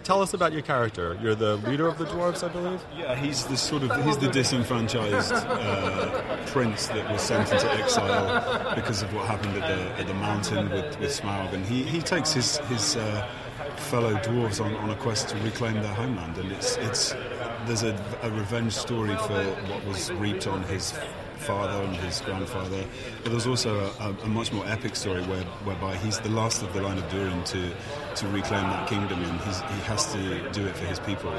Tell us about your character. You're the leader of the dwarves, I believe. Yeah, he's the sort of he's the disenfranchised uh, prince that was sent into exile because of what happened at the at the mountain with, with Smaug, and he, he takes his his uh, fellow dwarves on, on a quest to reclaim their homeland, and it's it's there's a, a revenge story for what was reaped on his father and his grandfather. But there's also a, a, much more epic story where, whereby he's the last of the line of Durin to, to reclaim that kingdom, and he has to do it for his people.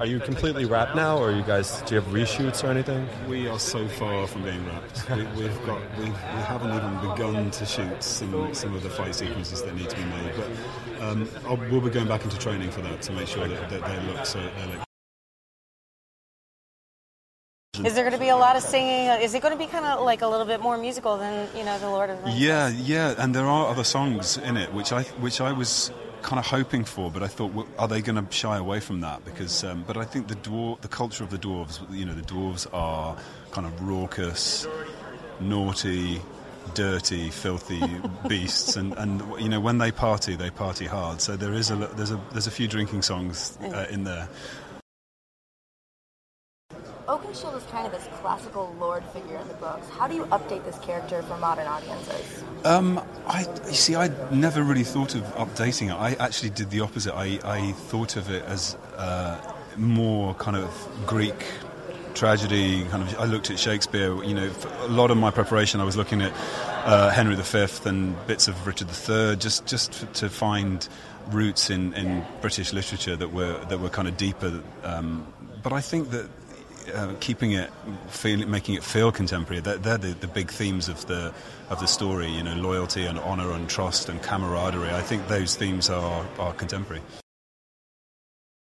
Are you completely wrapped now, or you guys do you have reshoots or anything? We are so far from being wrapped. we, have got we've, we haven't even begun to shoot some some of the fight sequences that need to be made. But um, we'll be going back into training for that to make sure that, that they look so they look is there going to be a lot of singing? Is it going to be kind of like a little bit more musical than you know the Lord of the Rings? Yeah, yeah, and there are other songs in it which I which I was kind of hoping for, but I thought, well, are they going to shy away from that? Because, um, but I think the dwar- the culture of the dwarves, you know, the dwarves are kind of raucous, naughty, dirty, filthy beasts, and, and you know when they party, they party hard. So there is a there's a there's a few drinking songs uh, in there. Oakenshield is kind of this classical lord figure in the books. How do you update this character for modern audiences? Um, I you see. I never really thought of updating it. I actually did the opposite. I, I thought of it as uh, more kind of Greek tragedy. Kind of. I looked at Shakespeare. You know, a lot of my preparation, I was looking at uh, Henry V and bits of Richard III, just just to find roots in, in British literature that were that were kind of deeper. Um, but I think that uh, keeping it, feel, making it feel contemporary. They're, they're the, the, big themes of the of the story. You know, loyalty and honor and trust and camaraderie. I think those themes are are contemporary.